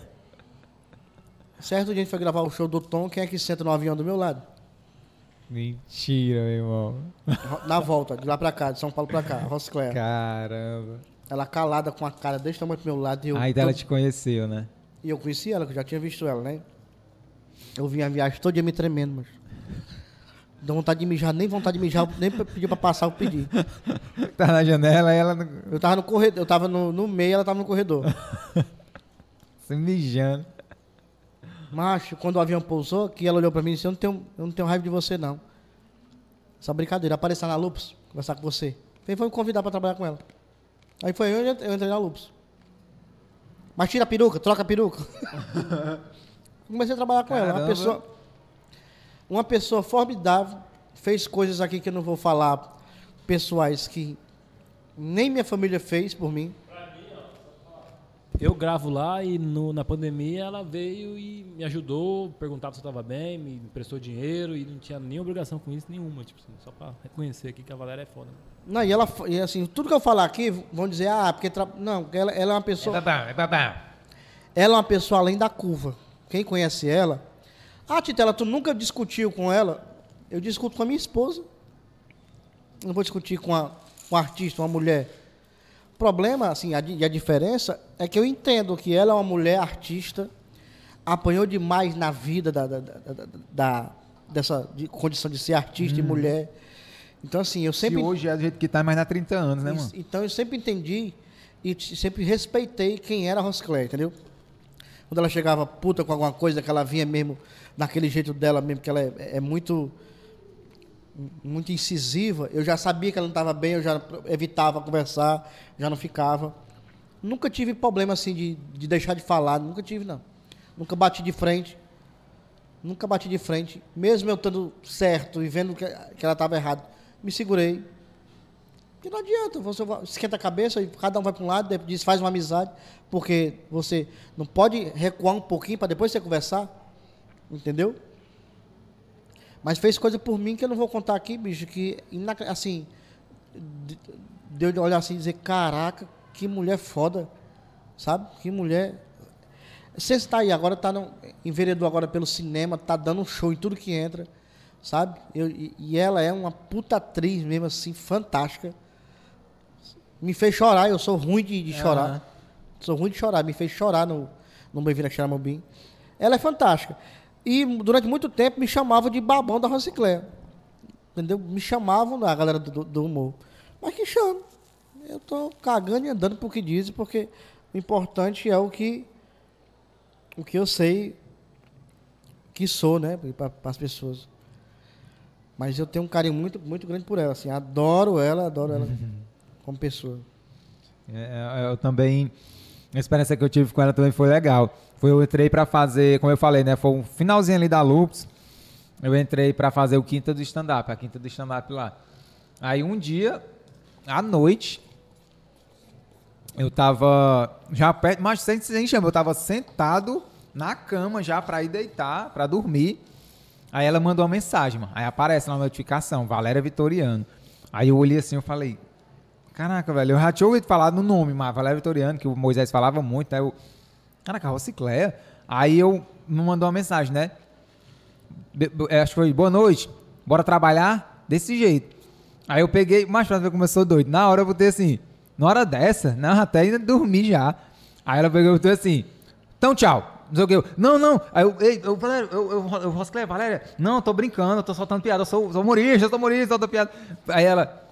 S3: Certo dia a gente foi gravar o show do Tom, quem é que senta no avião do meu lado?
S1: Mentira, meu irmão.
S3: Na volta, de lá pra cá, de São Paulo pra cá, Roscléa.
S1: Caramba.
S3: Ela calada com a cara desse tamanho pro meu lado. E eu,
S1: Aí ela
S3: todo-
S1: te conheceu, né?
S3: E eu conheci ela, que eu já tinha visto ela, né? Eu vim a viagem todo dia me tremendo, mas. Dá vontade de mijar, nem vontade de mijar, nem pedir pra passar, eu pedi.
S1: Tá na janela e ela não-
S3: Eu tava no corredor, eu tava no, no meio, ela tava no corredor.
S1: se mijando.
S3: Macho, quando o avião pousou, que ela olhou pra mim e disse, eu não tenho, eu não tenho raiva de você, não. Essa brincadeira, aparecer na Lupus, conversar com você. Ele foi me convidar pra trabalhar com ela. Aí foi eu, eu entrei na Lupus. Mas tira a peruca, troca a peruca. Comecei a trabalhar com ela. Uma
S1: Caramba.
S3: pessoa, uma pessoa formidável, fez coisas aqui que eu não vou falar, pessoais que nem minha família fez por mim.
S2: Eu gravo lá e no- na pandemia ela veio e me ajudou, perguntava se eu estava bem, me emprestou dinheiro e não tinha nenhuma obrigação com isso, nenhuma. Tipo assim, só pra reconhecer aqui que a Valéria é foda.
S3: Não, e ela, e assim, tudo que eu falar aqui, vão dizer, ah, porque. tra- Não, ela, ela é uma pessoa.
S1: babá, é babá.
S3: Ela é uma pessoa além da curva. Quem conhece ela. Ah, Titela, tu nunca discutiu com ela? Eu discuto com a minha esposa. Não vou discutir com, a, com um artista, uma mulher. O problema, assim, a, e a diferença é que eu entendo que ela é uma mulher artista, apanhou demais na vida da, da- da- da- dessa de- condição de ser artista e mulher. Então, assim, eu
S1: Se
S3: sempre.
S1: hoje é do jeito que tá, mais na 30 anos, né, mano?
S3: Então eu sempre entendi e sempre respeitei quem era a Roscléia, entendeu? Quando ela chegava puta com alguma coisa, que ela vinha mesmo naquele jeito dela mesmo, que ela é, é muito muito incisiva, eu já sabia que ela não estava bem, eu já evitava conversar, já não ficava. Nunca tive problema assim de, de deixar de falar, nunca tive não. Nunca bati de frente. Nunca bati de frente, mesmo eu estando certo e vendo que, que ela estava errada, me segurei. Porque não adianta, você esquenta a cabeça e cada um vai para um lado, depois faz uma amizade, porque você não pode recuar um pouquinho para depois você conversar, entendeu? Mas fez coisa por mim que eu não vou contar aqui, bicho, que assim, de- deu de olhar assim e dizer, caraca, que mulher foda, sabe? Que mulher. Você está aí agora, tá no, enveredou agora pelo cinema, tá dando um show em tudo que entra, sabe? Eu- e, ela é uma puta atriz mesmo assim, fantástica. Me fez chorar, eu sou ruim de, de chorar.
S1: Aham.
S3: Sou ruim de chorar, me fez chorar no, no Bem-vindo a Xaramobim. Ela é fantástica. E durante muito tempo me chamavam de babão da Rosicléia. Entendeu? Me chamavam a galera do, do humor. Mas que chama. Eu tô cagando e andando por que dizem, porque o importante é o que o que eu sei que sou, né, para as pessoas. Mas eu tenho um carinho muito muito grande por ela, assim, adoro ela, adoro ela como pessoa.
S1: É, eu também. A experiência que eu tive com ela também foi legal. Foi eu entrei pra fazer, como eu falei, né? Foi um finalzinho ali da Lupus. Eu entrei pra fazer o quinta do stand-up, a quinta do stand-up lá. Aí um dia, à noite, eu tava já perto, mas sem, sem chama, eu tava sentado na cama já pra ir deitar, pra dormir. Aí ela mandou uma mensagem, mano. Aí aparece na notificação, Valéria Vitoriano. Aí eu olhei assim, eu falei, Caraca, velho, eu já tinha ouvido falar no nome, mas Valério Vitoriano, que o Moisés falava muito, aí eu. Caraca, Rocicléia. Aí eu me mandou uma mensagem, né? É, acho que foi, boa noite, bora trabalhar desse jeito. Aí eu peguei, mas pra ver como eu sou doido. Na hora eu botei assim, na hora dessa, não, até ainda dormi já. Aí ela pegou e botou assim, então tchau. Não sei o que. Eu, não, não. Aí eu, ei, eu, Valéria, eu, eu, eu, Rosicléia, Valéria, não, eu tô brincando, eu tô soltando piada, eu sou, sou humorista, eu sou humorista, soltando piada. Aí ela,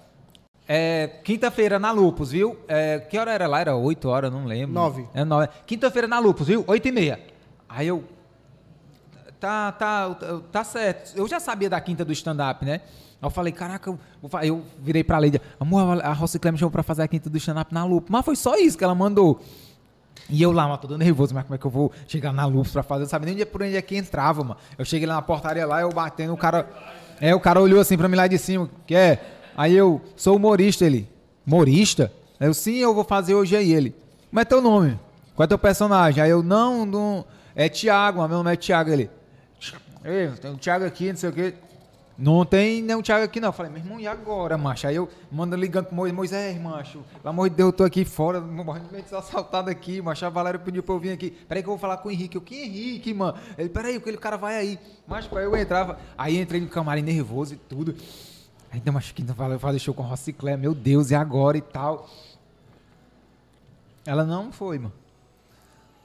S1: é, quinta-feira na Lupus, viu? É, que hora era lá? Era 8 horas, não lembro.
S3: Nove.
S1: É 9. Quinta-feira na Lupus, viu? 8 e meia. Aí eu. Tá, tá, tá certo. Eu já sabia da quinta do stand-up, né? Aí eu falei, caraca, eu, eu virei pra Leide, amor, a Rosiclé me chamou pra fazer a quinta do stand-up na Lupus. Mas foi só isso que ela mandou. E eu lá, mano, todo nervoso, mas como é que eu vou chegar na Lupus pra fazer? Eu não sabia nem por onde é que entrava, mano. Eu cheguei lá na portaria lá, eu batendo, o cara. É, o cara olhou assim pra mim lá de cima, que é. Aí eu, sou humorista, ele. Humorista? Eu, sim, eu vou fazer hoje aí ele. Como é teu nome? Qual é teu personagem? Aí eu, não, não. É Thiago, mas meu nome é Thiago. Ele. Ei, tem um Thiago aqui, não sei o quê. Não tem nenhum Thiago aqui, não. Eu falei, meu irmão, e agora, macho? Aí eu mando ligando pro Moisés, Moisés, macho, pelo amor de Deus, eu tô aqui fora, morrendo de assaltado aqui, macho. A Valéria pediu pra eu vir aqui. Peraí que eu vou falar com o Henrique. Eu, que Henrique, mano? Ele, peraí, aquele cara vai aí. Macho, aí eu entrava. Aí entrei no camarim nervoso e tudo. Aí deu uma quinta, eu falei show com a Rociclé, meu Deus, e agora e tal. Ela não foi, mano.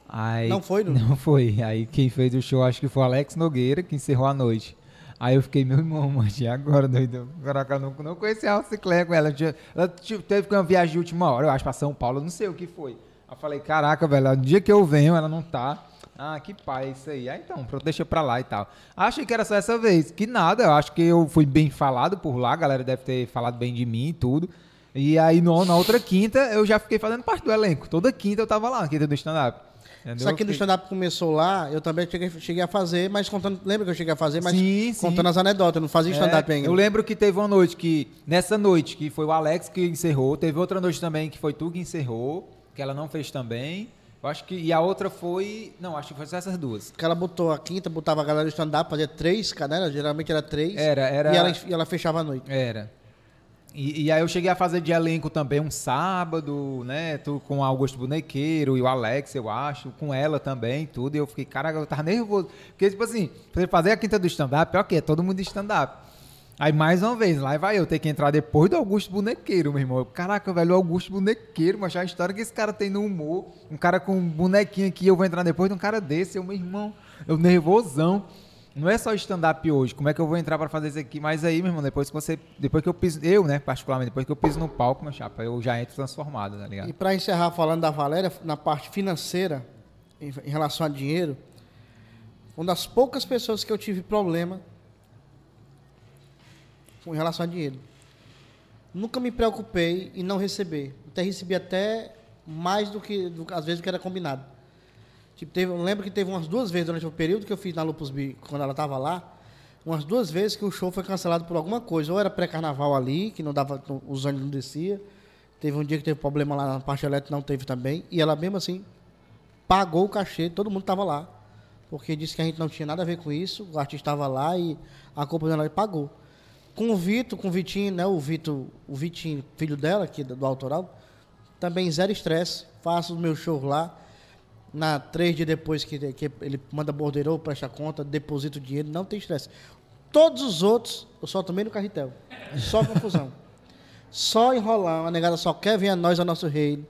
S1: Aí,
S3: Não foi, não?
S1: Não foi. Aí quem fez o show, acho que foi o Alex Nogueira, que encerrou a noite. Aí eu fiquei, meu irmão, mas e agora, doido? Caraca, eu não, não conhecia a Rociclé com ela. Ela teve que uma viagem de última hora, eu acho, pra São Paulo, não sei o que foi. Eu falei, caraca, velho, no dia que eu venho, ela não tá. Ah, que pai, isso aí. Ah, então, pronto, deixa pra lá e tal. Achei que era só essa vez. Que nada, eu acho que eu fui bem falado por lá, a galera deve ter falado bem de mim e tudo. E aí, no, na outra quinta, eu já fiquei fazendo parte do elenco. Toda quinta eu tava lá, na quinta do stand-up. Entendeu?
S3: Só que no stand-up começou lá, eu também cheguei, cheguei a fazer, mas contando. Lembra que eu cheguei a fazer, mas
S1: Sim, sim.
S3: contando as anedotas, eu não fazia stand-up
S1: É,
S3: ainda.
S1: Eu lembro que teve uma noite que, nessa noite, que foi o Alex que encerrou, teve outra noite também que foi tu que encerrou, que ela não fez também. Eu acho que. E a outra foi. Não, acho que foi só essas duas.
S3: Que ela botou a quinta, botava a galera do stand-up, fazia três cadenas, geralmente era três.
S1: Era, era.
S3: E ela, e ela fechava a noite.
S1: Era. E, e aí eu cheguei a fazer de elenco também um sábado, né? Tu com o Augusto Bonequeiro e o Alex, eu acho, com ela também, tudo. E eu fiquei, caraca, eu tava nervoso. Porque, tipo assim, fazer a quinta do stand-up, o quê? É todo mundo de stand-up. Aí, mais uma vez, lá vai eu ter que entrar depois do Augusto Bonequeiro, meu irmão. Caraca, velho, o Augusto Bonequeiro, mas a história que esse cara tem no humor. Um cara com um bonequinho aqui, eu vou entrar depois de um cara desse, eu, meu irmão, eu nervosão. Não é só stand-up hoje, como é que eu vou entrar pra fazer isso aqui? Mas aí, meu irmão, depois que você. Depois que eu piso. Eu, né, particularmente, depois que eu piso no palco, meu chapa, eu já entro transformado, tá ligado?
S3: E para encerrar falando da Valéria, na parte financeira, em relação a dinheiro, uma das poucas pessoas que eu tive problema com relação a dinheiro. Nunca me preocupei em não receber. Até recebi até mais do que, do, às vezes, do que era combinado. Tipo, teve, eu lembro que teve umas duas vezes durante o período que eu fiz na Lupus B, quando ela estava lá, umas duas vezes que o show foi cancelado por alguma coisa. Ou era pré-carnaval ali, que não dava, os ônibus não descia. Teve um dia que teve problema lá na parte elétrica, não teve também. E ela mesmo assim pagou o cachê, todo mundo estava lá. Porque disse que a gente não tinha nada a ver com isso, o artista estava lá e a dela pagou. Com o Vitor, com o Vitinho, né? O Vitor, o Vitinho, filho dela, aqui do, autoral, também zero estresse. Faço os meus shows lá. Na três dias depois que, que ele manda bordeiro, presta conta, deposita o dinheiro, não tem estresse. Todos os outros, eu só tomei no carretel. Só confusão. só enrolar, a negada só quer vir a nós, a nosso reino.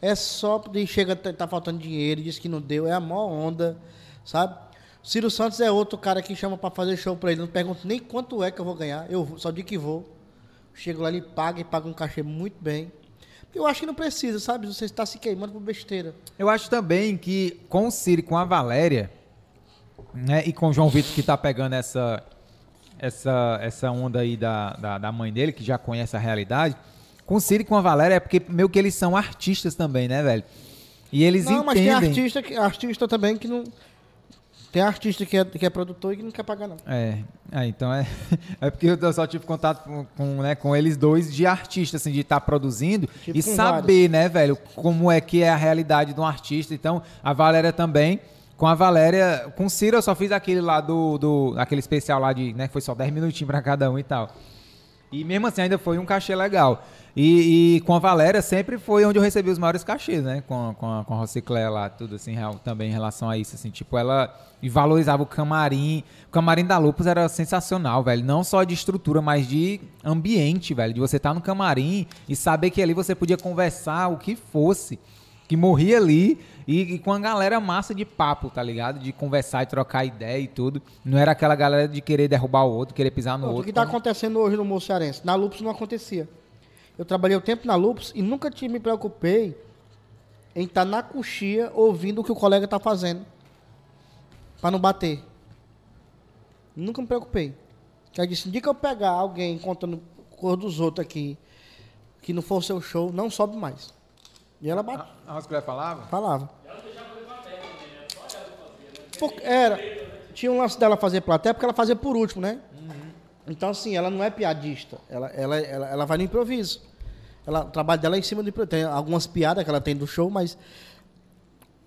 S3: É só porque chega, tá, tá faltando dinheiro, diz que não deu, é a maior onda, sabe? Ciro Santos é outro cara que chama pra fazer show pra ele, não pergunta nem quanto é que eu vou ganhar, eu só digo que vou. Chego lá, ele paga e paga um cachê muito bem. Eu acho que não precisa, sabe? Você está se queimando por besteira.
S1: Eu acho também que com o Ciro com a Valéria, né, e com o João Vitor que tá pegando essa essa essa onda aí da, da, da mãe dele, que já conhece a realidade, com o Ciro e com a Valéria é porque meio que eles são artistas também, né, velho? E eles
S3: não, mas tem
S1: entendem.
S3: artista, artista também que não. Tem artista que é, que é produtor e que não quer pagar, não.
S1: É, é, então é. É porque eu só tive contato com, com, né, com eles dois de artista, assim, de estar produzindo
S3: Tipo
S1: e saber, né, velho, como é que é a realidade de um artista. Então, a Valéria também. Com a Valéria, com o Ciro eu só fiz aquele lá do, do. aquele especial lá de. né, que foi só 10 minutinhos pra cada um e tal. E mesmo assim ainda foi um cachê legal. E, e com a Valéria sempre foi onde eu recebi os maiores cachês, né? Com, a- com, a, com a lá, tudo assim, real, também em relação a isso, assim. Tipo, ela e valorizava o camarim. O camarim da Lupus era sensacional, velho. Não só de estrutura, mas de ambiente, velho. De você estar no camarim e saber que ali você podia conversar o que fosse. Que morria ali e, e com a galera massa de papo, tá ligado? De conversar e trocar ideia e tudo. Não era aquela galera de querer derrubar o outro, querer pisar no
S3: Pronto, o
S1: outro.
S3: que está
S1: como-
S3: acontecendo hoje no Mocearense? Na Lupus não acontecia. Eu trabalhei o tempo na Lupus e nunca te me preocupei em estar na coxia ouvindo o que o colega está fazendo. Para não bater. Nunca me preocupei. Que eu disse, um dia que eu pegar alguém contando cor dos outros aqui, que não for seu show, não sobe mais. E ela bate,
S1: A Rosclé falava?
S3: falava. Porque era. Tinha um lance dela fazer plateia porque ela fazia por último, né? Então, assim, ela não é piadista. Ela, ela, ela, ela vai no improviso. Ela, o trabalho dela é em cima do improviso. Tem algumas piadas que ela tem do show, mas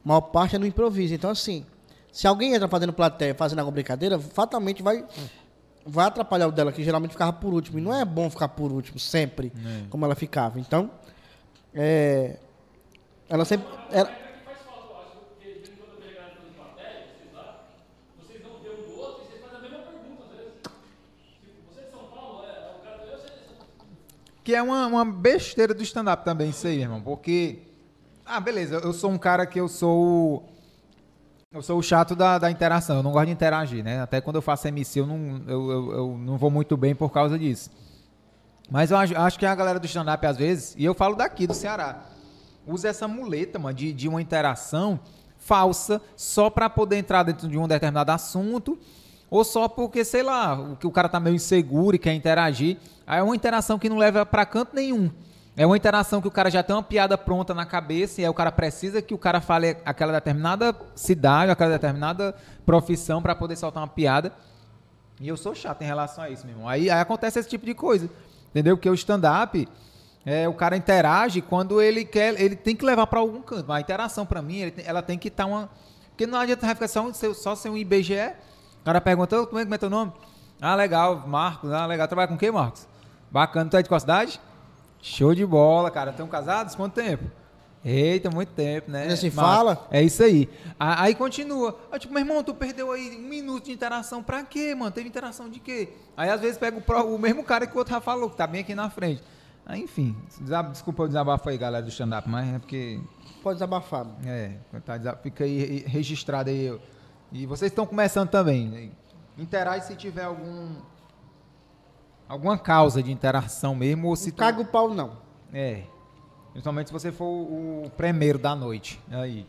S3: a maior parte é no improviso. Então, assim, se alguém entra fazendo plateia, fazendo alguma brincadeira, fatalmente vai, vai atrapalhar o dela, que geralmente ficava por último. E não é bom ficar por último, sempre, como ela ficava. Então, é, ela sempre... Ela,
S1: Que é uma, uma besteira do stand-up também, isso aí, irmão. Porque. Ah, beleza, eu sou um cara que eu sou. Eu sou o chato da, da interação, eu não gosto de interagir, né? Até quando eu faço MC, eu não, eu, eu, eu não vou muito bem por causa disso. Mas eu acho, acho que a galera do stand-up, às vezes, e eu falo daqui, do Ceará, usa essa muleta, mano, de, de uma interação falsa só para poder entrar dentro de um determinado assunto ou só porque, sei lá, o que o cara tá meio inseguro e quer interagir. Aí é uma interação que não leva para canto nenhum. É uma interação que o cara já tem uma piada pronta na cabeça e aí o cara precisa que o cara fale aquela determinada cidade, aquela determinada profissão para poder soltar uma piada. E eu sou chato em relação a isso, meu irmão. Aí, aí acontece esse tipo de coisa. Entendeu? Porque o stand-up, é, o cara interage quando ele quer, ele tem que levar para algum canto. A interação para mim, ela tem que estar tá uma. Porque não adianta ficar só, só ser um IBGE. O cara pergunta, como é que é teu nome? Ah, legal, Marcos. Ah, legal. Trabalha com quem, Marcos? Bacana. Tu é de qual cidade? Show de bola, cara. Estão casados? Quanto tempo? Eita, muito tempo, né?
S3: Assim fala?
S1: É isso aí. Aí continua. Aí, tipo, meu irmão, tu perdeu aí um minuto de interação. Pra quê, mano? Teve interação de quê? Aí às vezes pega o, o mesmo cara que o outro já falou, que tá bem aqui na frente. Aí, enfim, desculpa o desabafo aí, galera do stand-up, mas é porque.
S3: Pode desabafar.
S1: É, tá, fica aí registrado aí. E vocês estão começando também. Interage se tiver algum alguma causa de interação mesmo. Ou se
S3: não caga o pau, não.
S1: É. Principalmente se você for o primeiro da noite. Aí.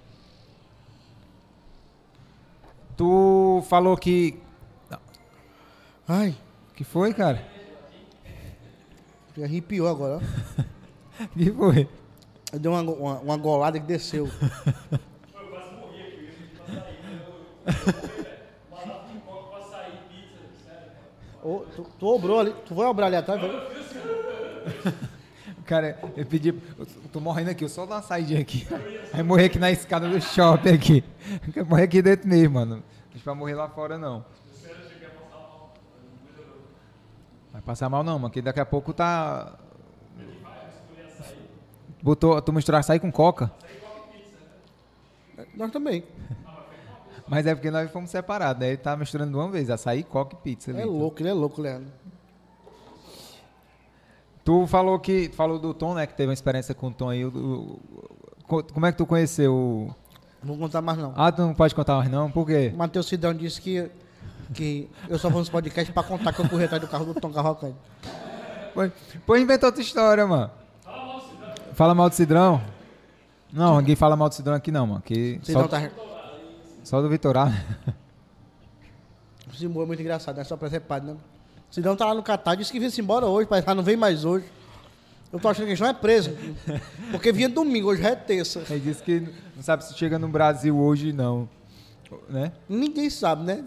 S1: Tu falou que.
S3: Ai.
S1: que foi, cara?
S3: Arrepiou agora.
S1: que foi?
S3: Eu dei uma, uma, uma golada que desceu.
S2: Eu quase morri aqui. Eu
S3: Oh, tu, tu obrou ali. Tu vai obrar ali atrás?
S1: Cara, eu pedi. Eu tô morrendo aqui, eu só dar uma saída aqui. Aí morrer aqui na escada do shopping aqui. Eu morrer aqui dentro mesmo, mano. Não deixa pra morrer lá fora não. Vai passar mal não, mano, que daqui a pouco tá. Botou, tu misturar açaí com coca?
S3: Nós também.
S1: Mas é porque nós fomos separados, né? Ele tá misturando de uma vez, açaí, coca e pizza.
S3: É louco, ele é louco, Leandro.
S1: Tu falou que falou do Tom, né? Que teve uma experiência com o Tom aí. O, o, como é que tu conheceu?
S3: Não vou contar mais não.
S1: Ah, tu não pode contar mais não? Por quê?
S3: O Matheus Cidão disse que, que eu só vou nos podcasts pra contar que eu corri atrás do carro do Tom Cavalcante.
S1: Pô, pô, inventa outra história, mano. Fala mal do Cidrão. Fala mal do Cidrão? Não, ninguém fala mal do Cidrão aqui não, mano. Que
S3: Cidrão só... tá...
S1: Só do Vitorá.
S3: O Simão é muito engraçado, é só preservado, né? Sidão tá lá no Catar, disse que vinha embora hoje, mas não vem mais hoje. Eu tô achando que ele já é preso. Porque vinha domingo, hoje já é terça.
S1: Ele disse que não sabe se chega no Brasil hoje não. Né?
S3: Ninguém sabe, né?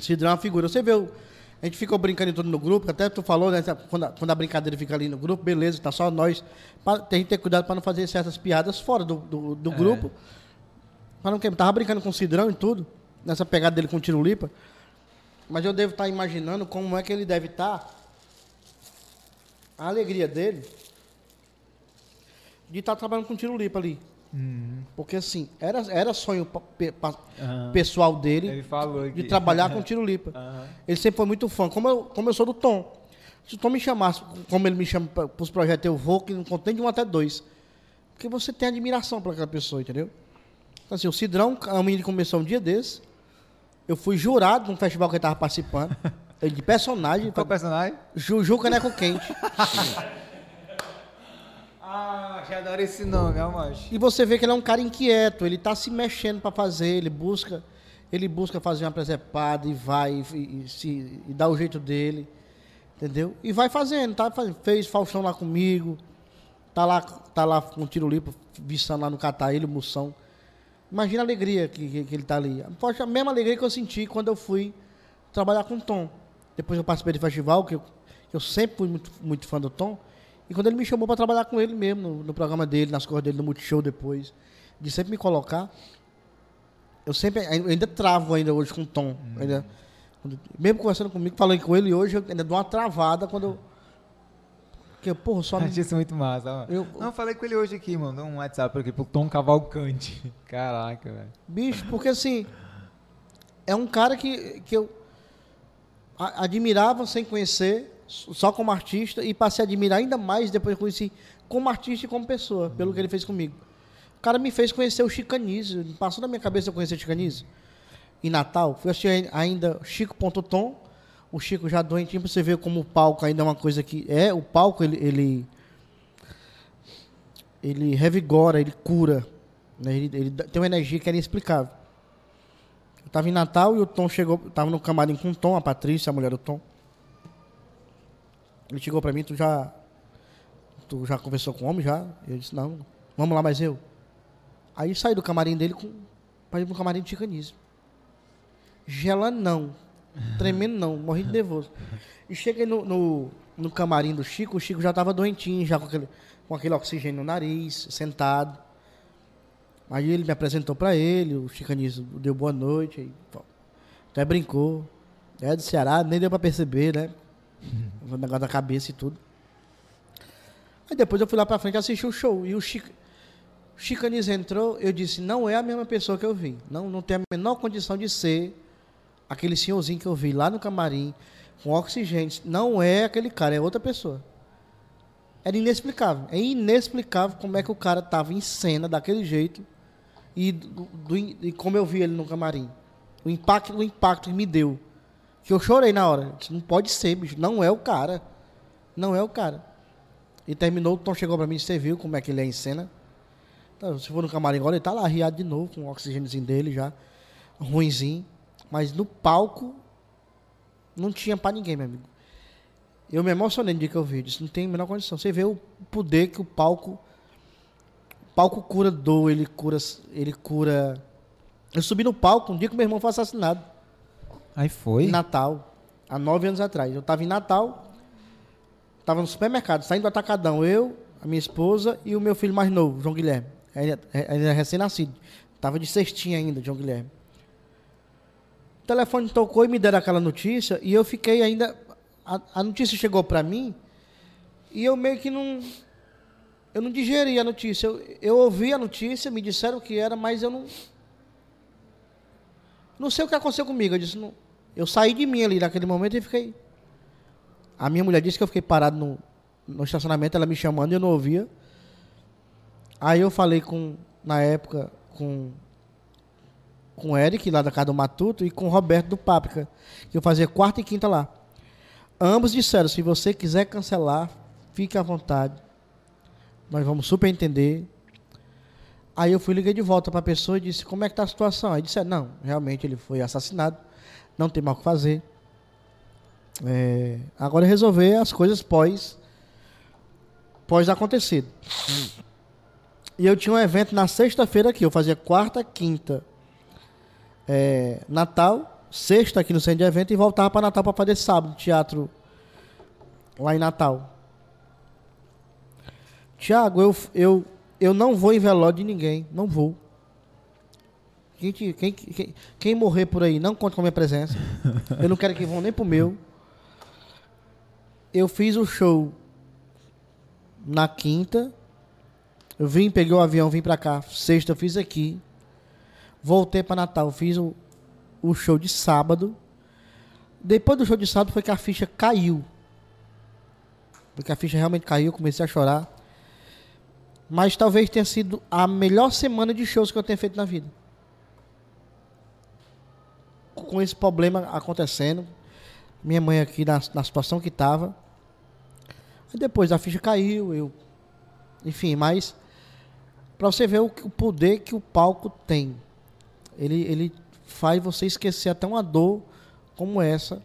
S3: Cidrão é uma figura. Você vê, a gente ficou brincando tudo no grupo, até tu falou, né? Quando a, quando a brincadeira fica ali no grupo, beleza, tá só nós. Pra, tem que ter cuidado para não fazer certas piadas fora do, do, do é. grupo. Para não quebrar. Tava brincando com o Cidrão e tudo, nessa pegada dele com o Tiro Lipa. Mas eu devo estar tá imaginando como é que ele deve estar. Tá, a alegria dele de estar tá trabalhando com o Tiro Lipa ali. Uhum. Porque assim, era, era sonho pe, uhum. pessoal dele de trabalhar com o Tiro Lipa. Uhum. Ele sempre foi muito fã, como eu, como eu sou do Tom. Se o Tom me chamasse, como ele me chama para os projetos, eu vou, que não contém de um até dois. Porque você tem admiração por aquela pessoa, entendeu? Então, assim, o Cidrão, a menina começou um dia desse. Eu fui jurado num festival que ele estava participando. De personagem.
S1: Qual personagem?
S3: Juju Caneco Quente.
S1: ah, já adoro esse nome, é macho.
S3: E você vê que ele é um cara inquieto, ele está se mexendo para fazer, ele busca, ele busca fazer uma presepada e vai e, e, se, e dá o jeito dele. Entendeu? E vai fazendo, tá? Fez Faustão lá comigo. Tá lá, tá lá com o tiro limpo, viçando lá no Catar, ele, o Moção. Imagina a alegria que, que, que ele está ali. Poxa, a mesma alegria que eu senti quando eu fui trabalhar com o Tom. Depois eu participei do festival, que eu, eu sempre fui muito, muito fã do Tom. E quando ele me chamou para trabalhar com ele mesmo, no, no, programa dele, nas cores dele, no Multishow depois, de sempre me colocar, eu sempre eu ainda travo ainda hoje com o Tom. Hum. Ainda, mesmo conversando comigo, falando com ele hoje, eu ainda dou uma travada quando eu porque, porra, só.
S1: Achei isso muito massa. Eu, não, falei com ele hoje aqui, mano. Um WhatsApp aqui pro Tom Cavalcante. Caraca, velho.
S3: Bicho, porque assim. É um cara que, que eu admirava sem conhecer, só como artista, e passei a admirar ainda mais depois que conheci como artista e como pessoa, pelo que ele fez comigo. O cara me fez conhecer o Chicanizo. Passou na minha cabeça eu conhecer o Chicanizo. Em Natal, fui assistir ainda Chico.tom o Chico já doentinho para você ver como o palco ainda é uma coisa que é o palco ele ele, ele revigora, ele cura, né? Ele, ele tem uma energia que era inexplicável. Eu tava em Natal e o Tom chegou, tava no camarim com o Tom, a Patrícia, a mulher do Tom. Ele chegou pra mim, tu já tu já conversou com o homem já? Eu disse, não, vamos lá, mas eu. Aí saí do camarim dele com, pra ir pro camarim de chicanismo. Gela não, tremendo não, morri de nervoso. E cheguei no, no, no camarim do Chico, o Chico já tava doentinho, já com aquele, com aquele oxigênio no nariz, sentado. Aí ele me apresentou pra ele, o chicanismo deu boa noite, aí, até brincou. É do Ceará, nem deu pra perceber, né? O negócio da cabeça e tudo. Aí depois eu fui lá pra frente assistir o show. E o Chico, Chicanis entrou, eu disse, não é a mesma pessoa que eu vi. Não, não tem a menor condição de ser aquele senhorzinho que eu vi lá no camarim, com oxigênio. Não é aquele cara, é outra pessoa. Era inexplicável. É inexplicável como é que o cara tava em cena daquele jeito e, do, do- e como eu vi ele no camarim. O impacto, o impacto que me deu. Que eu chorei na hora. Disse, não pode ser, bicho. Não é o cara. Não é o cara. E terminou, o Tom chegou pra mim, você viu como é que ele é em cena? Então, se for no camarim agora, ele tá lá arriado de novo, com o oxigêniozinho dele já, ruinzinho. Mas no palco, não tinha pra ninguém, meu amigo. Eu me emocionei no dia que eu vi, disse, não tem a menor condição. Você vê o poder que o palco. O palco cura dor, ele cura. Ele cura. Eu subi no palco um dia que meu irmão foi assassinado.
S1: Aí foi.
S3: Em Natal, há nove anos atrás. Eu estava em Natal, estava no supermercado, saindo do atacadão, eu, a minha esposa e o meu filho mais novo, João Guilherme. Ele é- ele é recém-nascido. Estava de cestinha ainda, João Guilherme. O telefone tocou e me deram aquela notícia e eu fiquei ainda. A, a notícia chegou para mim e eu meio que não. Eu não digeri a notícia. Eu, eu ouvi a notícia, me disseram o que era, mas eu não. Não sei o que aconteceu comigo. Eu disse, não, eu saí de mim ali naquele momento e fiquei. A minha mulher disse que eu fiquei parado no, no estacionamento, ela me chamando e eu não ouvia. Aí eu falei com, na época, com, com o Eric, lá da casa do Matuto, e com o Roberto do Páprica, que eu fazia quarta e quinta lá. Ambos disseram, se você quiser cancelar, fique à vontade. Nós vamos super entender. Aí eu fui liguei de volta para a pessoa e disse, como é que tá a situação? Aí disse, não, realmente ele foi assassinado, não tem mais o que fazer. É, agora é resolver as coisas pós pós acontecido. E eu tinha um evento na sexta-feira aqui, eu fazia quarta, quinta, é, Natal, sexta aqui no centro de evento e voltava para Natal para fazer sábado, teatro lá em Natal. Tiago, eu, eu, eu não vou em velório de ninguém. Não vou. Quem, quem, quem, quem morrer por aí, não conta com a minha presença. Eu não quero que vão nem pro meu. Eu fiz o show na quinta. Eu vim, peguei o avião, vim pra cá. Sexta eu fiz aqui. Voltei pra Natal, fiz o, o show de sábado. Depois do show de sábado foi que a ficha caiu. Foi que a ficha realmente caiu, comecei a chorar. Mas talvez tenha sido a melhor semana de shows que eu tenho feito na vida. Com esse problema acontecendo. Minha mãe aqui na, na situação que estava. Depois a ficha caiu, eu. Enfim, mas. Pra você ver o, o poder que o palco tem. Ele, ele faz você esquecer até uma dor como essa.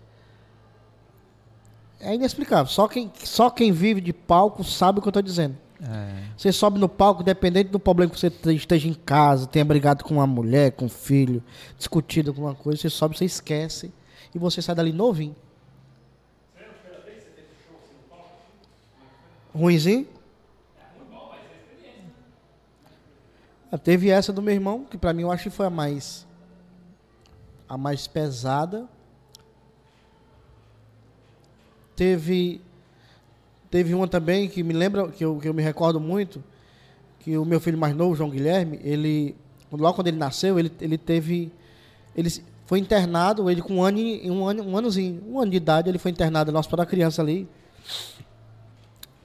S3: É inexplicável. Só quem, só quem vive de palco sabe o que eu estou dizendo.
S1: É.
S3: Você sobe no palco, dependente do problema que você te- esteja em casa, tenha brigado com uma mulher, com um filho, discutido com uma coisa, você sobe, você esquece e você sai dali novinho. Ruimzinho? Teve essa do meu irmão, que pra mim eu acho que foi a mais a mais pesada. Teve Teve uma também que me lembra, que eu, que eu me recordo muito, que o meu filho mais novo, João Guilherme, ele, logo quando ele nasceu, ele, ele teve, ele foi internado, ele com um ano, um ano, um anozinho, um ano de idade, ele foi internado no hospital da criança ali,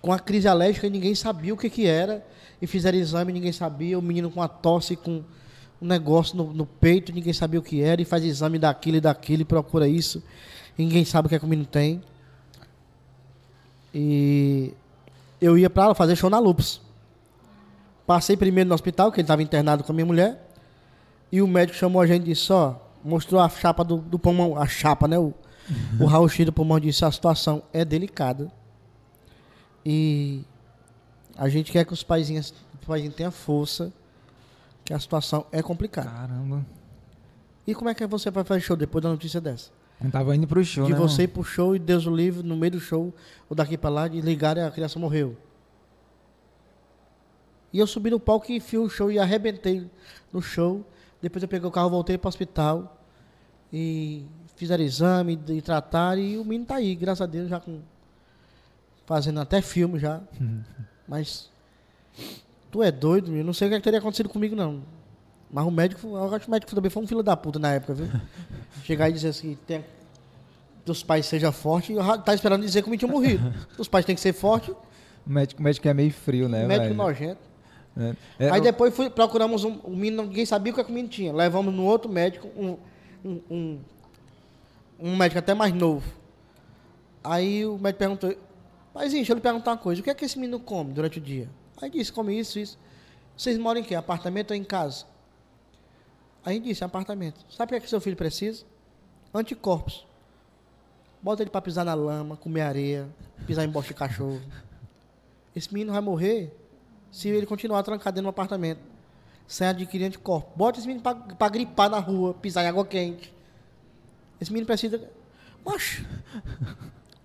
S3: com a crise alérgica ninguém sabia o que que era, e fizeram exame, ninguém sabia, o menino com a tosse, com um negócio no, no peito, ninguém sabia o que era, e faz exame daquilo e daquilo, e procura isso, e ninguém sabe o que é que o menino tem. E eu ia lá fazer show na Lupus. Passei primeiro no hospital, que ele estava internado com a minha mulher. E o médico chamou a gente e disse, ó, mostrou a chapa do, do pulmão, a chapa, né? O, o raio-x do pulmão disse, a situação é delicada. E a gente quer que os paizinhos, os paizinhos tenham força, que a situação é complicada.
S1: Caramba.
S3: E como é que você vai fazer show depois da notícia dessa?
S1: Não tava indo pro show,
S3: de
S1: né?
S3: você ir
S1: irmão?
S3: pro show e Deus o livre, no meio do show, ou daqui pra lá, de ligar e a criança morreu. E eu subi no palco e fui o show e arrebentei no show. Depois eu peguei o carro, voltei pro hospital e fizeram exame e trataram e o menino tá aí, graças a Deus, já com. Fazendo até filme já. Mas tu é doido, eu não sei o que, é que teria acontecido comigo, não. Mas o médico, eu acho que o médico também foi um filho da puta na época, viu? Chegar e dizer assim, tem, dos pais seja forte, tá esperando dizer que o tinha morrido. Os pais têm que ser fortes,
S1: O médico, o médico é meio frio, né,
S3: o médico
S1: velho?
S3: nojento.
S1: É. É,
S3: Aí
S1: eu-
S3: depois fui, procuramos um, um menino, ninguém sabia o que, é que o menino tinha. Levamos no outro médico, um, um, um, um médico até mais novo. Aí o médico perguntou, mas deixa eu lhe perguntar uma coisa, o que é que esse menino come durante o dia? Aí disse, come isso, isso. Vocês moram em quê? Apartamento ou em casa? Aí disse, apartamento. Sabe o que é que seu filho precisa? Anticorpos. Bota ele para pisar na lama, comer areia, pisar em bosta de cachorro. Esse menino vai morrer se ele continuar trancado dentro do apartamento, sem adquirir anticorpos. Bota esse menino para gripar na rua, pisar em água quente. Esse menino precisa. Macho,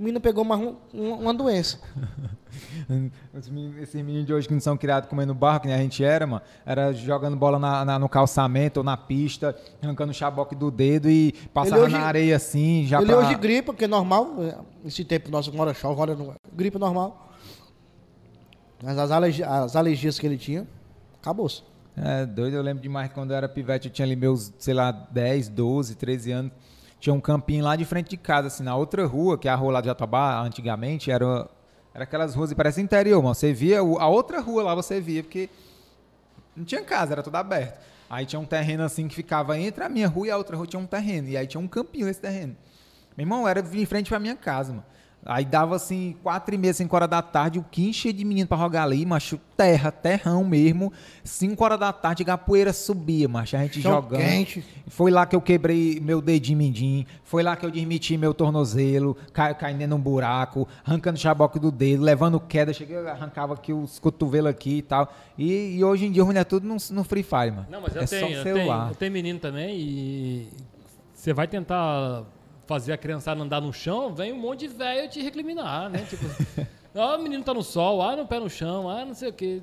S3: o menino pegou mais um- um- uma doença.
S1: Esses meninos de hoje que não são criados comendo barro, que nem a gente era, mano, era jogando bola na- na- no calçamento ou na pista, arrancando o chaboque do dedo e passava
S3: hoje-
S1: na areia assim, já
S3: ele
S1: pra...
S3: hoje gripa, porque é normal. é, Esse tempo nosso, uma hora chove, uma hora não. Gripa normal. Mas as, alergi- as alergias que ele tinha, acabou-se.
S1: É, doido, eu lembro demais quando eu era pivete, eu tinha ali meus, sei lá, 10, 12, 13 anos. Tinha um campinho lá de frente de casa, assim, na outra rua, que é a rua lá de Jatobá, antigamente, era, era aquelas ruas parece interior, mano. Você via, a outra rua lá você via, porque não tinha casa, era tudo aberto. Aí tinha um terreno assim que ficava entre a minha rua e a outra rua tinha um terreno. E aí tinha um campinho nesse terreno. Meu irmão, era em frente pra minha casa, mano. Aí dava assim, quatro e meia, cinco horas da tarde, o quinto cheio de menino pra jogar ali, macho, terra, terrão mesmo. Cinco horas da tarde, a poeira subia, macho, a gente
S3: Chão
S1: jogando.
S3: quente.
S1: Foi lá que eu quebrei meu dedinho mindinho, foi lá que eu desmiti meu tornozelo, cai, caindo dentro de um buraco, arrancando o chaboque do dedo, levando queda, cheguei, eu arrancava aqui os cotovelos aqui e tal. E, e hoje em dia, o mulher é tudo no, no Free Fire, mano.
S2: Não, mas eu
S1: é
S2: tenho,
S1: só
S2: eu
S1: celular.
S2: tenho, eu tenho menino também e você vai tentar fazer a criançada andar no chão, vem um monte de velho te recriminar, né? Tipo, ah, o menino tá no sol, ah, no pé no chão, ah, não sei o quê.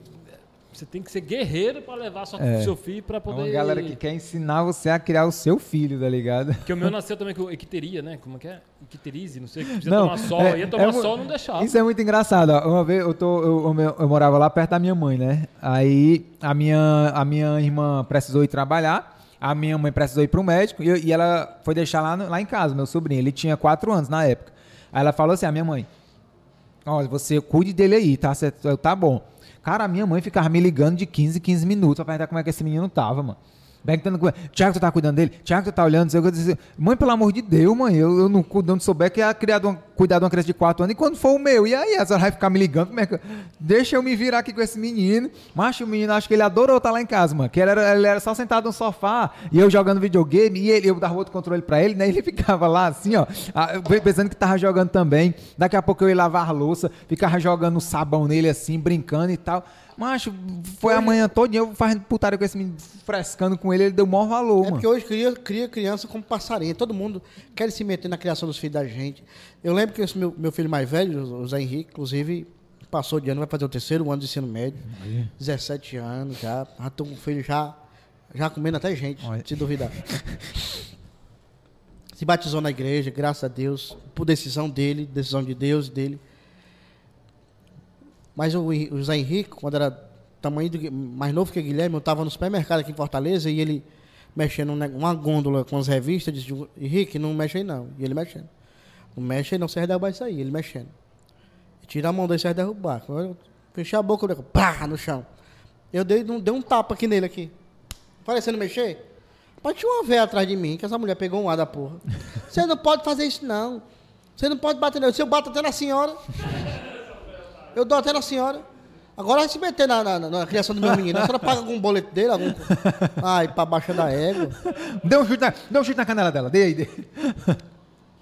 S2: Você tem que ser guerreiro pra levar sua,
S1: É.
S2: seu filho pra
S1: É
S2: poder...
S1: uma galera que quer ensinar você a criar o seu filho, tá ligado?
S2: Porque o meu nasceu também com equiteria, né? Como é que é? Equiterize, não sei, que precisa
S1: Não,
S2: tomar sol.
S1: é-
S2: ia tomar
S1: é
S2: sol, não deixava.
S1: Isso é muito engraçado. ó. Uma vez eu, tô, eu, eu, eu morava lá perto da minha mãe, né? Aí a minha, a minha irmã precisou ir trabalhar, a minha mãe precisou ir pro médico e, e ela foi deixar lá, no- lá em casa, meu sobrinho. Ele tinha quatro anos na época. Aí ela falou assim: a minha mãe, olha, você cuide dele aí, tá? Cê- tá bom. Cara, a minha mãe ficava me ligando de 15 em 15 minutos pra perguntar como é que esse menino tava, mano. Perguntando, com- Tiago, tu tá cuidando dele? Tiago, tu tá olhando? Eu disse, mãe, pelo amor de Deus, mãe, eu, eu não, cu- não souber que é criado uma, cuidar de uma criança de 4 anos. E quando for o meu? E aí? A senhora vai ficar me ligando? Como é que Deixa eu me virar aqui com esse menino. Mas o menino, acho que ele adorou estar lá em casa, mano. Que ele era, ele era só sentado no sofá e eu jogando videogame e ele, eu dava outro controle pra ele, né? Ele ficava lá assim, ó, pensando que tava jogando também. Daqui a pouco eu ia lavar louça, ficava jogando sabão nele assim, brincando e tal. Macho, foi a manhã toda eu fazendo putaria com esse menino, frescando com ele, ele deu o maior valor,
S3: É
S1: mano.
S3: porque hoje cria, cria criança como passarinho. Todo mundo quer se meter na criação dos filhos da gente. Eu lembro que esse meu, meu filho mais velho, o Zé Henrique, inclusive, passou de ano, vai fazer o terceiro ano de ensino médio. 17 anos já. Já tô com o filho já, já comendo até gente,
S1: Olha.
S3: se duvidar. se batizou na igreja, graças a Deus, por decisão dele, decisão de Deus dele. Mas o, o Zé Henrique, quando era tamanho do, mais novo que o Guilherme, eu estava no supermercado aqui em Fortaleza e ele mexendo uma gôndola com as revistas, disse, Henrique, não mexe aí não. E ele mexendo. Não mexe aí não, você vai derrubar isso aí. Ele mexendo. Tira a mão dele, você vai derrubar. Eu fechei a boca, eu pá, no chão. Eu dei, um- dei um tapa aqui nele aqui. Parecendo mexer. Mas tinha uma véia atrás de mim, que essa mulher pegou um ar da porra. Você não pode fazer isso não. Você não pode bater nele. Se eu bato até na senhora, eu dou até na senhora. Agora vai se meter na, na- na criação do meu menino. A senhora paga algum boleto dele? Algum... Ai, pra baixa da égua.
S1: Dê um chute na, dê um chute na canela dela. Dê aí, dê.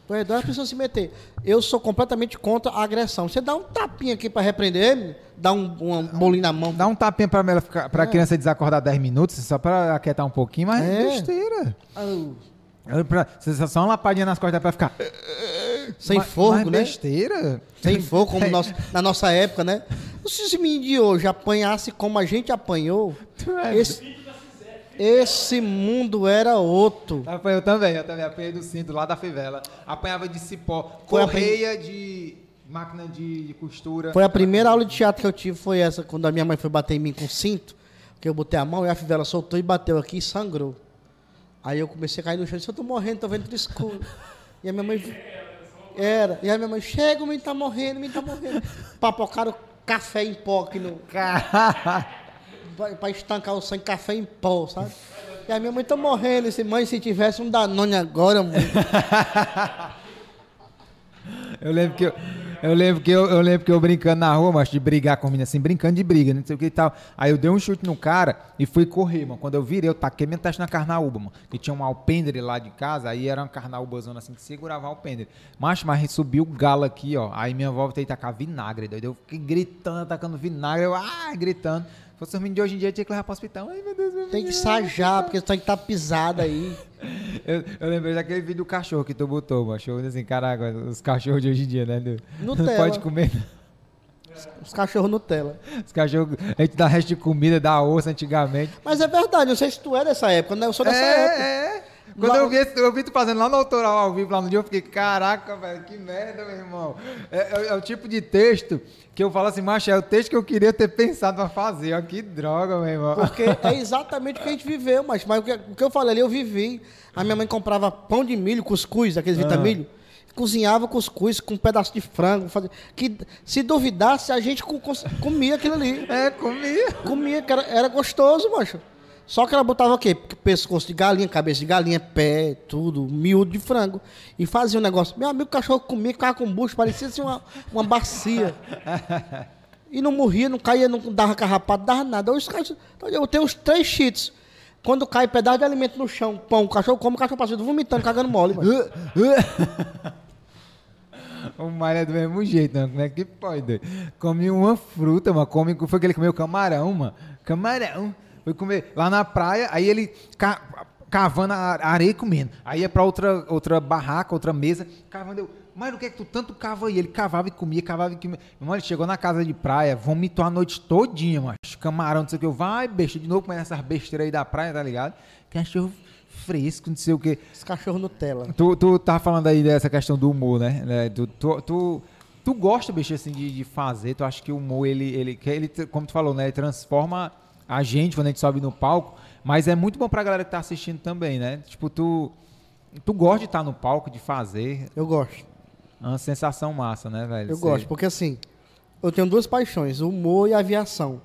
S3: Pois é, as pessoas se meter. Eu sou completamente contra a agressão. Você dá um tapinha aqui pra repreender, dá um, um bolinho na mão.
S1: Dá um tapinha pra, ela ficar, pra criança desacordar 10 minutos, só pra aquietar um pouquinho, mas
S3: É.
S1: besteira. É Pra, só- só uma lapadinha nas costas pra ficar.
S3: Sem
S1: Mas-
S3: fogo,
S1: mas
S3: né?
S1: besteira.
S3: Sem fogo, como nós- na nossa época, né? Se esse menino de hoje apanhasse como a gente apanhou,
S1: é
S3: esse, esse mundo era outro.
S1: Apanhei eu também, eu também apanhei do cinto lá da fivela. Apanhava de cipó,
S3: Foi
S1: correia de máquina de, de costura.
S3: Foi a primeira aula de teatro que eu tive, foi essa, quando a minha mãe foi bater em mim com cinto, que eu botei a mão e a fivela soltou e bateu aqui e sangrou. Aí eu comecei a cair no chão e disse, eu tô morrendo, tô vendo tudo escuro. E a minha mãe. Era. E a minha mãe, chega, o menino tá morrendo, o menino tá morrendo. Papocaram café em pó aqui no. Pra, pra estancar o sangue, café em pó, sabe? E a minha mãe tá morrendo. Esse mãe, se tivesse um Danone agora, mãe.
S1: eu lembro que eu, eu lembro que eu, eu lembro que eu brincando na rua, mas de brigar com menina assim, brincando de briga, não sei o que e tal. Aí eu dei um chute no cara e fui correr, mano. Quando eu virei, eu taquei minha testa na carnaúba, mano. Que tinha um alpendre lá de casa, aí era uma carnaúbazona assim que segurava o alpendre. Mas, mas subiu o galo aqui, ó. Aí minha avó veio tacar vinagre, doido. Eu fiquei gritando, atacando vinagre, eu, ah, gritando. Se fosse os meninos de hoje em dia, tinha que levar pro hospital. Ai, meu Deus, meu
S3: Tem que sajar, porque tem que estar pisado aí.
S1: Eu, eu lembrei daquele vídeo do cachorro que tu botou, macho. Assim, caraca, os cachorros de hoje em dia, né? Não, não
S3: Nutella.
S1: pode comer.
S3: Os cachorros Nutella.
S1: Os cachorros, a gente dá resto de comida, dá osso antigamente.
S3: Mas é verdade, não sei se tu é dessa época, né? Eu sou dessa época.
S1: É, é. Quando
S3: Lá-
S1: eu vi, eu vi tu fazendo lá no autoral ao vivo lá no dia, eu fiquei, caraca, velho, que merda, meu irmão. É, é- é o tipo de texto que eu falo assim, macho, é o texto que eu queria ter pensado pra fazer. Ó, que droga, meu irmão.
S3: Porque é exatamente o que a gente viveu, mas, mas o, que, o que eu falei ali, eu vivi. A minha mãe comprava pão de milho, cuscuz, aqueles vitamilho, cozinhava cuscuz com um pedaço de frango. Fazia, que se duvidasse, a gente comia aquilo ali.
S1: É, comia.
S3: Comia, que era, era gostoso, macho. Só que ela botava o quê? Pescoço de galinha, cabeça de galinha, pé, tudo, miúdo de frango. E fazia um negócio. Meu amigo, o cachorro comia, ficava com bucho, parecia assim uma, uma bacia. E não morria, não caía, não dava carrapato, dava nada. Então, eu tenho os três cheats. Quando cai pedaço de alimento no chão, pão, o cachorro come, o cachorro passa vomitando, cagando mole.
S1: O Mário é do mesmo jeito, mano. Como é que pode? Come uma fruta, mano. Come, foi que ele comeu camarão, mano. Camarão. Foi comer lá na praia, aí ele ca- cavando a areia e comendo. Aí ia pra outra, outra barraca, outra mesa, cavando. Eu, mas o que é que tu tanto cava aí? Ele cavava e comia, cavava e comia. Mano, ele chegou na casa de praia, vomitou a noite todinha, mano. Camarão, não sei o que. Eu, vai, besta, de novo comendo essas besteiras aí da praia, tá ligado? Cachorro fresco, não sei o que.
S3: Os cachorros Nutella.
S1: Tu, tu tava falando aí dessa questão do humor, né? né? Tu, tu, tu, tu gosta, bicho, assim, de, de fazer. Tu acha que o humor, ele, ele, que ele, como tu falou, né? Ele transforma a gente quando a gente sobe no palco. Mas é muito bom pra galera que tá assistindo também, né? Tipo, tu, tu gosta de estar no palco, de fazer.
S3: Eu gosto.
S1: É uma sensação massa, né, velho?
S3: Eu
S1: Você-
S3: gosto, porque assim, eu tenho duas paixões, o humor e a aviação.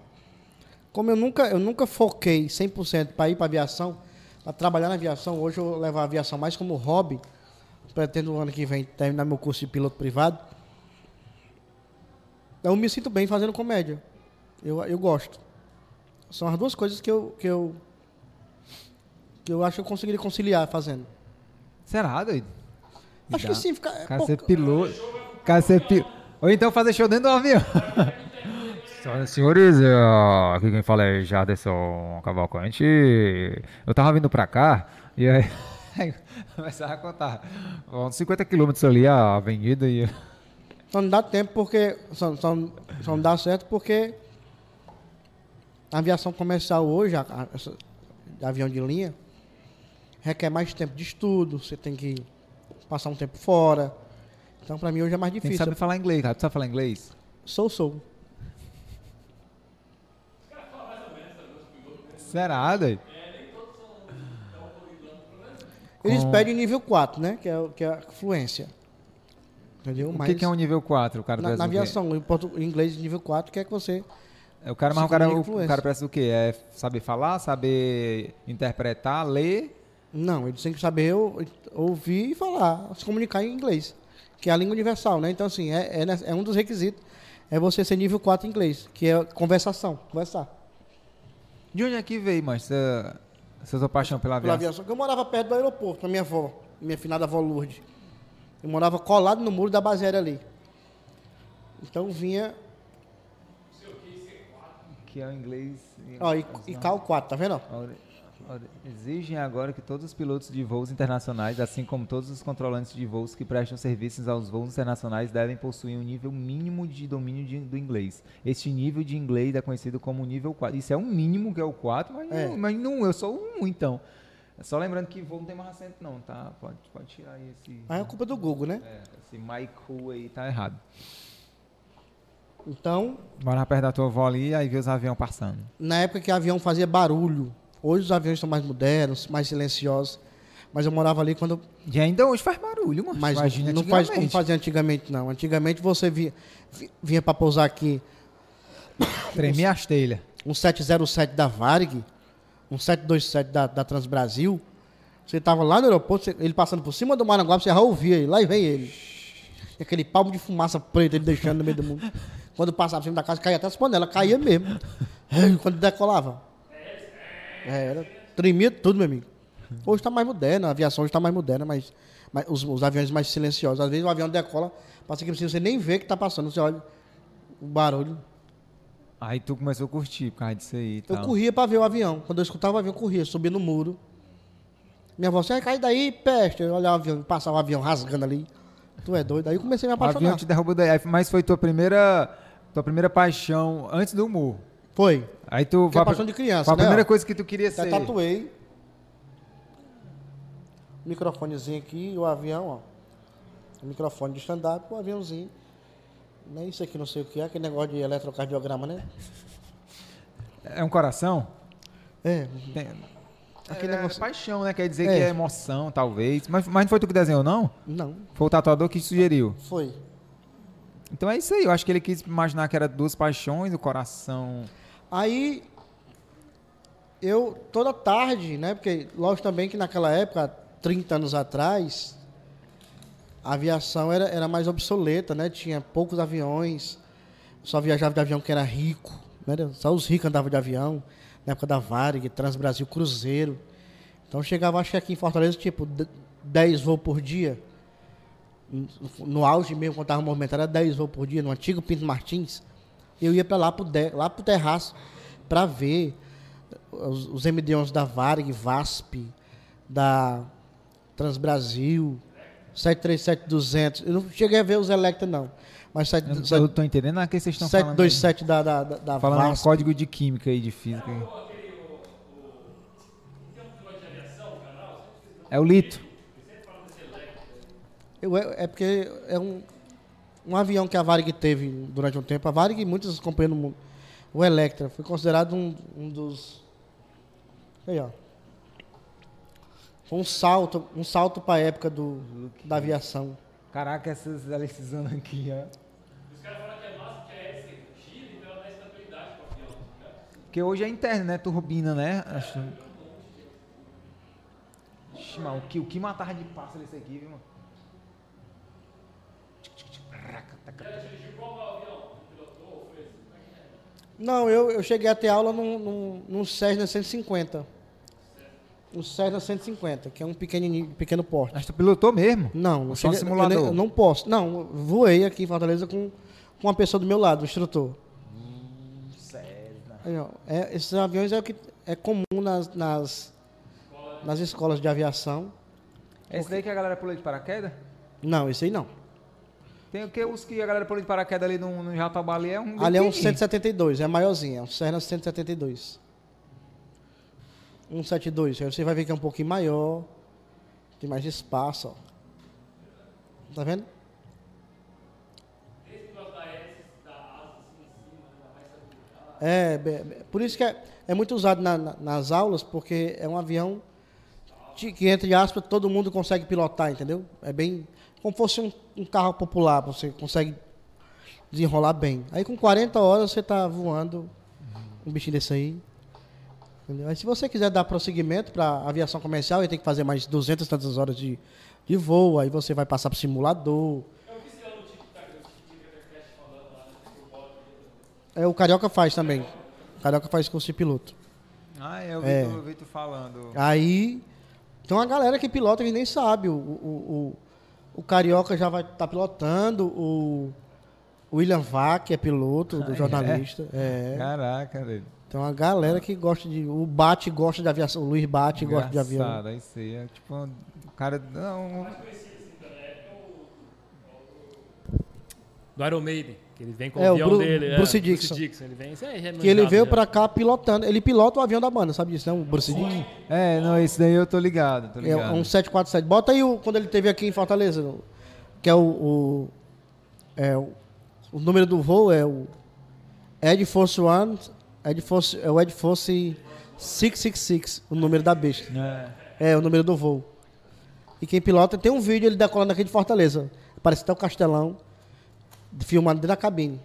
S3: Como eu nunca, eu nunca foquei 100% para ir para aviação, para trabalhar na aviação, hoje eu levo a aviação mais como hobby. Pretendo ano que vem terminar meu curso de piloto privado. Eu me sinto bem fazendo comédia. Eu, eu gosto. São as duas coisas que eu, que eu que eu acho que eu conseguiria conciliar fazendo.
S1: Será, doido?
S3: Acho que sim, fica é
S1: Cara, ser piloto. Cara, ser pi... Ou então fazer show dentro do avião. Senhoras e senhores, aqui quem fala é Jaderson Cavalcante. Eu tava vindo pra cá e aí. Começava a contar. Uns 50 quilômetros ali a avenida e.
S3: Só não dá tempo porque. Só, só, só não dá certo porque a aviação comercial hoje, a, a- essa- avião de linha, requer mais tempo de estudo, você tem que passar um tempo fora. Então, pra mim, hoje é mais difícil.
S1: saber falar inglês, cara. Tu sabe falar inglês?
S3: Sou, sou.
S1: Será, doido?
S3: Eles
S1: Com-
S3: pedem nível 4, né? Que é, o- que é a fluência. Entendeu?
S1: O que, que é um nível 4? O cara
S3: na, na
S1: o
S3: aviação, em, em inglês, nível 4, quer que você.
S1: É, O cara, mas o cara, o,
S3: fluência.
S1: cara parece o quê? É saber falar, saber interpretar, ler.
S3: Não, eles têm que saber ou- ouvir e falar, se comunicar em inglês, que é a língua universal, né? Então, assim, é, é, é um dos requisitos. é você ser nível 4 em inglês, que é conversação, conversar.
S1: De onde é que veio, mas essa, essa sua paixão pela
S3: Pela
S1: aviação?
S3: aviação. Eu morava perto do aeroporto, a minha avó, minha finada avó Lourdes. Eu morava colado no muro da base aérea ali. Então vinha.
S1: Que é o inglês.
S3: Ó, e, e CAL 4, tá vendo?
S1: Exigem agora que todos os pilotos de voos internacionais, assim como todos os controlantes de voos que prestam serviços aos voos internacionais, devem possuir um nível mínimo de domínio de- do inglês. Este nível de inglês é conhecido como nível 4. Isso é um mínimo que é o 4, mas,
S3: É.
S1: não, mas não, eu sou um então. É Só lembrando que voo não tem mais acento não, tá? Pode, pode tirar aí esse...
S3: Aí é culpa do Google, né?
S1: É, esse Michael aí tá errado.
S3: Então,
S1: Bora perto da tua avó ali, aí vê os aviões passando.
S3: na época que o avião fazia barulho. Hoje os aviões estão mais modernos, mais silenciosos. Mas eu morava ali quando.
S1: E ainda hoje faz barulho, mano.
S3: Mas
S1: Imagina
S3: não faz como fazia antigamente, não. Antigamente você via, vi- vinha para pousar aqui
S1: Tremia as telhas.
S3: um 707 da Varig, um 727 da, da Transbrasil. Você tava lá no aeroporto, você- ele passando por cima do Maranguape, você já ouvia ele, lá e vem ele. E aquele palmo de fumaça preta ele deixando no meio do mundo. Quando passava por cima da casa, caía até as panelas, caía mesmo. Ai, Quando decolava. É, era, tremia tudo, meu amigo. Hoje está mais moderno, a aviação hoje está mais moderna, mas, mas os, os aviões mais silenciosos. Às vezes o avião decola, passa que você nem vê que está passando, você olha o barulho.
S1: Aí tu começou a curtir por causa disso aí e
S3: Eu
S1: tal.
S3: corria pra ver o avião. Quando eu escutava o avião, eu corria, subia no muro. Minha avó, você vai cair daí, peste. Eu olhava o avião, passava o avião rasgando ali. Tu é doido? Aí eu comecei a me
S1: O avião
S3: apaixonar.
S1: te derrubou daí. Aí- Mas foi tua primeira, tua primeira paixão antes do humor.
S3: Foi.
S1: Aí tu...
S3: Porque é
S1: foi a-
S3: paixão de criança,
S1: foi a
S3: né,
S1: primeira
S3: ó.
S1: coisa que tu queria
S3: Já
S1: ser.
S3: tatuei. Microfonezinho aqui, o avião, ó. O microfone de stand-up, o aviãozinho. Não é isso aqui, não sei o que é, aquele negócio de eletrocardiograma, né?
S1: É um coração?
S3: É.
S1: Tem...
S3: Aquele
S1: é,
S3: negócio-
S1: paixão, né? Quer dizer
S3: É.
S1: que é emoção, talvez. Mas, mas não foi tu que desenhou, não?
S3: Não,
S1: Foi o tatuador que sugeriu.
S3: foi.
S1: Então é isso aí. Eu acho que ele quis imaginar que era duas paixões, o coração...
S3: Aí eu toda tarde, né? Porque lógico também que naquela época, 30 anos atrás, a aviação era, era mais obsoleta, né? Tinha poucos aviões, só viajava de avião que era rico, né? Só os ricos andavam de avião, na época da Varig, Transbrasil, Cruzeiro. Então chegava, acho que aqui em Fortaleza, tipo, d- 10 voos por dia. No- auge mesmo, quando estava movimentado, era 10 voos por dia, no antigo Pinto Martins. Eu ia para lá lá pro terraço para ver os, os MD-11 da Varig, VASP, da Transbrasil, 737-200. Eu não cheguei a ver os Electra, não. Mas
S1: Eu não tô, eu tô entendendo a que vocês estão falando. aí.
S3: 727 da, da, da, da
S1: Falando em
S3: VASP.
S1: código de química aí, de física. aí. É o Lito.
S3: Eu- é, é porque é um, um avião que a Varig teve durante um tempo. A Varig e muitas companhias no mundo. O Electra foi considerado um, um dos. Aí, ó. Foi um salto, um salto para a época do, da aviação.
S1: Caraca, essas esses anos aqui, ó. Porque hoje é interno, né? Turbina, né? Acho... Ixi, mano, o que, o que matar de pássaro esse aqui, viu, mano?
S3: Não, eu, eu cheguei a ter aula num, num, num Cessna 150. Um Cessna 150, que é um pequenininho, pequeno porte.
S1: Mas tu pilotou mesmo?
S3: Não, eu,
S1: só
S3: cheguei- eu
S1: simulador?
S3: nem- eu não posso. Não, eu voei aqui em Fortaleza com, com uma pessoa do meu lado, o instrutor. Aí, ó, é, esses aviões é o que é comum nas, nas, nas escolas de aviação.
S1: Esse daí que a galera pula de paraquedas?
S3: Não, esse aí não.
S1: Tem o que os que a galera pula de paraquedas ali no, no Jatobá ali é um.
S3: Ali é um
S1: pequenininho.
S3: 172, é maiorzinho, é um Cessna 172. 172, aí você vai ver que é um pouquinho maior, tem mais espaço, ó. Tá vendo? É, por isso que é, é muito usado na- na- nas aulas, porque é um avião de- que, entre aspas, todo mundo consegue pilotar, entendeu? É bem como fosse um, um carro popular, você consegue desenrolar bem. Aí com 40 horas você está voando um bichinho desse aí. Entendeu? Aí se você quiser dar prosseguimento para aviação comercial, aí tem que fazer mais 200 e tantas horas de, de voo, aí você vai passar para simulador. É, o Carioca faz também. O Carioca faz curso de piloto.
S1: Ah, eu vi,
S3: É.
S1: tu, eu vi tu falando.
S3: Aí tem uma galera que pilota que nem sabe. O, o, o, o Carioca já vai estar pilotando. O o William Vac é piloto, do
S1: Ah, é?
S3: jornalista. É.
S1: Caraca, velho.
S3: Tem uma galera que gosta de. O Bate gosta de aviação. O Luiz Bate gosta de avião.
S1: Engraçado, aí sei. É tipo, o cara. Não,
S2: Do Iron Maiden, que ele vem com
S3: É,
S2: o avião
S3: Bru-
S2: dele.
S3: Bruce
S2: é,
S3: Dixon.
S2: Ele vem, é
S3: Que ele veio
S2: já.
S3: pra cá pilotando. Ele pilota o avião da banda, sabe disso, né? O Bruce Dixon.
S1: é, não, esse daí eu tô ligado, tô
S3: É
S1: ligado.
S3: um 747. Bota aí o, quando ele teve aqui em Fortaleza, que é o, o, é o, o número do voo é o Ed Force One, Ed Force, é o Ed Force 666, o número da besta.
S1: É.
S3: É o número do voo. E quem pilota tem um vídeo ele decolando aqui de Fortaleza. Parece até o Castelão, filmado dentro da cabine.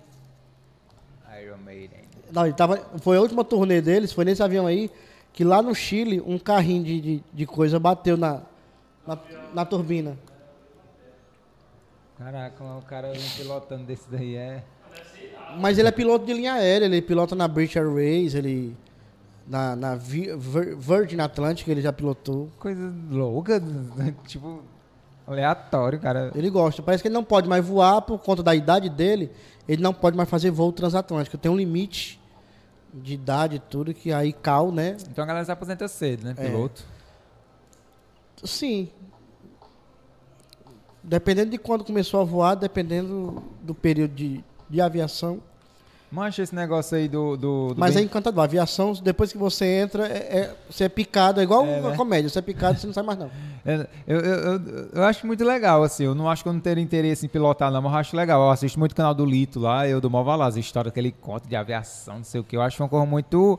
S1: Iron Maiden.
S3: Não, ele tava, foi a última turnê deles, foi nesse avião aí, que lá no Chile, um carrinho de, de, de coisa bateu na, na, na turbina.
S1: Caraca, o cara pilotando desse daí é.
S3: Mas ele é piloto de linha aérea, ele pilota na British Airways, ele. Na, na Vi- Vir- Virgin Atlantic ele já pilotou.
S1: Coisa louca, tipo, aleatório, cara.
S3: Ele gosta. Parece que ele não pode mais voar por conta da idade dele. Ele não pode mais fazer voo transatlântico. Tem um limite de idade e tudo, que aí cal, né?
S1: Então a galera se aposenta cedo, né?
S3: É.
S1: Piloto.
S3: Sim. Dependendo de quando começou a voar, dependendo do período de, de aviação.
S1: Mancha esse negócio aí do. do, do
S3: Mas é
S1: bem-
S3: encantador. A aviação, depois que você entra, é, é- você é picado. É igual
S1: É,
S3: uma
S1: né?
S3: comédia. Você é picado, você não sai mais não.
S1: É, Eu, eu, eu, eu acho muito legal, assim. Eu não acho que eu não teria interesse em pilotar, não, mas eu acho legal. Eu assisto muito o canal do Lito lá, eu do Mova lá, as histórias que ele conta de aviação, não sei o que. Eu acho uma coisa muito.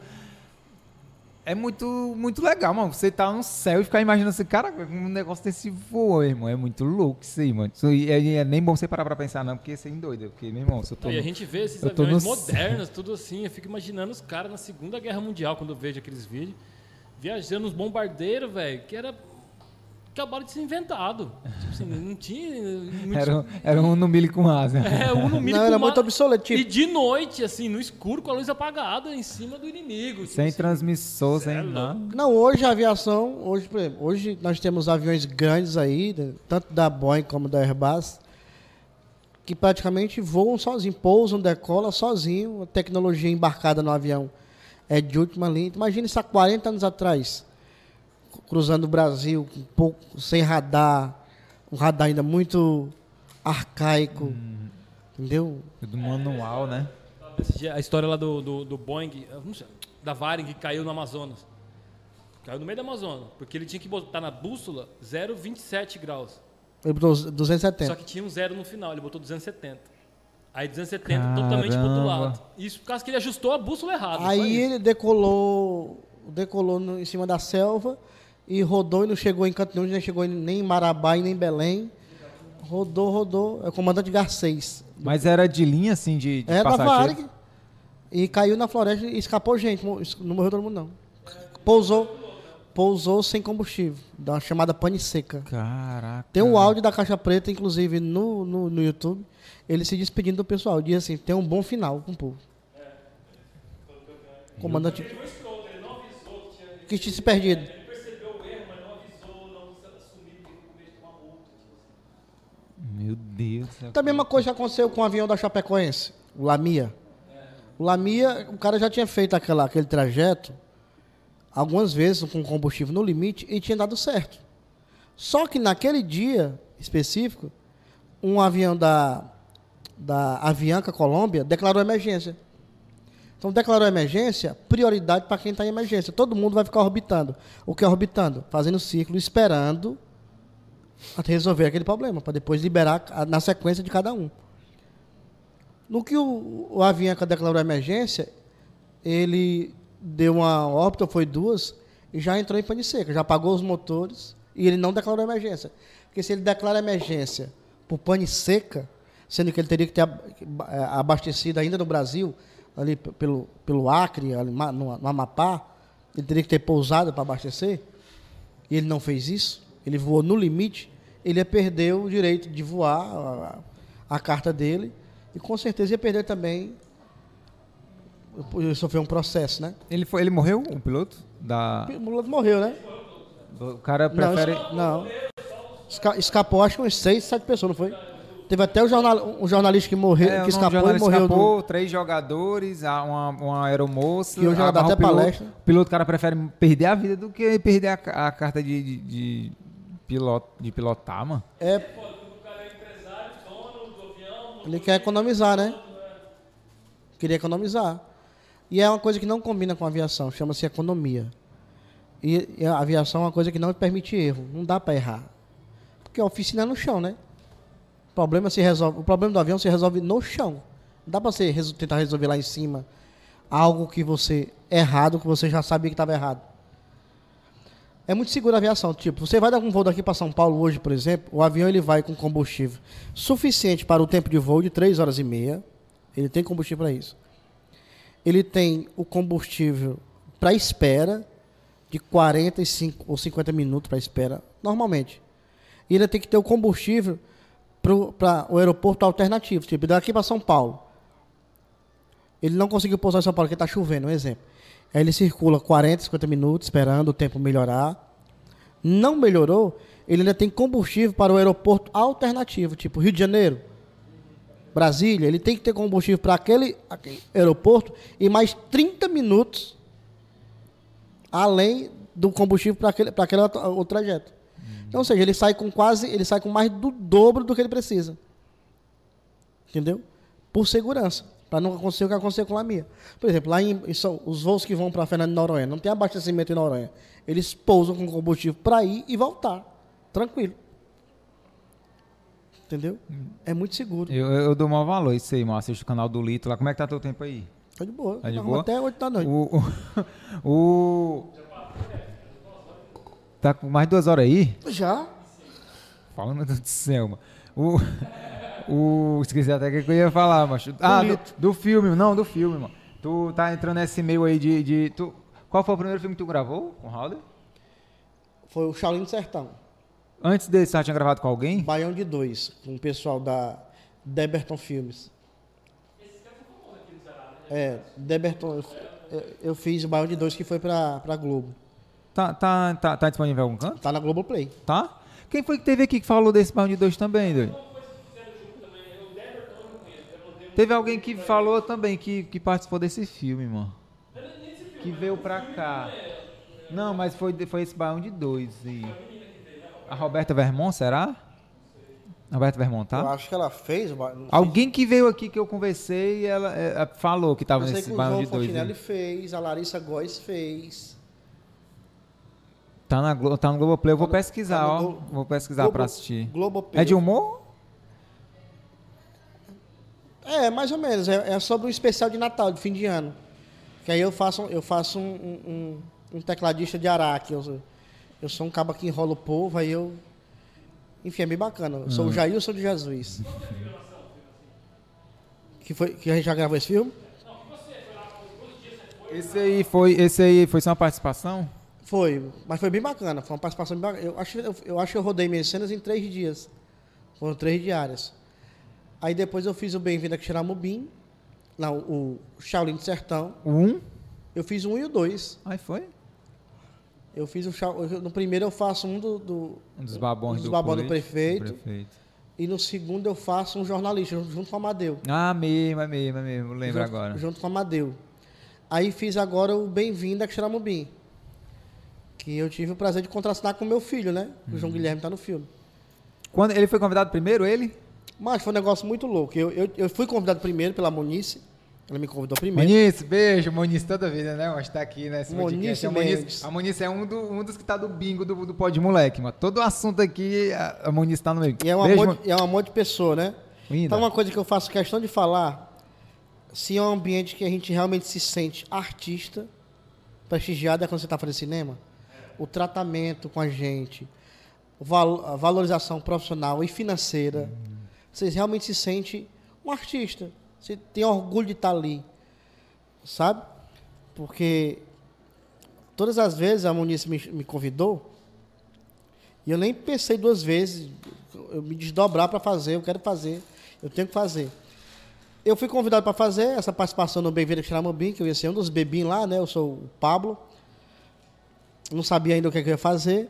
S1: É muito, muito legal, mano. Você tá no céu e ficar imaginando assim, cara, um negócio desse voa, irmão. É muito louco isso aí, mano. Isso é, é nem bom você parar pra pensar, não, porque você é doido. Porque, meu irmão, se eu tô.
S2: Não, e a
S1: no-
S2: gente vê esses aviões
S1: no
S2: modernos, tudo assim. Eu fico imaginando os caras na Segunda Guerra Mundial, quando eu vejo aqueles vídeos, viajando nos bombardeiros, velho, que era. Acabaram de ser inventado. Tipo assim, não tinha. muito-
S1: Era, um- era um no milho com asa.
S2: É, um no mínimo
S3: Não, era
S2: com uma-
S3: muito obsoleto.
S2: E
S3: Tipo,
S2: de noite, assim, no escuro, com a luz apagada, em cima do inimigo. tipo
S1: Sem
S2: assim.
S1: transmissor,
S2: Cê é
S1: sem nada.
S3: não, hoje a aviação, hoje, por exemplo, hoje nós temos aviões grandes aí, né, tanto da Boeing como da Airbus, que praticamente voam sozinho, pousam, decolam sozinho, a tecnologia embarcada no avião é de última linha. Imagina isso há 40 anos atrás, cruzando o Brasil, com pouco, sem radar, um radar ainda muito arcaico, entendeu?
S1: Do manual, né?
S2: A história lá do, do, do Boeing, sei, da Varig, que caiu no Amazonas. Caiu no meio da Amazônia, porque ele tinha que botar na bússola 0,27 graus.
S3: Ele botou 270.
S2: Só que tinha um zero no final, ele botou 270. Aí 270 totalmente pro outro
S1: Caramba.
S2: lado. Isso por causa que ele ajustou a bússola errada.
S3: Aí ele decolou, decolou no- em cima da selva e rodou e não chegou em canto nenhum, nem chegou em- nem em Marabá e nem em Belém. Rodou, rodou. É o comandante Garcês.
S1: Mas era de linha, assim, de, de
S3: É da
S1: passageiro?
S3: Varig. E caiu na floresta e escapou gente. Não morreu todo mundo, não. Pousou, pousou sem combustível. Uma chamada pane seca.
S1: Caraca.
S3: Tem um áudio da Caixa Preta, inclusive, no, no, no YouTube. Ele se despedindo do pessoal. Diz assim, tem um bom final com o povo. Comandante... Que tinha se perdido.
S1: Meu Deus.
S3: Então, a mesma coisa que aconteceu com o avião da Chapecoense, o Lamia. O Lamia, o cara já tinha feito aquela, aquele trajeto algumas vezes com combustível no limite e tinha dado certo. Só que naquele dia específico, um avião da, da Avianca Colômbia declarou emergência. Então, declarou emergência, prioridade para quem está em emergência. Todo mundo vai ficar orbitando. O que é orbitando? Fazendo círculo, esperando resolver aquele problema, para depois liberar a- na sequência de cada um. No que o, o Avianca declarou emergência, ele deu uma órbita, foi duas, e já entrou em pane seca, já apagou os motores e ele não declarou emergência. Porque se ele declara emergência por pane seca, sendo que ele teria que ter eh, abastecido ainda no Brasil, ali pelo, pelo Acre, ali no, no Amapá, ele teria que ter pousado para abastecer, e ele não fez isso, ele voou no limite, ele ia perder o direito de voar, a, a carta dele, e com certeza ia perder também Ele sofreu um processo, né?
S1: Ele, foi, ele morreu, o piloto? Da...
S3: O piloto morreu, né?
S1: O cara prefere.
S3: Não, es- não. Esca- escapou acho que uns seis, sete pessoas, não foi? Teve até o jornal, um jornalista que morreu,
S1: É,
S3: que
S1: do
S3: escapou e morreu.
S1: escapou, três jogadores, uma, uma aeromoça.
S3: Que hoje ela dá
S1: agarrar
S3: até
S1: piloto,
S3: palestra.
S1: O piloto, o cara prefere perder a vida do que perder a, a carta de, de, de piloto, de pilotar, mano.
S3: Do... É. Ele quer economizar, né? Queria economizar. E é uma coisa que não combina com a aviação, chama-se economia. E, e a aviação é uma coisa que não permite erro, não dá para errar. Porque a oficina é no chão, né? O problema, se resolve, o problema do avião se resolve no chão. Não dá para você tentar resolver lá em cima algo que você errado, que você já sabia que estava errado. É muito seguro a aviação. Tipo, você vai dar um voo daqui para São Paulo hoje, por exemplo, o avião ele vai com combustível suficiente para o tempo de voo de 3 horas e meia. Ele tem combustível para isso. Ele tem o combustível para espera de 45 ou 50 minutos para espera, normalmente. E ele tem que ter o combustível para o aeroporto alternativo. Tipo, daqui para São Paulo. Ele não conseguiu pousar em São Paulo porque está chovendo, um exemplo. Aí ele circula 40, 50 minutos esperando o tempo melhorar. Não melhorou, ele ainda tem combustível para o aeroporto alternativo, tipo Rio de Janeiro, Brasília. Ele tem que ter combustível para aquele, aquele aeroporto e mais 30 minutos além do combustível para aquele, aquele outro, outro trajeto. Então, ou seja, ele sai com quase, ele sai com mais do dobro do que ele precisa. Entendeu? Por segurança. Para não acontecer o que aconteceu com a minha. Por exemplo, lá em, São- os voos que vão para Fernando de Noronha, não tem abastecimento em Noronha. Eles pousam com combustível para ir e voltar. Tranquilo. Entendeu? É muito seguro.
S1: Eu, eu dou maior valor isso aí, mano. Assiste o canal do Lito lá. Como é que tá teu tempo aí?
S3: Tá de boa.
S1: Tá de
S3: Nós
S1: boa?
S3: Até 8 da noite.
S1: O, o, o- Tá com mais de duas horas aí?
S3: Já?
S1: Fala, meu Deus do céu, mano. O. O. Esqueci até o que eu ia falar, macho. Ah, do, do filme, não, do filme, mano. Tu tá entrando nesse meio aí de. de tu, qual foi o primeiro filme que tu gravou com o Howler?
S3: Foi o Shaolin do Sertão.
S1: Antes desse, você já tinha gravado com alguém?
S3: Baião de Dois, com o pessoal da Deberton Filmes. É, Deberton, eu, eu- fiz o Baião de Dois que foi pra, pra Globo.
S1: Tá, tá, tá, tá disponível em algum canto?
S3: Tá na Globoplay.
S1: Tá? Quem foi que teve aqui que falou desse Barão de Dois também, doido? Teve alguém que falou também que, que participou desse filme, mano. Que veio pra cá. Não, mas foi, foi esse Barão de Dois. E... A Roberta Vermont, será? Roberta Vermont,
S3: Eu
S1: tá?
S3: acho que ela fez. o
S1: Alguém que veio aqui que eu conversei, ela é, falou que tava
S3: Eu
S1: nesse
S3: o João
S1: de Dois.
S3: Fontinelli
S1: aí.
S3: fez, a Larissa Góes fez.
S1: Tá, na, tá no Globoplay, eu vou
S3: Tá
S1: pesquisar, ó. Vou pesquisar
S3: Globo-
S1: pra assistir.
S3: Globoplay.
S1: É de humor?
S3: É, mais ou menos. É, é sobre um especial de Natal, de fim de ano. Que aí eu faço, eu faço um, um- um- tecladista de Araque. Eu, sou- eu sou um cabo que enrola o povo, aí eu. Enfim, é bem bacana. Eu sou
S1: Ah.
S3: o Jailson de Jesus. Que, foi, que a gente já gravou esse filme?
S1: Esse aí foi, esse aí foi só uma participação?
S3: Foi, mas foi bem bacana. Foi uma participação bem bacana. Eu acho, eu, eu acho que eu rodei minhas cenas em três dias. Foram três diárias. Aí depois eu fiz o Bem-vindo a Xeramubim, lá, o, o Shaolin do Sertão.
S1: O um?
S3: Eu fiz um e o dois.
S1: Aí foi?
S3: Eu fiz o Shao- eu- no primeiro eu faço um do, do
S1: Um dos babões
S3: um dos
S1: do,
S3: babões do prefeito.
S1: do prefeito.
S3: e no segundo eu faço um jornalista junto com o Amadeu.
S1: Ah, mesmo, é mesmo, é mesmo. Lembro
S3: junto,
S1: agora.
S3: Junto com o Amadeu. Aí fiz agora o Bem-vindo a Xeramubim. Que eu tive o prazer de contracenar com o meu filho, né? O
S1: Uhum.
S3: João Guilherme tá no filme.
S1: Quando ele foi convidado primeiro, ele?
S3: Mas foi um negócio muito louco. Eu, eu, eu fui convidado primeiro pela Monice. Ela me convidou primeiro.
S1: Monice, beijo. Monice toda vida, né? Mas tá aqui nesse
S3: Monice.
S1: A. Monice, a Monice é um, do- um dos que tá do bingo do, do Pod Moleque, mano. Todo assunto aqui, a, a Monice tá no meio.
S3: E é um,
S1: beijo,
S3: amor, de- é um amor de pessoa, né?
S1: Linda.
S3: Então, uma coisa que eu faço questão de falar, se é um ambiente que a gente realmente se sente artista, prestigiado, é quando você está fazendo cinema, o tratamento com a gente, val- a valorização profissional e financeira, você realmente se sente um artista. Você tem orgulho de estar ali, sabe? Porque todas as vezes a Munice me, me convidou, e eu nem pensei duas vezes, eu me desdobrar para fazer, eu quero fazer, eu tenho que fazer. eu fui convidado para fazer essa participação no Bem-vindo Xaramobim, que eu ia ser um dos bebinhos lá, né? Eu sou o Pablo. Não sabia ainda o que, é que eu ia fazer.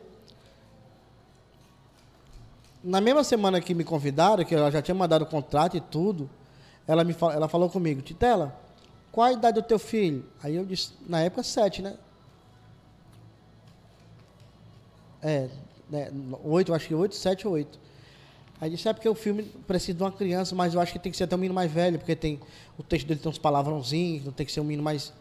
S3: Na mesma semana que me convidaram, que ela já tinha mandado o contrato e tudo, ela, me, fa- ela falou comigo, Titela, qual a idade do teu filho? Aí eu disse, na época, sete, né? É, né, oito, acho que oito, sete ou oito. Aí disse, é porque o filme precisa de uma criança, mas eu acho que tem que ser até um menino mais velho, porque tem o texto dele tem uns palavrãozinhos, não tem que ser um menino mais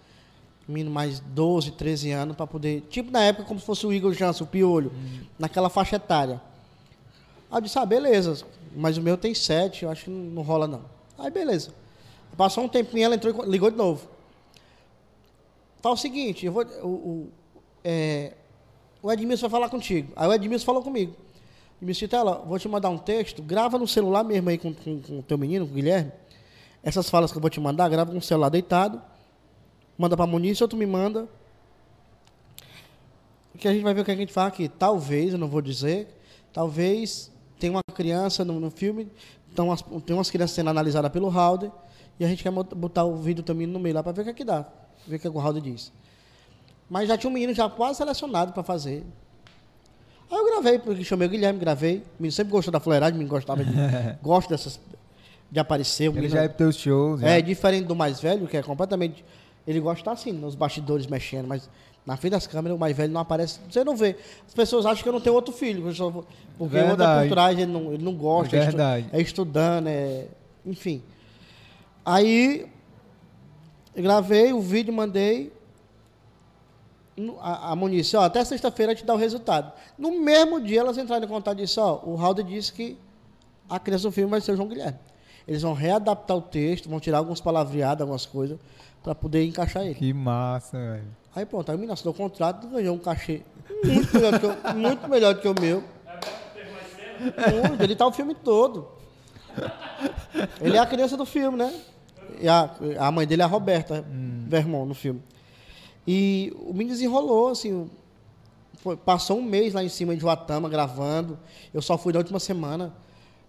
S3: um menino mais 12, 13 anos para poder, tipo na época como se fosse o Igor Jansen, o Piolho, naquela faixa etária. Aí eu disse, ah, beleza, mas o meu tem 7, eu acho que não, rola não. Aí beleza. Passou um tempinho, ela entrou e ligou de novo. Fala o seguinte, eu vou, o, o, é, o Edmilson vai falar contigo. Aí o Edmilson falou comigo. Edmilson, Titela, vou te mandar um texto, grava no celular mesmo aí com, o teu menino, com o Guilherme. Essas falas que eu vou te mandar, grava com o celular deitado, manda pra Muniz, ou tu me manda. Que a gente vai ver o que a gente faz aqui. Talvez, eu não vou dizer, talvez tenha uma criança no, no filme, então as- tem umas crianças sendo analisadas pelo Halder, e a gente quer botar o vídeo também no meio lá para ver o que é que dá, ver o que, é que o Halder diz. Mas já tinha um menino já quase selecionado para fazer. Aí eu gravei, porque chamei o Guilherme, gravei. O menino sempre gostou da fuleiragem, menino gostava de. gosta dessas. de aparecer. O
S1: Ele
S3: menino,
S1: já é teus shows.
S3: é
S1: já.
S3: diferente do mais velho, que é completamente. Ele gosta assim, nos bastidores mexendo, mas na frente das câmeras o mais velho não aparece. Você não vê. As pessoas acham que eu não tenho outro filho, porque o outro é por trás, ele não, ele não gosta, é, estu-
S1: Verdade.
S3: é estudando, é. Enfim. Aí eu gravei o vídeo, mandei. A, a ó, até sexta-feira te dá o resultado. No mesmo dia elas entraram em contato e disse, ó, o Halder disse que a criança do filme vai ser o João Guilherme. Eles vão readaptar o texto, vão tirar alguns palavreados, algumas coisas, para poder encaixar ele.
S1: Que massa, velho.
S3: Aí pronto, aí o menino assinou o contrato, ganhou um cachê muito melhor do que, o- muito melhor que o meu. Muito, ele tá o filme todo. Ele é a criança do filme, né? E a, a mãe dele é a Roberta Vermont no filme. E o menino desenrolou, assim, foi- passou um mês lá em cima em Joatama gravando. Eu só fui na última semana,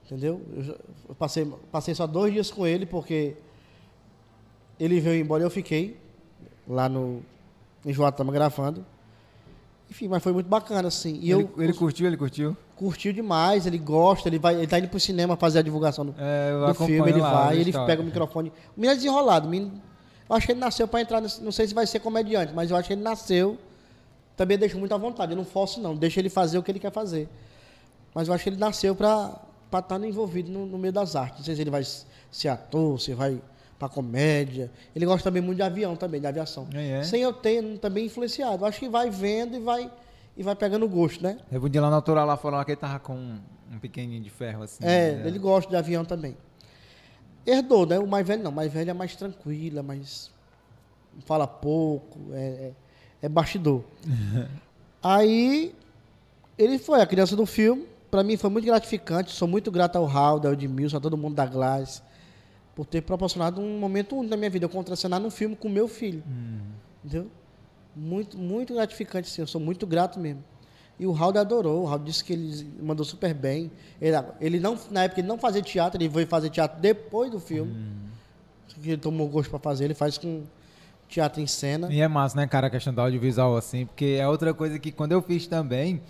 S3: entendeu? Eu, eu passei, passei só dois dias com ele, porque ele veio embora e eu fiquei lá no, em Joatama gravando. Enfim, mas foi muito bacana, assim. E
S1: ele,
S3: eu
S1: ele curtiu, ele curtiu?
S3: curtiu demais, ele gosta, ele vai, ele tá indo pro cinema fazer a divulgação do,
S1: É,
S3: do filme, ele
S1: lá,
S3: vai, ele
S1: história.
S3: pega o microfone. O menino é desenrolado, o menino, eu acho que ele nasceu para entrar, nesse- não sei se vai ser comediante, mas eu acho que ele nasceu, também deixo muito à vontade, eu não forço não, deixa ele fazer o que ele quer fazer. Mas eu acho que ele nasceu para estar envolvido no, no meio das artes, não sei se ele vai ser ator, se vai para comédia. Ele gosta também muito de avião também, de aviação.
S1: É, é.
S3: Sem eu ter também influenciado. Acho que vai vendo e vai e vai pegando gosto, né?
S1: Eu podia lá na altura lá falar que ele tava com um, um pequenininho de ferro assim.
S3: É,
S1: né?
S3: ele gosta de avião também. Herdou, né? O mais velho não. O mais velho é mais tranquilo, é mais. fala pouco, é, é, é bastidor. Aí, ele foi a criança do filme. Pra mim foi muito gratificante. Sou muito grato ao Raul, ao Edmilson, a todo mundo da Glass, por ter proporcionado um momento único na minha vida. Eu contracenar num filme com meu filho. Entendeu? Muito, muito gratificante, sim. Eu sou muito grato mesmo. E o Raul adorou. O Raul disse que ele mandou super bem. Ele, ele não, na época ele não fazia teatro, ele veio fazer teatro depois do filme. Que ele tomou gosto para fazer, ele faz com teatro em cena.
S1: E é massa, né, cara, a questão do audiovisual assim, porque é outra coisa que quando eu fiz também,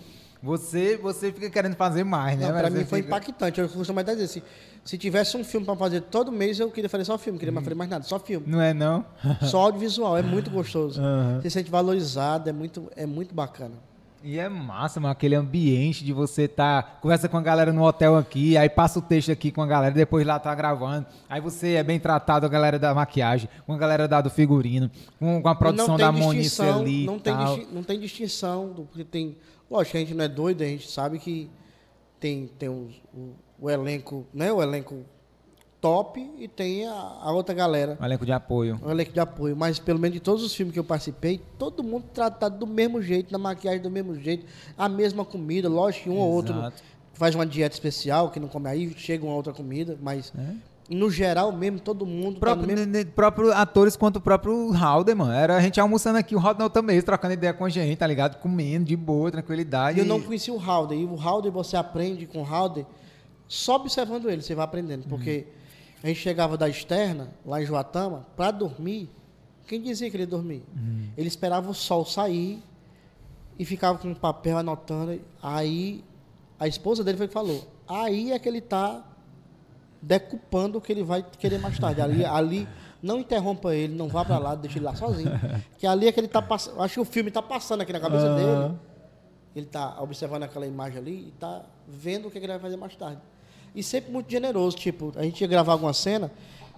S1: você, você fica querendo fazer mais, né?
S3: Não, pra mim foi
S1: fica-
S3: impactante. Eu costumo mais dizer, se, se tivesse um filme para fazer todo mês, eu queria fazer só filme, queria mais fazer mais nada, só filme.
S1: Não é não?
S3: só audiovisual, é muito gostoso.
S1: Aham.
S3: Você se sente valorizado, é muito, é muito bacana.
S1: E é massa, mano, aquele ambiente de você tá, conversa com a galera no hotel aqui, aí passa o texto aqui com a galera, depois lá tá gravando. Aí você é bem tratado, a galera da maquiagem, com a galera da do figurino, com, com a produção da Monice ali
S3: não tem,
S1: tal.
S3: não tem distinção, porque tem. Lógico, a gente não é doido, a gente sabe que tem, tem os- o elenco, né? O elenco top e tem a, a outra galera.
S1: Um elenco de apoio.
S3: O elenco de apoio. Mas pelo menos de todos os filmes que eu participei, todo mundo tratado do mesmo jeito, na maquiagem do mesmo jeito, a mesma comida, lógico que um ou outro
S1: Exato.
S3: faz uma dieta especial, que não come aí, chega uma outra comida, mas no geral mesmo, todo mundo tá
S1: Próprio,
S3: mesmo
S1: ne- ne- próprio atores quanto o próprio Halder, mano. Era a gente almoçando aqui, o Halder outra mesa, trocando ideia com a gente, tá ligado? Comendo de boa, tranquilidade.
S3: E eu não conhecia o Halder. E o Halder, você aprende com o Halder só observando ele, você vai aprendendo. Porque A gente chegava da externa, lá em Joatama, pra dormir. Quem dizia que ele ia dormir? Ele esperava o sol sair e ficava com um papel anotando. Aí a esposa dele foi que falou. Aí é que ele tá decupando o que ele vai querer mais tarde. Ali, ali não interrompa ele, não vá pra lá, deixa ele lá sozinho. Que ali é que ele tá passando. Acho que o filme tá passando aqui na cabeça
S1: Aham.
S3: dele. Ele tá observando aquela imagem ali e tá vendo o que ele vai fazer mais tarde. E sempre muito generoso, tipo, a gente ia gravar alguma cena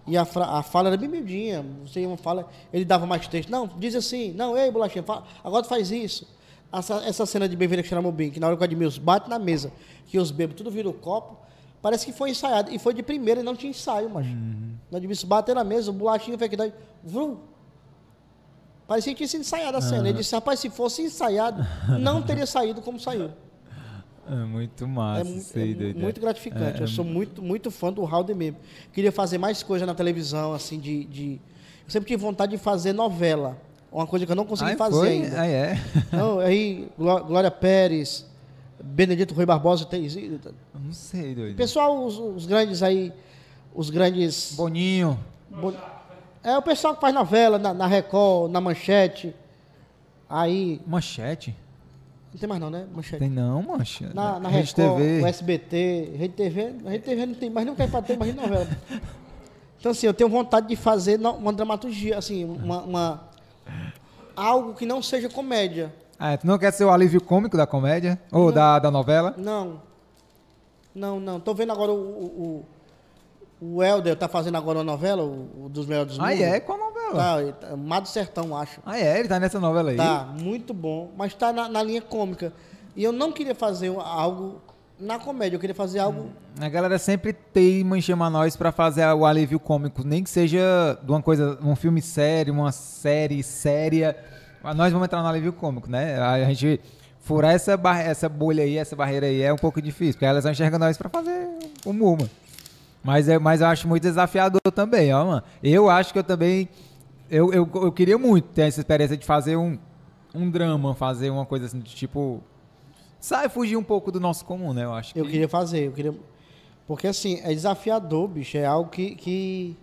S3: e a, a fala era bem miudinha, você ia uma fala, ele dava mais texto. Não, diz assim, não, ei, bolachinha, fala, agora faz isso. Essa, essa cena de Bem-vindo a Xaramubim, que na hora que o Admilson bate na mesa, que os bebês tudo viram o copo, parece que foi ensaiado. E foi de primeira e não tinha ensaio, mas. O Admilson bateu na mesa, o bolachinho foi que daí, vrum, Parecia que tinha sido ensaiada a cena. Ele disse, rapaz, se fosse ensaiado, não teria saído como saiu.
S1: É muito
S3: É,
S1: massa,
S3: é
S1: doido.
S3: muito gratificante.
S1: É,
S3: eu sou muito, muito fã do Raul mesmo. Queria fazer mais coisa na televisão, assim, de, de- Eu sempre tive vontade de fazer novela. Uma coisa que eu não consegui
S1: Ai,
S3: fazer
S1: foi?
S3: ainda.
S1: Ah, é?
S3: Não, aí, Gló- Glória Pérez, Benedito Rui Barbosa, tem-
S1: não sei, doido.
S3: pessoal, os, os grandes aí, os grandes.
S1: Boninho.
S3: Bo- É o pessoal que faz novela na, na Record, na Manchete. Aí.
S1: Manchete?
S3: Não tem mais não, né? Manchete.
S1: Tem não, mancha.
S3: Na, na
S1: Rede
S3: Record,
S1: TV.
S3: o SBT, Rede TV, Rede TV não tem mais, não quer pra ter mais novela. Então, assim, eu tenho vontade de fazer uma dramaturgia, assim, uma, uma- algo que não seja comédia.
S1: Ah, tu não quer ser o alívio cômico da comédia? Ou da, da novela?
S3: Não. Não, não. Tô vendo agora o, o, o, o Helder tá fazendo agora uma novela, o, o dos melhores do
S1: Ah,
S3: mundo.
S1: é? Qual novela?
S3: Tá, ele tá- Mar do Sertão, acho.
S1: Ah, é? Ele tá nessa novela aí?
S3: Tá, muito bom, mas tá na, na linha cômica. E eu não queria fazer algo na comédia, eu queria fazer algo
S1: A galera sempre teima em chamar nós pra fazer o alívio cômico, nem que seja de uma coisa, um filme sério, uma série séria. Mas Nós vamos entrar no alívio cômico, né? A gente furar essa, essa bolha aí, essa barreira aí é um pouco difícil, porque elas enxergam nós pra fazer humor, mano. Mas, é, mas eu acho muito desafiador também, ó, mano. Eu acho que eu também. Eu, eu, eu queria muito ter essa experiência de fazer um, um drama, fazer uma coisa assim, de tipo. Sai fugir um pouco do nosso comum, né? Eu acho
S3: Eu
S1: que-
S3: queria fazer, eu queria. Porque assim, é desafiador, bicho. É algo que. que,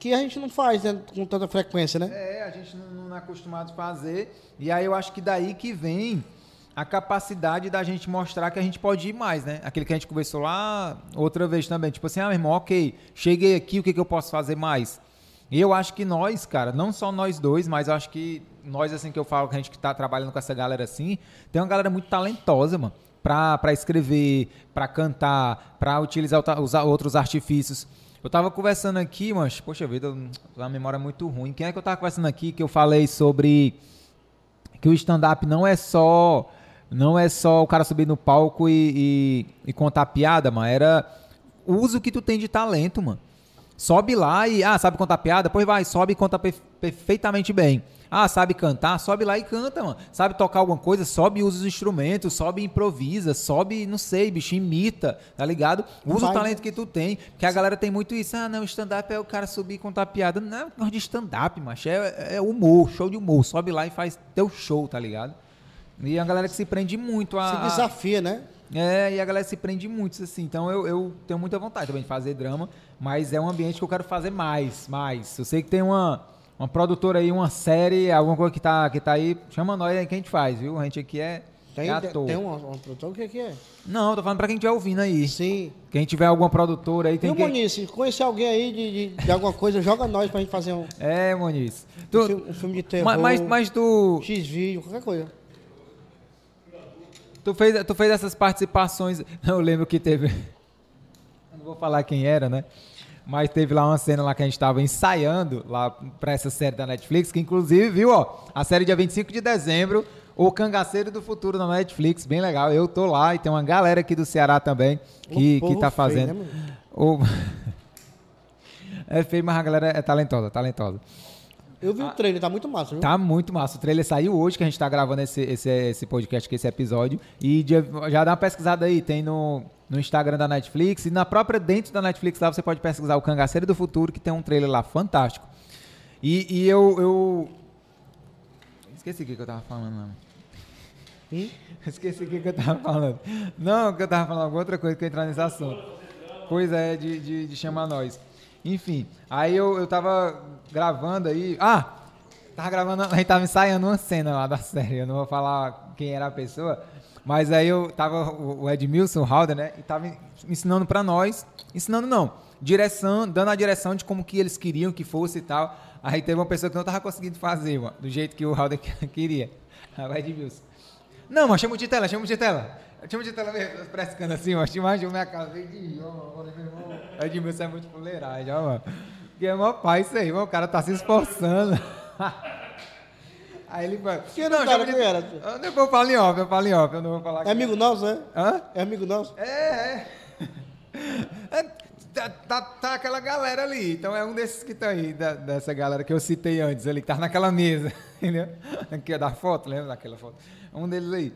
S3: que a gente não faz né, com tanta frequência, né?
S1: É, a gente não, não é acostumado a fazer. E aí eu acho que daí que vem a capacidade da gente mostrar que a gente pode ir mais, né? Aquele que a gente conversou lá outra vez também. Tipo assim, ah, meu irmão, ok, cheguei aqui, o que, que eu posso fazer mais? E eu acho que nós, cara, não só nós dois, mas eu acho que nós, assim, que eu falo, que a gente que tá trabalhando com essa galera assim, tem uma galera muito talentosa, mano. Pra, pra escrever, pra cantar, pra utilizar usar outros artifícios. Eu tava conversando aqui, mas, poxa vida, a memória é muito ruim. Quem é que eu tava conversando aqui que eu falei sobre que o stand-up não é só não é só o cara subir no palco e, e, e contar piada, mano. Era o uso que tu tem de talento, mano. Sobe lá e, ah, sabe contar piada? Pois vai, sobe e conta perf- perfeitamente bem. Ah, sabe cantar? Sobe lá e canta, mano. Sabe tocar alguma coisa? Sobe e usa os instrumentos, sobe e improvisa, sobe, não sei, bicho, imita, tá ligado? Usa o
S3: Vai,
S1: talento que tu tem. Porque a galera tem muito isso. Ah, não, stand-up é o cara subir e contar piada. Não é de stand-up, macho. É, é humor, show de humor. Sobe lá e faz teu show, tá ligado? E a galera que se prende muito a.
S3: Se desafia, né?
S1: é, e a galera se prende muito, assim. Então eu, eu tenho muita vontade também de fazer drama, mas é um ambiente que eu quero fazer mais, mais. Eu sei que tem uma, uma produtora aí, uma série, alguma coisa que tá, que tá aí, chama nós aí que a gente faz, viu? A gente aqui é,
S3: Tem,
S1: é ator.
S3: tem uma, uma produção, o que, que é?
S1: Não, tô falando pra quem estiver ouvindo aí.
S3: Sim.
S1: Quem tiver alguma produtora aí, tem
S3: Viu,
S1: que...
S3: Moniz? Se conhecer alguém aí de, de, de alguma coisa, joga nós pra gente fazer um,
S1: É, Moniz.
S3: um
S1: Tu,
S3: filme, um filme de terror,
S1: mas, mas, mas tu,
S3: X-vídeo, qualquer coisa.
S1: Tu, fez, tu fez essas participações, eu lembro que teve... Eu não vou falar quem era, né? Mas teve lá uma cena lá que a gente tava ensaiando lá pra essa série da Netflix, que inclusive, viu, ó, a série dia 25 de dezembro, O Cangaceiro do Futuro na Netflix, bem legal. Eu tô lá e tem uma galera aqui do Ceará também que, que tá
S3: feio,
S1: fazendo.
S3: né, mano?
S1: O- é feio, mas a galera é talentosa, talentosa.
S3: Eu vi o trailer, tá muito massa, viu?
S1: Tá muito massa. O trailer saiu hoje, que a gente tá gravando esse, esse, esse podcast esse episódio. E já dá uma pesquisada aí, tem no, no Instagram da Netflix. E na própria, dentro da Netflix lá, você pode pesquisar o Cangaceiro do Futuro, que tem um trailer lá fantástico. E, e eu, eu... Esqueci o que eu tava falando.
S3: Hum?
S1: Esqueci o que eu tava falando. Não, que eu tava falando alguma outra coisa que eu entrar nesse assunto. coisa é de, de, de chamar nós. Enfim, aí eu, eu tava gravando aí. Ah! Tava gravando, a gente tava ensaiando uma cena lá da série. Eu não vou falar quem era a pessoa. Mas aí eu tava, o o Edmilson, o Halder, né? E tava ensinando pra nós. Ensinando não. Direção, dando a direção de como que eles queriam que fosse e tal. Aí teve uma pessoa que não tava conseguindo fazer, mano, do jeito que o Halder queria. O Edmilson. Não, mas chama o Titela, chama o Titela. Chama o Titela mesmo, frescando assim, mas imagina minha cara veio de ó, meu irmão, Edmilson é muito fuleiragem, ó, mano. Que é mó pai isso aí, mano. O cara tá se esforçando. Aí ele falou.
S3: Quem era o cara? Quem era?
S1: Eu eu falo em off, eu falo em off, eu não vou falar.
S3: É amigo nosso, né?
S1: Hã?
S3: É amigo nosso.
S1: É, é. É, tá, tá, tá aquela galera ali. Então é um desses que tá aí, da- dessa galera que eu citei antes ali, que tá naquela mesa. Entendeu? Aqui é da foto, lembra daquela foto? Um deles aí.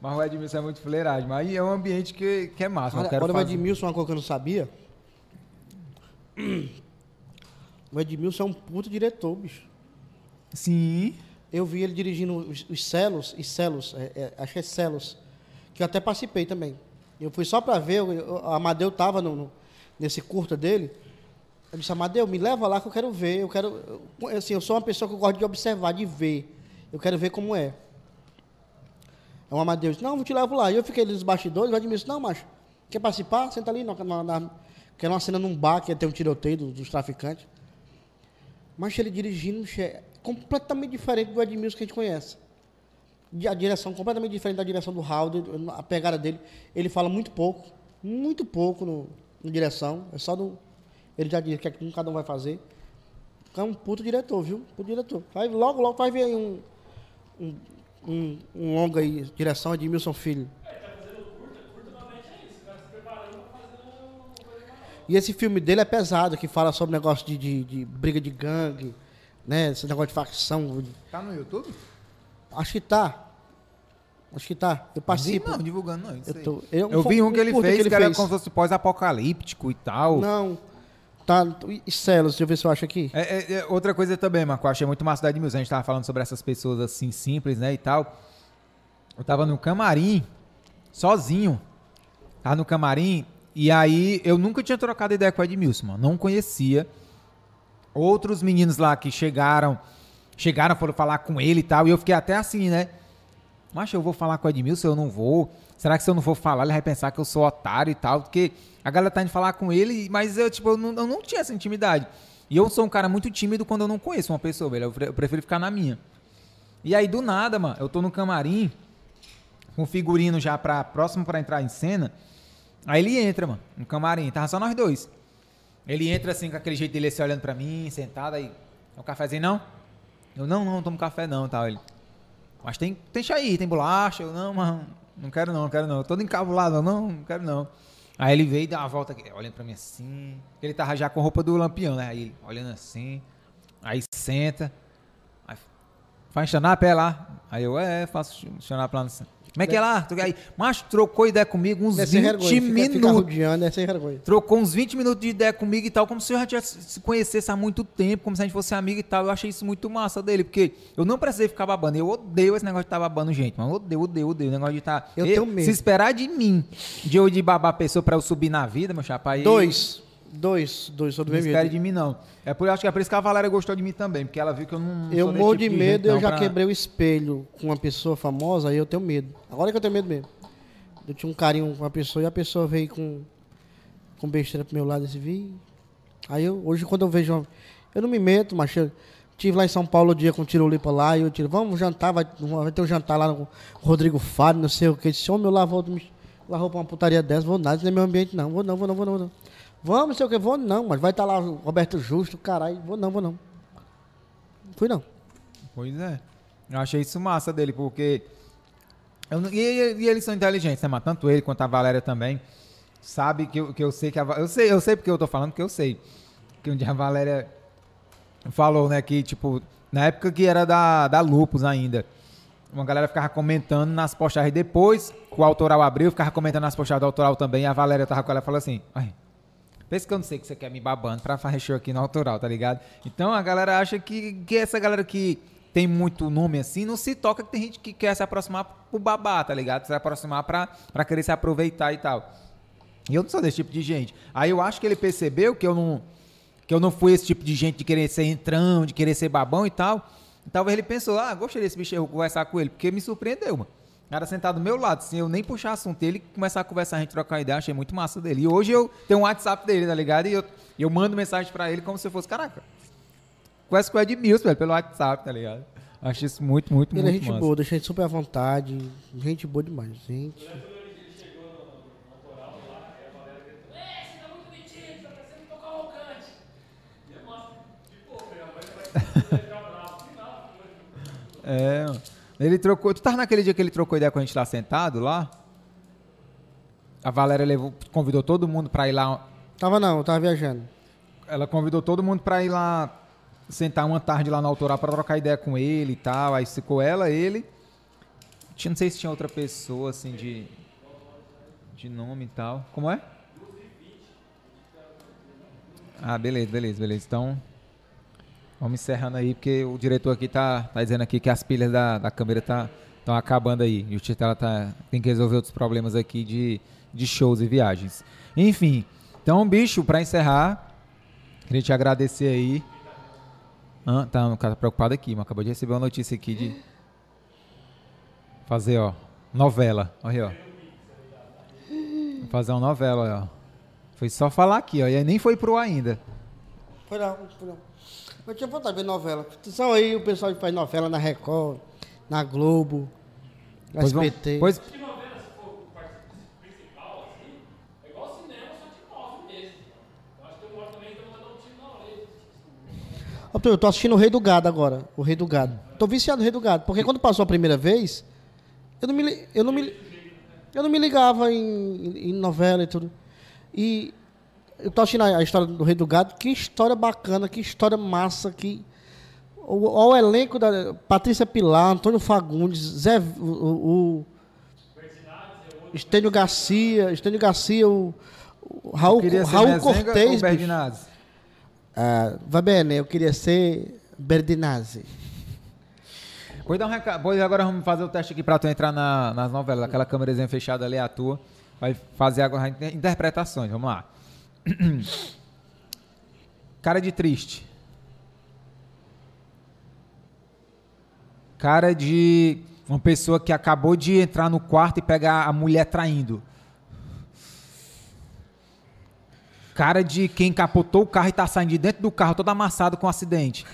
S1: Mas o Edmilson é muito fuleiragem. Mas aí é um ambiente que, que é massa. eu
S3: Olha,
S1: quero
S3: olha o
S1: fazer.
S3: Edmilson, uma coisa que eu não sabia. O Edmilson é um puto diretor, bicho.
S1: Sim.
S3: Eu vi ele dirigindo os, os Celos, e Celos, é, é, acho que é Celos, que eu até participei também. Eu fui só pra ver, o Amadeu tava no, no- nesse curta dele. Eu disse, Amadeu, me leva lá que eu quero ver. Eu quero. eu- assim, eu sou uma pessoa que eu gosto de observar, de ver. Eu quero ver como é. Aí o Amadeu disse, não, vou te levar lá. E eu fiquei ali nos bastidores, o Edmilson disse, não, macho, quer participar? Senta ali, na, na, na, que era uma cena num bar, que ia ter um tiroteio dos, dos traficantes. Mas ele dirigindo é completamente diferente do Edmilson que a gente conhece. A direção completamente diferente da direção do Halder, a pegada dele. Ele fala muito pouco, muito pouco no, no direção. É só do. Ele já o que é que cada um vai fazer. É um puto diretor, viu? Puto diretor. Vai, logo, logo vai ver aí um, um, um, um longa aí, direção Edmilson Filho. E esse filme dele é pesado, que fala sobre negócio de, de, de briga de gangue, né? Esse negócio de facção.
S1: Tá no YouTube?
S3: Acho que tá. Acho que tá. Eu participo.
S1: Não, divulgando não.
S3: Eu, tô, eu,
S1: Eu vi um que ele fez que, era
S3: fez.
S1: como se fosse pós-apocalíptico e tal.
S3: Não. Tá. E Celos, deixa eu ver se eu acho aqui.
S1: É, é, é, outra coisa também, Marco, eu achei muito massa da Edmilson. A gente tava falando sobre essas pessoas assim, simples, né, e tal. Eu tava no camarim, sozinho. Tava no camarim, e aí eu nunca tinha trocado ideia com o Edmilson, mano. Não conhecia. Outros meninos lá que chegaram, chegaram, foram falar com ele e tal, e eu fiquei até assim, né? Mas eu vou falar com o Edmilson, eu não vou. Será que se eu não for falar, ele vai pensar que eu sou otário e tal? Porque a galera tá indo falar com ele, mas eu, tipo, eu não, eu não tinha essa intimidade. E eu sou um cara muito tímido quando eu não conheço uma pessoa, velho. Eu pre- eu prefiro ficar na minha. E aí, do nada, mano, eu tô no camarim, com o figurino já pra, próximo pra entrar em cena. Aí ele entra, mano, no camarim. Tava só nós dois. Ele entra assim, com aquele jeito dele assim, olhando pra mim, sentado aí. É um cafezinho, não? Eu, não, não, não tomo café não, tal. Ele, mas tem, tem chá tem bolacha. Eu, não, mas não quero não, não quero não. Eu todo encabulado, não, não quero não. Aí ele veio e deu uma volta aqui, olhando pra mim assim. Ele tava já com roupa do lampião, né? Aí olhando assim. Aí senta. Aí faz stand-up, é lá. Aí eu, é, faço stand-up lá no Como é que é lá? Tu- Aí, mas trocou ideia comigo uns
S3: é sem
S1: 20
S3: vergonha. Fica, fica
S1: minutos.
S3: rodeando, é sem vergonha.
S1: Trocou uns 20 minutos de ideia comigo e tal, como se eu já tivesse se conhecesse há muito tempo, como se a gente fosse amigo e tal. Eu achei isso muito massa dele, porque eu não precisei ficar babando. Eu odeio esse negócio de estar babando gente, mano. Eu odeio, odeio, odeio. O negócio de estar.
S3: Eu tenho medo.
S1: Se esperar de mim, de eu de babar a pessoa pra eu subir na vida, meu chapa, aí.
S3: Dois. Dois. Dois, sou do
S1: Não
S3: mesmo
S1: espere de mim, não. É por, acho que é por isso que a Valéria gostou de mim também, porque ela viu que eu não.
S3: Eu morro
S1: tipo
S3: de medo,
S1: gente,
S3: eu já
S1: pra-
S3: quebrei o espelho com uma pessoa famosa, aí eu tenho medo. Agora que eu tenho medo mesmo. Eu tinha um carinho com uma pessoa e a pessoa veio com, com besteira pro meu lado e vi. Aí eu, hoje quando eu vejo. uma- Eu não me meto, mas eu tive lá em São Paulo o dia com o Tirolipa lá e eu tiro, vamos jantar, vai, vai ter um jantar lá com o Rodrigo Fábio, não sei o que. Disse, homem, eu lá vou, me- lá vou pra uma putaria dessa, vou nada, isso não é meu ambiente, não. Vou não, vou não, vou não, vou não. Vamos, sei o que, vou não, mas vai estar lá o Roberto Justo, caralho, vou não, vou não. Fui não.
S1: Pois é. Eu achei isso massa dele, porque. eu e, e- eles são inteligentes, né, mano? Tanto ele quanto a Valéria também. Sabe que eu, que eu sei que a Eu sei, eu sei porque eu tô falando, porque eu sei. Que um dia a Valéria falou, né, que, tipo, na época que era da, da Lupus ainda. Uma galera ficava comentando nas postagens depois que o autoral abriu, ficava comentando nas postagens do autoral também. A Valéria tava com ela e falou assim: Ai, Pensa que eu não sei que você quer me babando pra fazer show aqui no autoral, tá ligado? Então a galera acha que, que essa galera que tem muito nome assim, não se toca que tem gente que quer se aproximar pro babá, tá ligado? Se aproximar pra, pra querer se aproveitar e tal. E eu não sou desse tipo de gente. Aí eu acho que ele percebeu que eu não, que eu não fui esse tipo de gente de querer ser entrão, de querer ser babão e tal. Talvez ele pensou, ah, gostei desse bicho, vou conversar com ele, porque me surpreendeu, mano. Cara sentado do meu lado, sem eu nem puxar assunto, ele começar a conversar, a gente trocar ideia, achei muito massa dele. E hoje eu tenho um WhatsApp dele, tá ligado? E eu, eu mando mensagem pra ele como se eu fosse, caraca, conversa com o Edmilson, velho, pelo WhatsApp, tá ligado? Acho isso muito, muito,
S3: Ele é
S1: muito
S3: gente
S1: massa.
S3: boa, deixa ele super à vontade. Gente boa demais, gente.
S1: É, mano. Ele trocou. Tu tava naquele dia que ele trocou ideia com a gente lá sentado lá? A Valéria levou, convidou todo mundo pra ir lá.
S3: Tava não, tava viajando.
S1: Ela convidou todo mundo pra ir lá sentar uma tarde lá no autoral pra trocar ideia com ele e tal. Aí ficou ela, ele. Tinha, não sei se tinha outra pessoa assim de. De nome e tal. Como é? Ah, beleza, beleza, beleza. Então. Vamos encerrando aí, porque o diretor aqui tá, tá dizendo aqui que as pilhas da, da câmera tá estão acabando aí. E o Titela tá, tem que resolver outros problemas aqui de, de shows e viagens. Enfim, então, bicho, pra encerrar, queria te agradecer aí. Ah, tá, o cara tá preocupado aqui, mas acabou de receber uma notícia aqui de fazer, ó, novela. Olha aí, ó. Fazer uma novela, ó. Foi só falar aqui, ó, e aí nem foi pro ainda.
S3: Foi não, foi não. Eu tinha vontade de ver novela. Atenção aí, o pessoal que faz novela na Record, na Globo, na
S1: Pois,
S3: SBT.
S1: pois
S3: Ó, Eu tô assistindo o Rei do Gado agora. O Rei do Gado. Tô viciado no Rei do Gado. Porque quando passou a primeira vez, eu não me, eu não me, eu não me ligava em, em novela e tudo. E eu tô assistindo a, história do Rei do Gado. Que história bacana, que história massa. Que, o, o elenco da Patrícia Pilar, Antônio Fagundes, Zé, o, o, o Estênio Garcia, Estênio Garcia, o, o Raul, Raul Cortez.
S1: Berdinazzi?
S3: Ah, va bene, eu queria ser Berdinazzi.
S1: Pois, dá um recado. Pois agora vamos fazer o teste aqui pra tu entrar na- nas novelas. Aquela câmerazinha fechada ali a tua. Vai fazer agora inter- interpretações. Vamos lá. Cara de triste. Cara de uma pessoa que acabou de entrar no quarto e pegar a mulher traindo. Cara de quem capotou o carro e tá saindo de dentro do carro todo amassado com um acidente.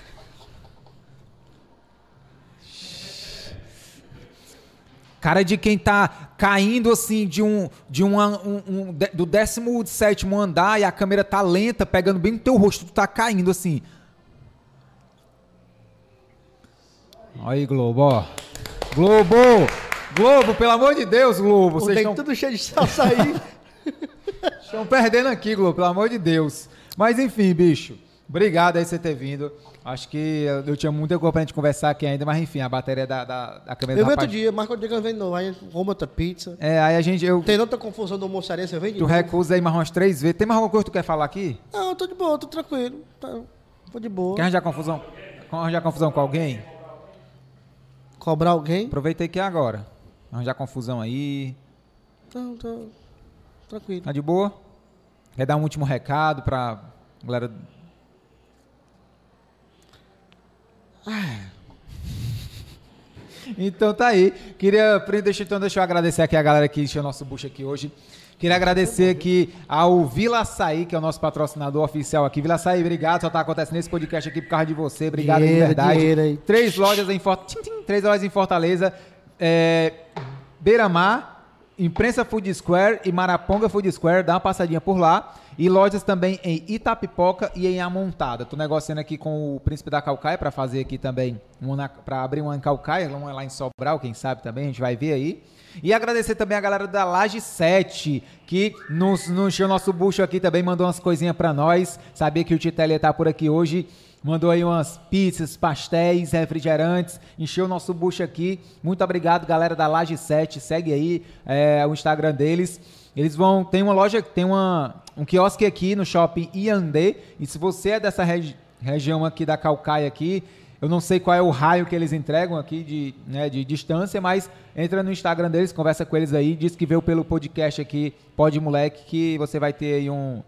S1: Cara de quem tá caindo assim de um de um, um- um- de- do 17 andar e a câmera tá lenta, pegando bem no teu rosto, tu tá caindo assim. Aí, Globo, ó. Globo! Globo, pelo amor de Deus, Globo, vocês estão
S3: tudo cheio de salsa aí.
S1: Estão perdendo aqui, Globo, pelo amor de Deus. Mas enfim, bicho. Obrigado aí você ter vindo. Acho que eu, eu tinha muita coisa pra gente conversar aqui ainda, mas enfim, a bateria da, da, da câmera
S3: Eu venho outro dia, marca o dia que eu venho de novo. Aí arruma outra pizza.
S1: É, aí a gente. Eu,
S3: Tem outra confusão do almoçaria, você vem de
S1: tu recusa aí mais umas três vezes. Tem mais alguma coisa que tu quer falar aqui?
S3: Não, eu tô de boa, tô tranquilo. Tá, tô de boa.
S1: Quer arranjar confusão? Quer arranjar confusão com alguém?
S3: Cobrar alguém?
S1: Aproveita aí que é agora. Arranjar confusão aí.
S3: Não, tô tranquilo.
S1: Tá de boa? Quer dar um último recado pra galera. Então tá aí. Queria, deixa, então deixa eu agradecer aqui a galera que encheu nosso bucho aqui hoje. Queria agradecer aqui ao Vila Açaí, que é o nosso patrocinador oficial aqui. Vila Açaí, obrigado. Só tá acontecendo esse podcast aqui por causa de você. Obrigado de
S3: Dinheiro,
S1: verdade.
S3: dinheiro aí.
S1: Três lojas em Fortaleza. Três lojas em Fortaleza. É, Beira-Mar, Imprensa Food Square e Maraponga Food Square. Dá uma passadinha por lá. E lojas também em Itapipoca e em Amontada. Tô negociando aqui com o Príncipe da Calcaia para fazer aqui também, para abrir uma em Calcaia, uma lá em Sobral, quem sabe também, a gente vai ver aí. E agradecer também a galera da Laje 7, que nos, nos encheu nosso bucho aqui também, mandou umas coisinhas para nós. Sabia que o Titelia tá por aqui hoje. Mandou aí umas pizzas, pastéis, refrigerantes, encheu o nosso bucho aqui. Muito obrigado, galera da Laje 7. Segue aí é, o Instagram deles. Eles vão. Tem uma loja, tem uma, um quiosque aqui no shopping Iandê. E se você é dessa regi- região aqui da Calcaia aqui, Eu não sei qual é o raio que eles entregam aqui de, né, de distância, mas entra no Instagram deles, conversa com eles aí, diz que veio pelo podcast aqui, Pode Moleque, que você vai ter aí um.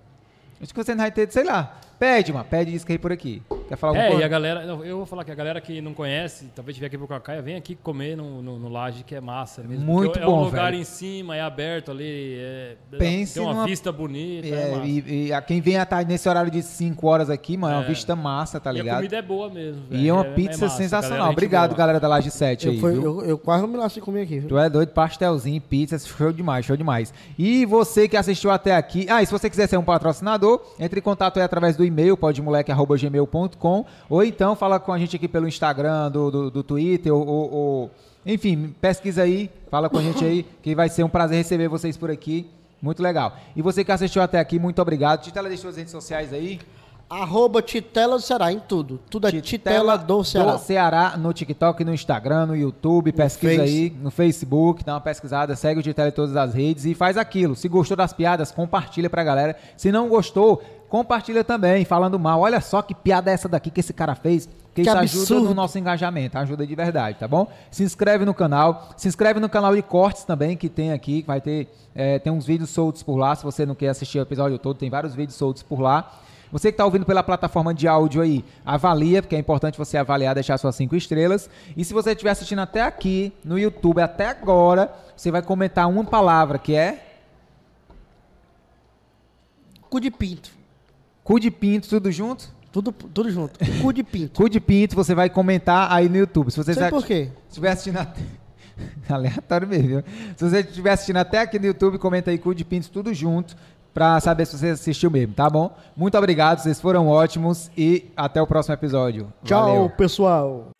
S1: Acho que você não vai ter, sei lá. Pede, mano, pede isso que aí por aqui. Quer falar alguma
S2: É,
S1: coisa?
S2: e a galera, eu vou falar que a galera que não conhece, talvez tiver aqui pro Cacaia, vem aqui comer no, no, no Laje, que é massa mesmo.
S1: Muito
S2: Porque é
S1: bom,
S2: um lugar
S1: velho.
S2: em cima, é aberto ali, é,
S1: Pense
S2: tem uma
S1: numa-
S2: vista bonita, é,
S1: É, e, e a quem vem à tarde nesse horário de 5 horas aqui, mano, é uma
S2: É.
S1: vista massa, tá
S2: E a
S1: ligado?
S2: comida é boa mesmo.
S1: E é uma
S2: é
S1: pizza
S2: massa,
S1: sensacional.
S2: galera,
S1: Obrigado,
S2: boa.
S1: galera da Laje 7 aí.
S3: Eu, fui-
S1: viu?
S3: eu, eu quase não me lasquei comer aqui. viu?
S1: Tu é doido, pastelzinho, pizza, show demais, show demais. E você que assistiu até aqui, ah, e se você quiser ser um patrocinador, entre em contato aí através do e-mail, podmoleque.gmail.com, ou então fala com a gente aqui pelo Instagram, do, do, do Twitter, ou, ou- ou- enfim, pesquisa aí, fala com a gente aí, que vai ser um prazer receber vocês por aqui. Muito legal. E você que assistiu até aqui, muito obrigado. Titela, deixa suas redes sociais aí.
S3: Arroba Titela do Ceará em tudo. Tudo é Titela do Ceará.
S1: do Ceará no TikTok, no Instagram, no YouTube, pesquisa aí, no Facebook, dá uma pesquisada, segue o Titela em todas as redes e faz aquilo. Se gostou das piadas, compartilha pra galera. Se não gostou, compartilha também, falando mal. Olha só que piada é essa daqui que esse cara fez. Que,
S3: Que
S1: isso ajuda
S3: absurdo.
S1: no nosso engajamento, ajuda de verdade, tá bom? Se inscreve no canal, se inscreve no canal de cortes também que tem aqui, que vai ter, é, tem uns vídeos soltos por lá. Se você não quer assistir o episódio todo, tem vários vídeos soltos por lá. Você que está ouvindo pela plataforma de áudio aí, avalia, porque é importante você avaliar, deixar suas cinco estrelas. E se você estiver assistindo até aqui no YouTube, até agora, você vai comentar uma palavra que é
S3: Cu de pinto.
S1: Cu de pinto, tudo junto?
S3: Tudo, tudo junto. Cu de pinto.
S1: Cu de pinto, você vai comentar aí no YouTube. Se você
S3: Sei por quê.
S1: Estiver assistindo até... Aleatório mesmo. viu? Se você estiver assistindo até aqui no YouTube, comenta aí cu de pinto, tudo junto, pra saber se você assistiu mesmo, tá bom? Muito obrigado, vocês foram ótimos e até o próximo episódio.
S3: Tchau,
S1: Valeu.
S3: pessoal.